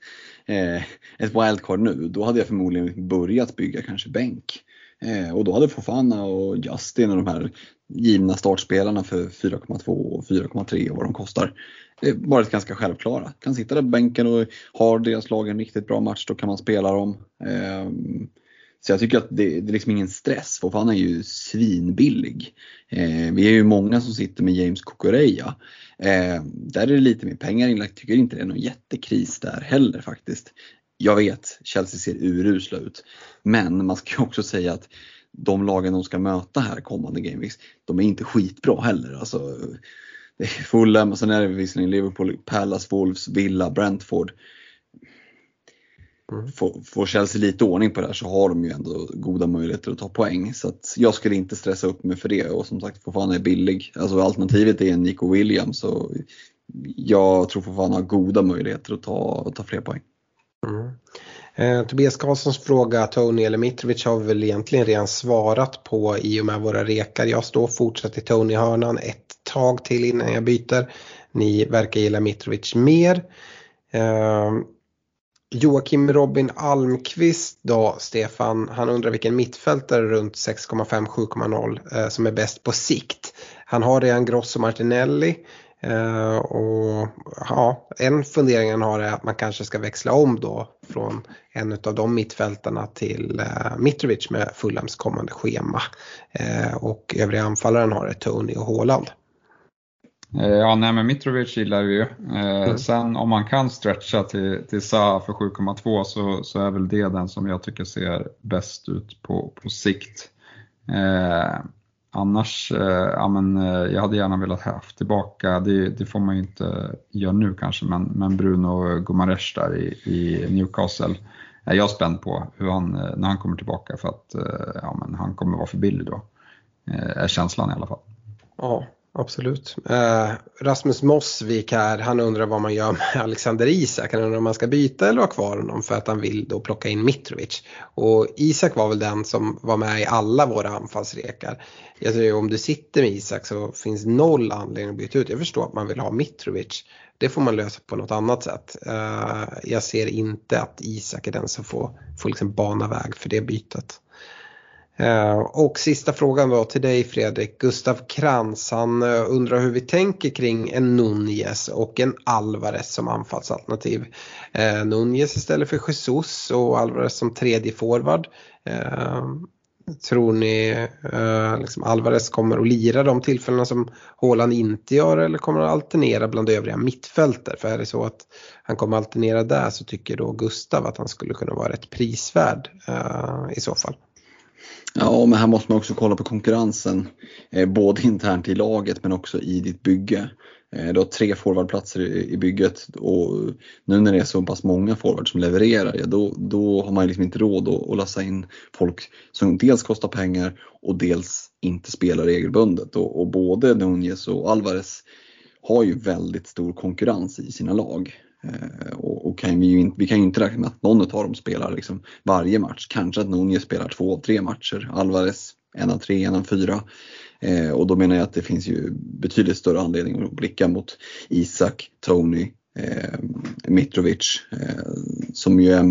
eh, ett wildcard nu, då hade jag förmodligen börjat bygga kanske bänk. Eh, och då hade Fofana och Justin och de här givna startspelarna för 4,2 och 4,3 och vad de kostar eh, varit ganska självklara. Kan sitta där på bänken och har deras lag en riktigt bra match, då kan man spela dem. Ehm, så jag tycker att det, det är liksom ingen stress, för han är ju svinbillig. Eh, vi är ju många som sitter med James Kukureya. Eh, där är det lite mer pengar inlagt, tycker inte det är någon jättekris där heller faktiskt. Jag vet, Chelsea ser urusla ut. Men man ska ju också säga att de lagen de ska möta här kommande Gameweeks, de är inte skitbra heller. Alltså, det är Fulham och sen är det visserligen Liverpool, Palace, Wolves, Villa, Brentford. Mm. Får, får Chelsea lite ordning på det här så har de ju ändå goda möjligheter att ta poäng. Så att jag skulle inte stressa upp mig för det och som sagt Fofana är billig. Alltså alternativet är Nico Williams och jag tror Fofana har goda möjligheter att ta, ta fler poäng. Mm. Eh, Tobias Karlssons fråga, Tony eller Mitrovic har vi väl egentligen redan svarat på i och med våra rekar. Jag står fortsatt i Tony-hörnan ett tag till innan jag byter. Ni verkar gilla Mitrovic mer. Eh, Joakim Robin Almqvist då, Stefan, han undrar vilken mittfältare runt 6,5-7,0 eh, som är bäst på sikt. han har redan Grosso Martinelli. Uh, och ja, en fundering han har är att man kanske ska växla om då från en av de mittfältarna till uh, Mitrovic med Fulhams kommande schema. Uh, och övriga anfallaren har är Tony och Haaland. Ja, nej men Mitrovic gillar vi ju. Mm. Sen om man kan stretcha till, till Sa för 7,2 så, så är väl det den som jag tycker ser bäst ut på, på sikt. Eh, Annars, eh, ja, men, eh, jag hade gärna velat haft tillbaka, det, det, får man ju inte göra nu kanske, men, men Bruno Gumares där i, i Newcastle är jag spänd på hur han, eh, när han kommer tillbaka för att ja, men han kommer vara för billig då. Är känslan i alla fall. Ja, absolut. Eh, Rasmus Mossvik här, han undrar vad man gör med Alexander Isak. Han undrar om man ska byta eller ha kvar honom för att han vill då plocka in Mitrovic. Och Isak var väl den som var med i alla våra anfallsrekar. Jag tror om du sitter med Isak så finns noll anledning att byta ut. Jag förstår att man vill ha Mitrovic. Det får man lösa på något annat sätt. Eh, jag ser inte att Isak är den som får, får liksom bana väg för det bytet. Eh, och sista frågan då till dig Fredrik. Gustav Krantz han eh, undrar hur vi tänker kring en Nunez och en Alvarez som anfallsalternativ. Eh, Nunez istället för Jesus och Alvarez som tredje forward. Tror ni liksom Alvarez kommer att lira de tillfällena som Håland inte gör eller kommer att alternera bland övriga mittfältare? För är det så att han kommer att alternera där så tycker då Gustav att han skulle kunna vara rätt prisvärd i så fall. Ja, men här måste man också kolla på konkurrensen. Eh, både internt i laget men också i ditt bygge. Eh, du har tre forwardplatser i bygget och nu när det är så pass många forwards som levererar, ja, då, då har man liksom inte råd att, att lassa in folk som dels kostar pengar och dels inte spelar regelbundet. Och, och både Nunez och Alvarez har ju väldigt stor konkurrens i sina lag. Eh, och, och kan vi, vi kan ju inte räkna med att någon av dem spelar liksom varje match. Kanske att Nunez spelar två av tre matcher, Alvarez en av tre, en av fyra. Eh, och då menar jag att det finns ju betydligt större anledning att blicka mot Isak, Tony, eh, Mitrovic eh, som ju är,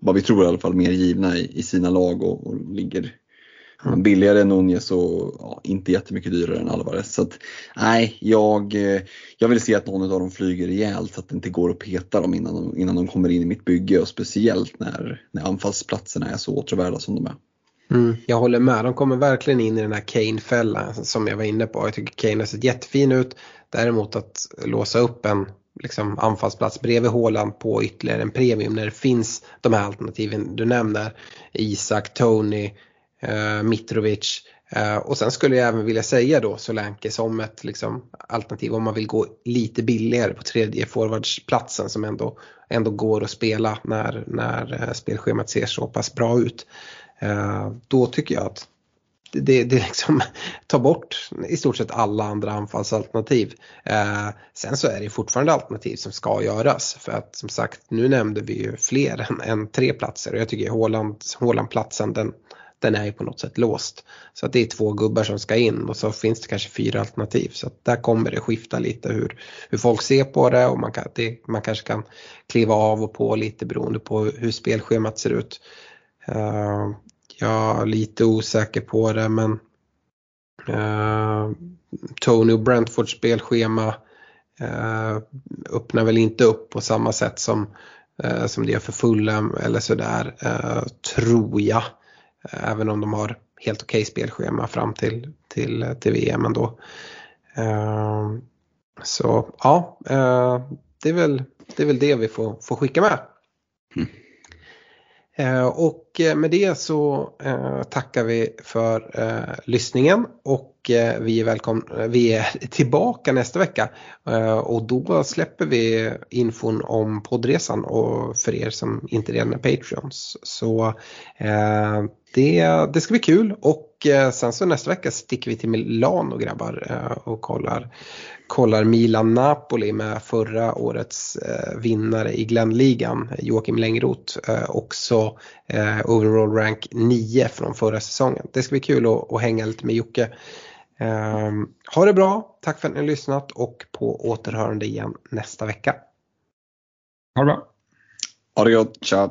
vad vi tror i alla fall, mer givna i, i sina lag och, och ligger. Mm. billigare än Nunez och ja, inte jättemycket dyrare än Alvarez. Så att, nej, jag, eh, jag vill se att någon av dem flyger rejält så att det inte går att peta dem innan de, innan de kommer in i mitt bygge och speciellt när, när anfallsplatserna är så åtråvärda som de är. Mm, jag håller med, de kommer verkligen in i den här Kane-fällan som jag var inne på. Jag tycker Kane har sett jättefin ut. Däremot att låsa upp en liksom, anfallsplats bredvid Håland på ytterligare en premium när det finns de här alternativen du nämner. Isak, Tony, Eh, Mitrovic. Eh, och sen skulle jag även vilja säga då Solanke som ett liksom, alternativ om man vill gå lite billigare på tredje forwardsplatsen som ändå, ändå går att spela när, när eh, spelschemat ser så pass bra ut. Då tycker jag att det, det liksom tar bort i stort sett alla andra anfallsalternativ. Eh, sen så är det fortfarande alternativ som ska göras för att som sagt nu nämnde vi ju fler än, än tre platser och jag tycker Håland, Hålandplatsen den, den är ju på något sätt låst. Så att det är två gubbar som ska in och så finns det kanske fyra alternativ. Så att där kommer det skifta lite hur, hur folk ser på det och man, kan, det, man kanske kan kliva av och på lite beroende på hur spelschemat ser ut. Uh, jag är lite osäker på det men uh, Tony och Brentfords spelschema uh, öppnar väl inte upp på samma sätt som, uh, som det gör för Fulham eller sådär, tror jag. Eh, även om de har helt okej okay spelschema fram till, till, eh, till VM ändå. Ehm, så ja, eh, det är väl det, är väl det vi får, får skicka med. Mm. Eh, och eh, med det så eh, tackar vi för lyssningen och vi är, välkom- vi är tillbaka nästa vecka och då släpper vi infon om poddresan och för er som inte redan är Patreons. Så det, det ska bli kul och sen så nästa vecka sticker vi till Milano grabbar och kollar kollar Milan-Napoli med förra årets eh, vinnare i Glenligan, Joakim Längroth, eh, också eh, overall rank 9 från förra säsongen. Det ska bli kul att, att hänga lite med Jocke. Eh, ha det bra, tack för att ni har lyssnat och på återhörande igen nästa vecka. Ha det bra. Ha det gott, tja.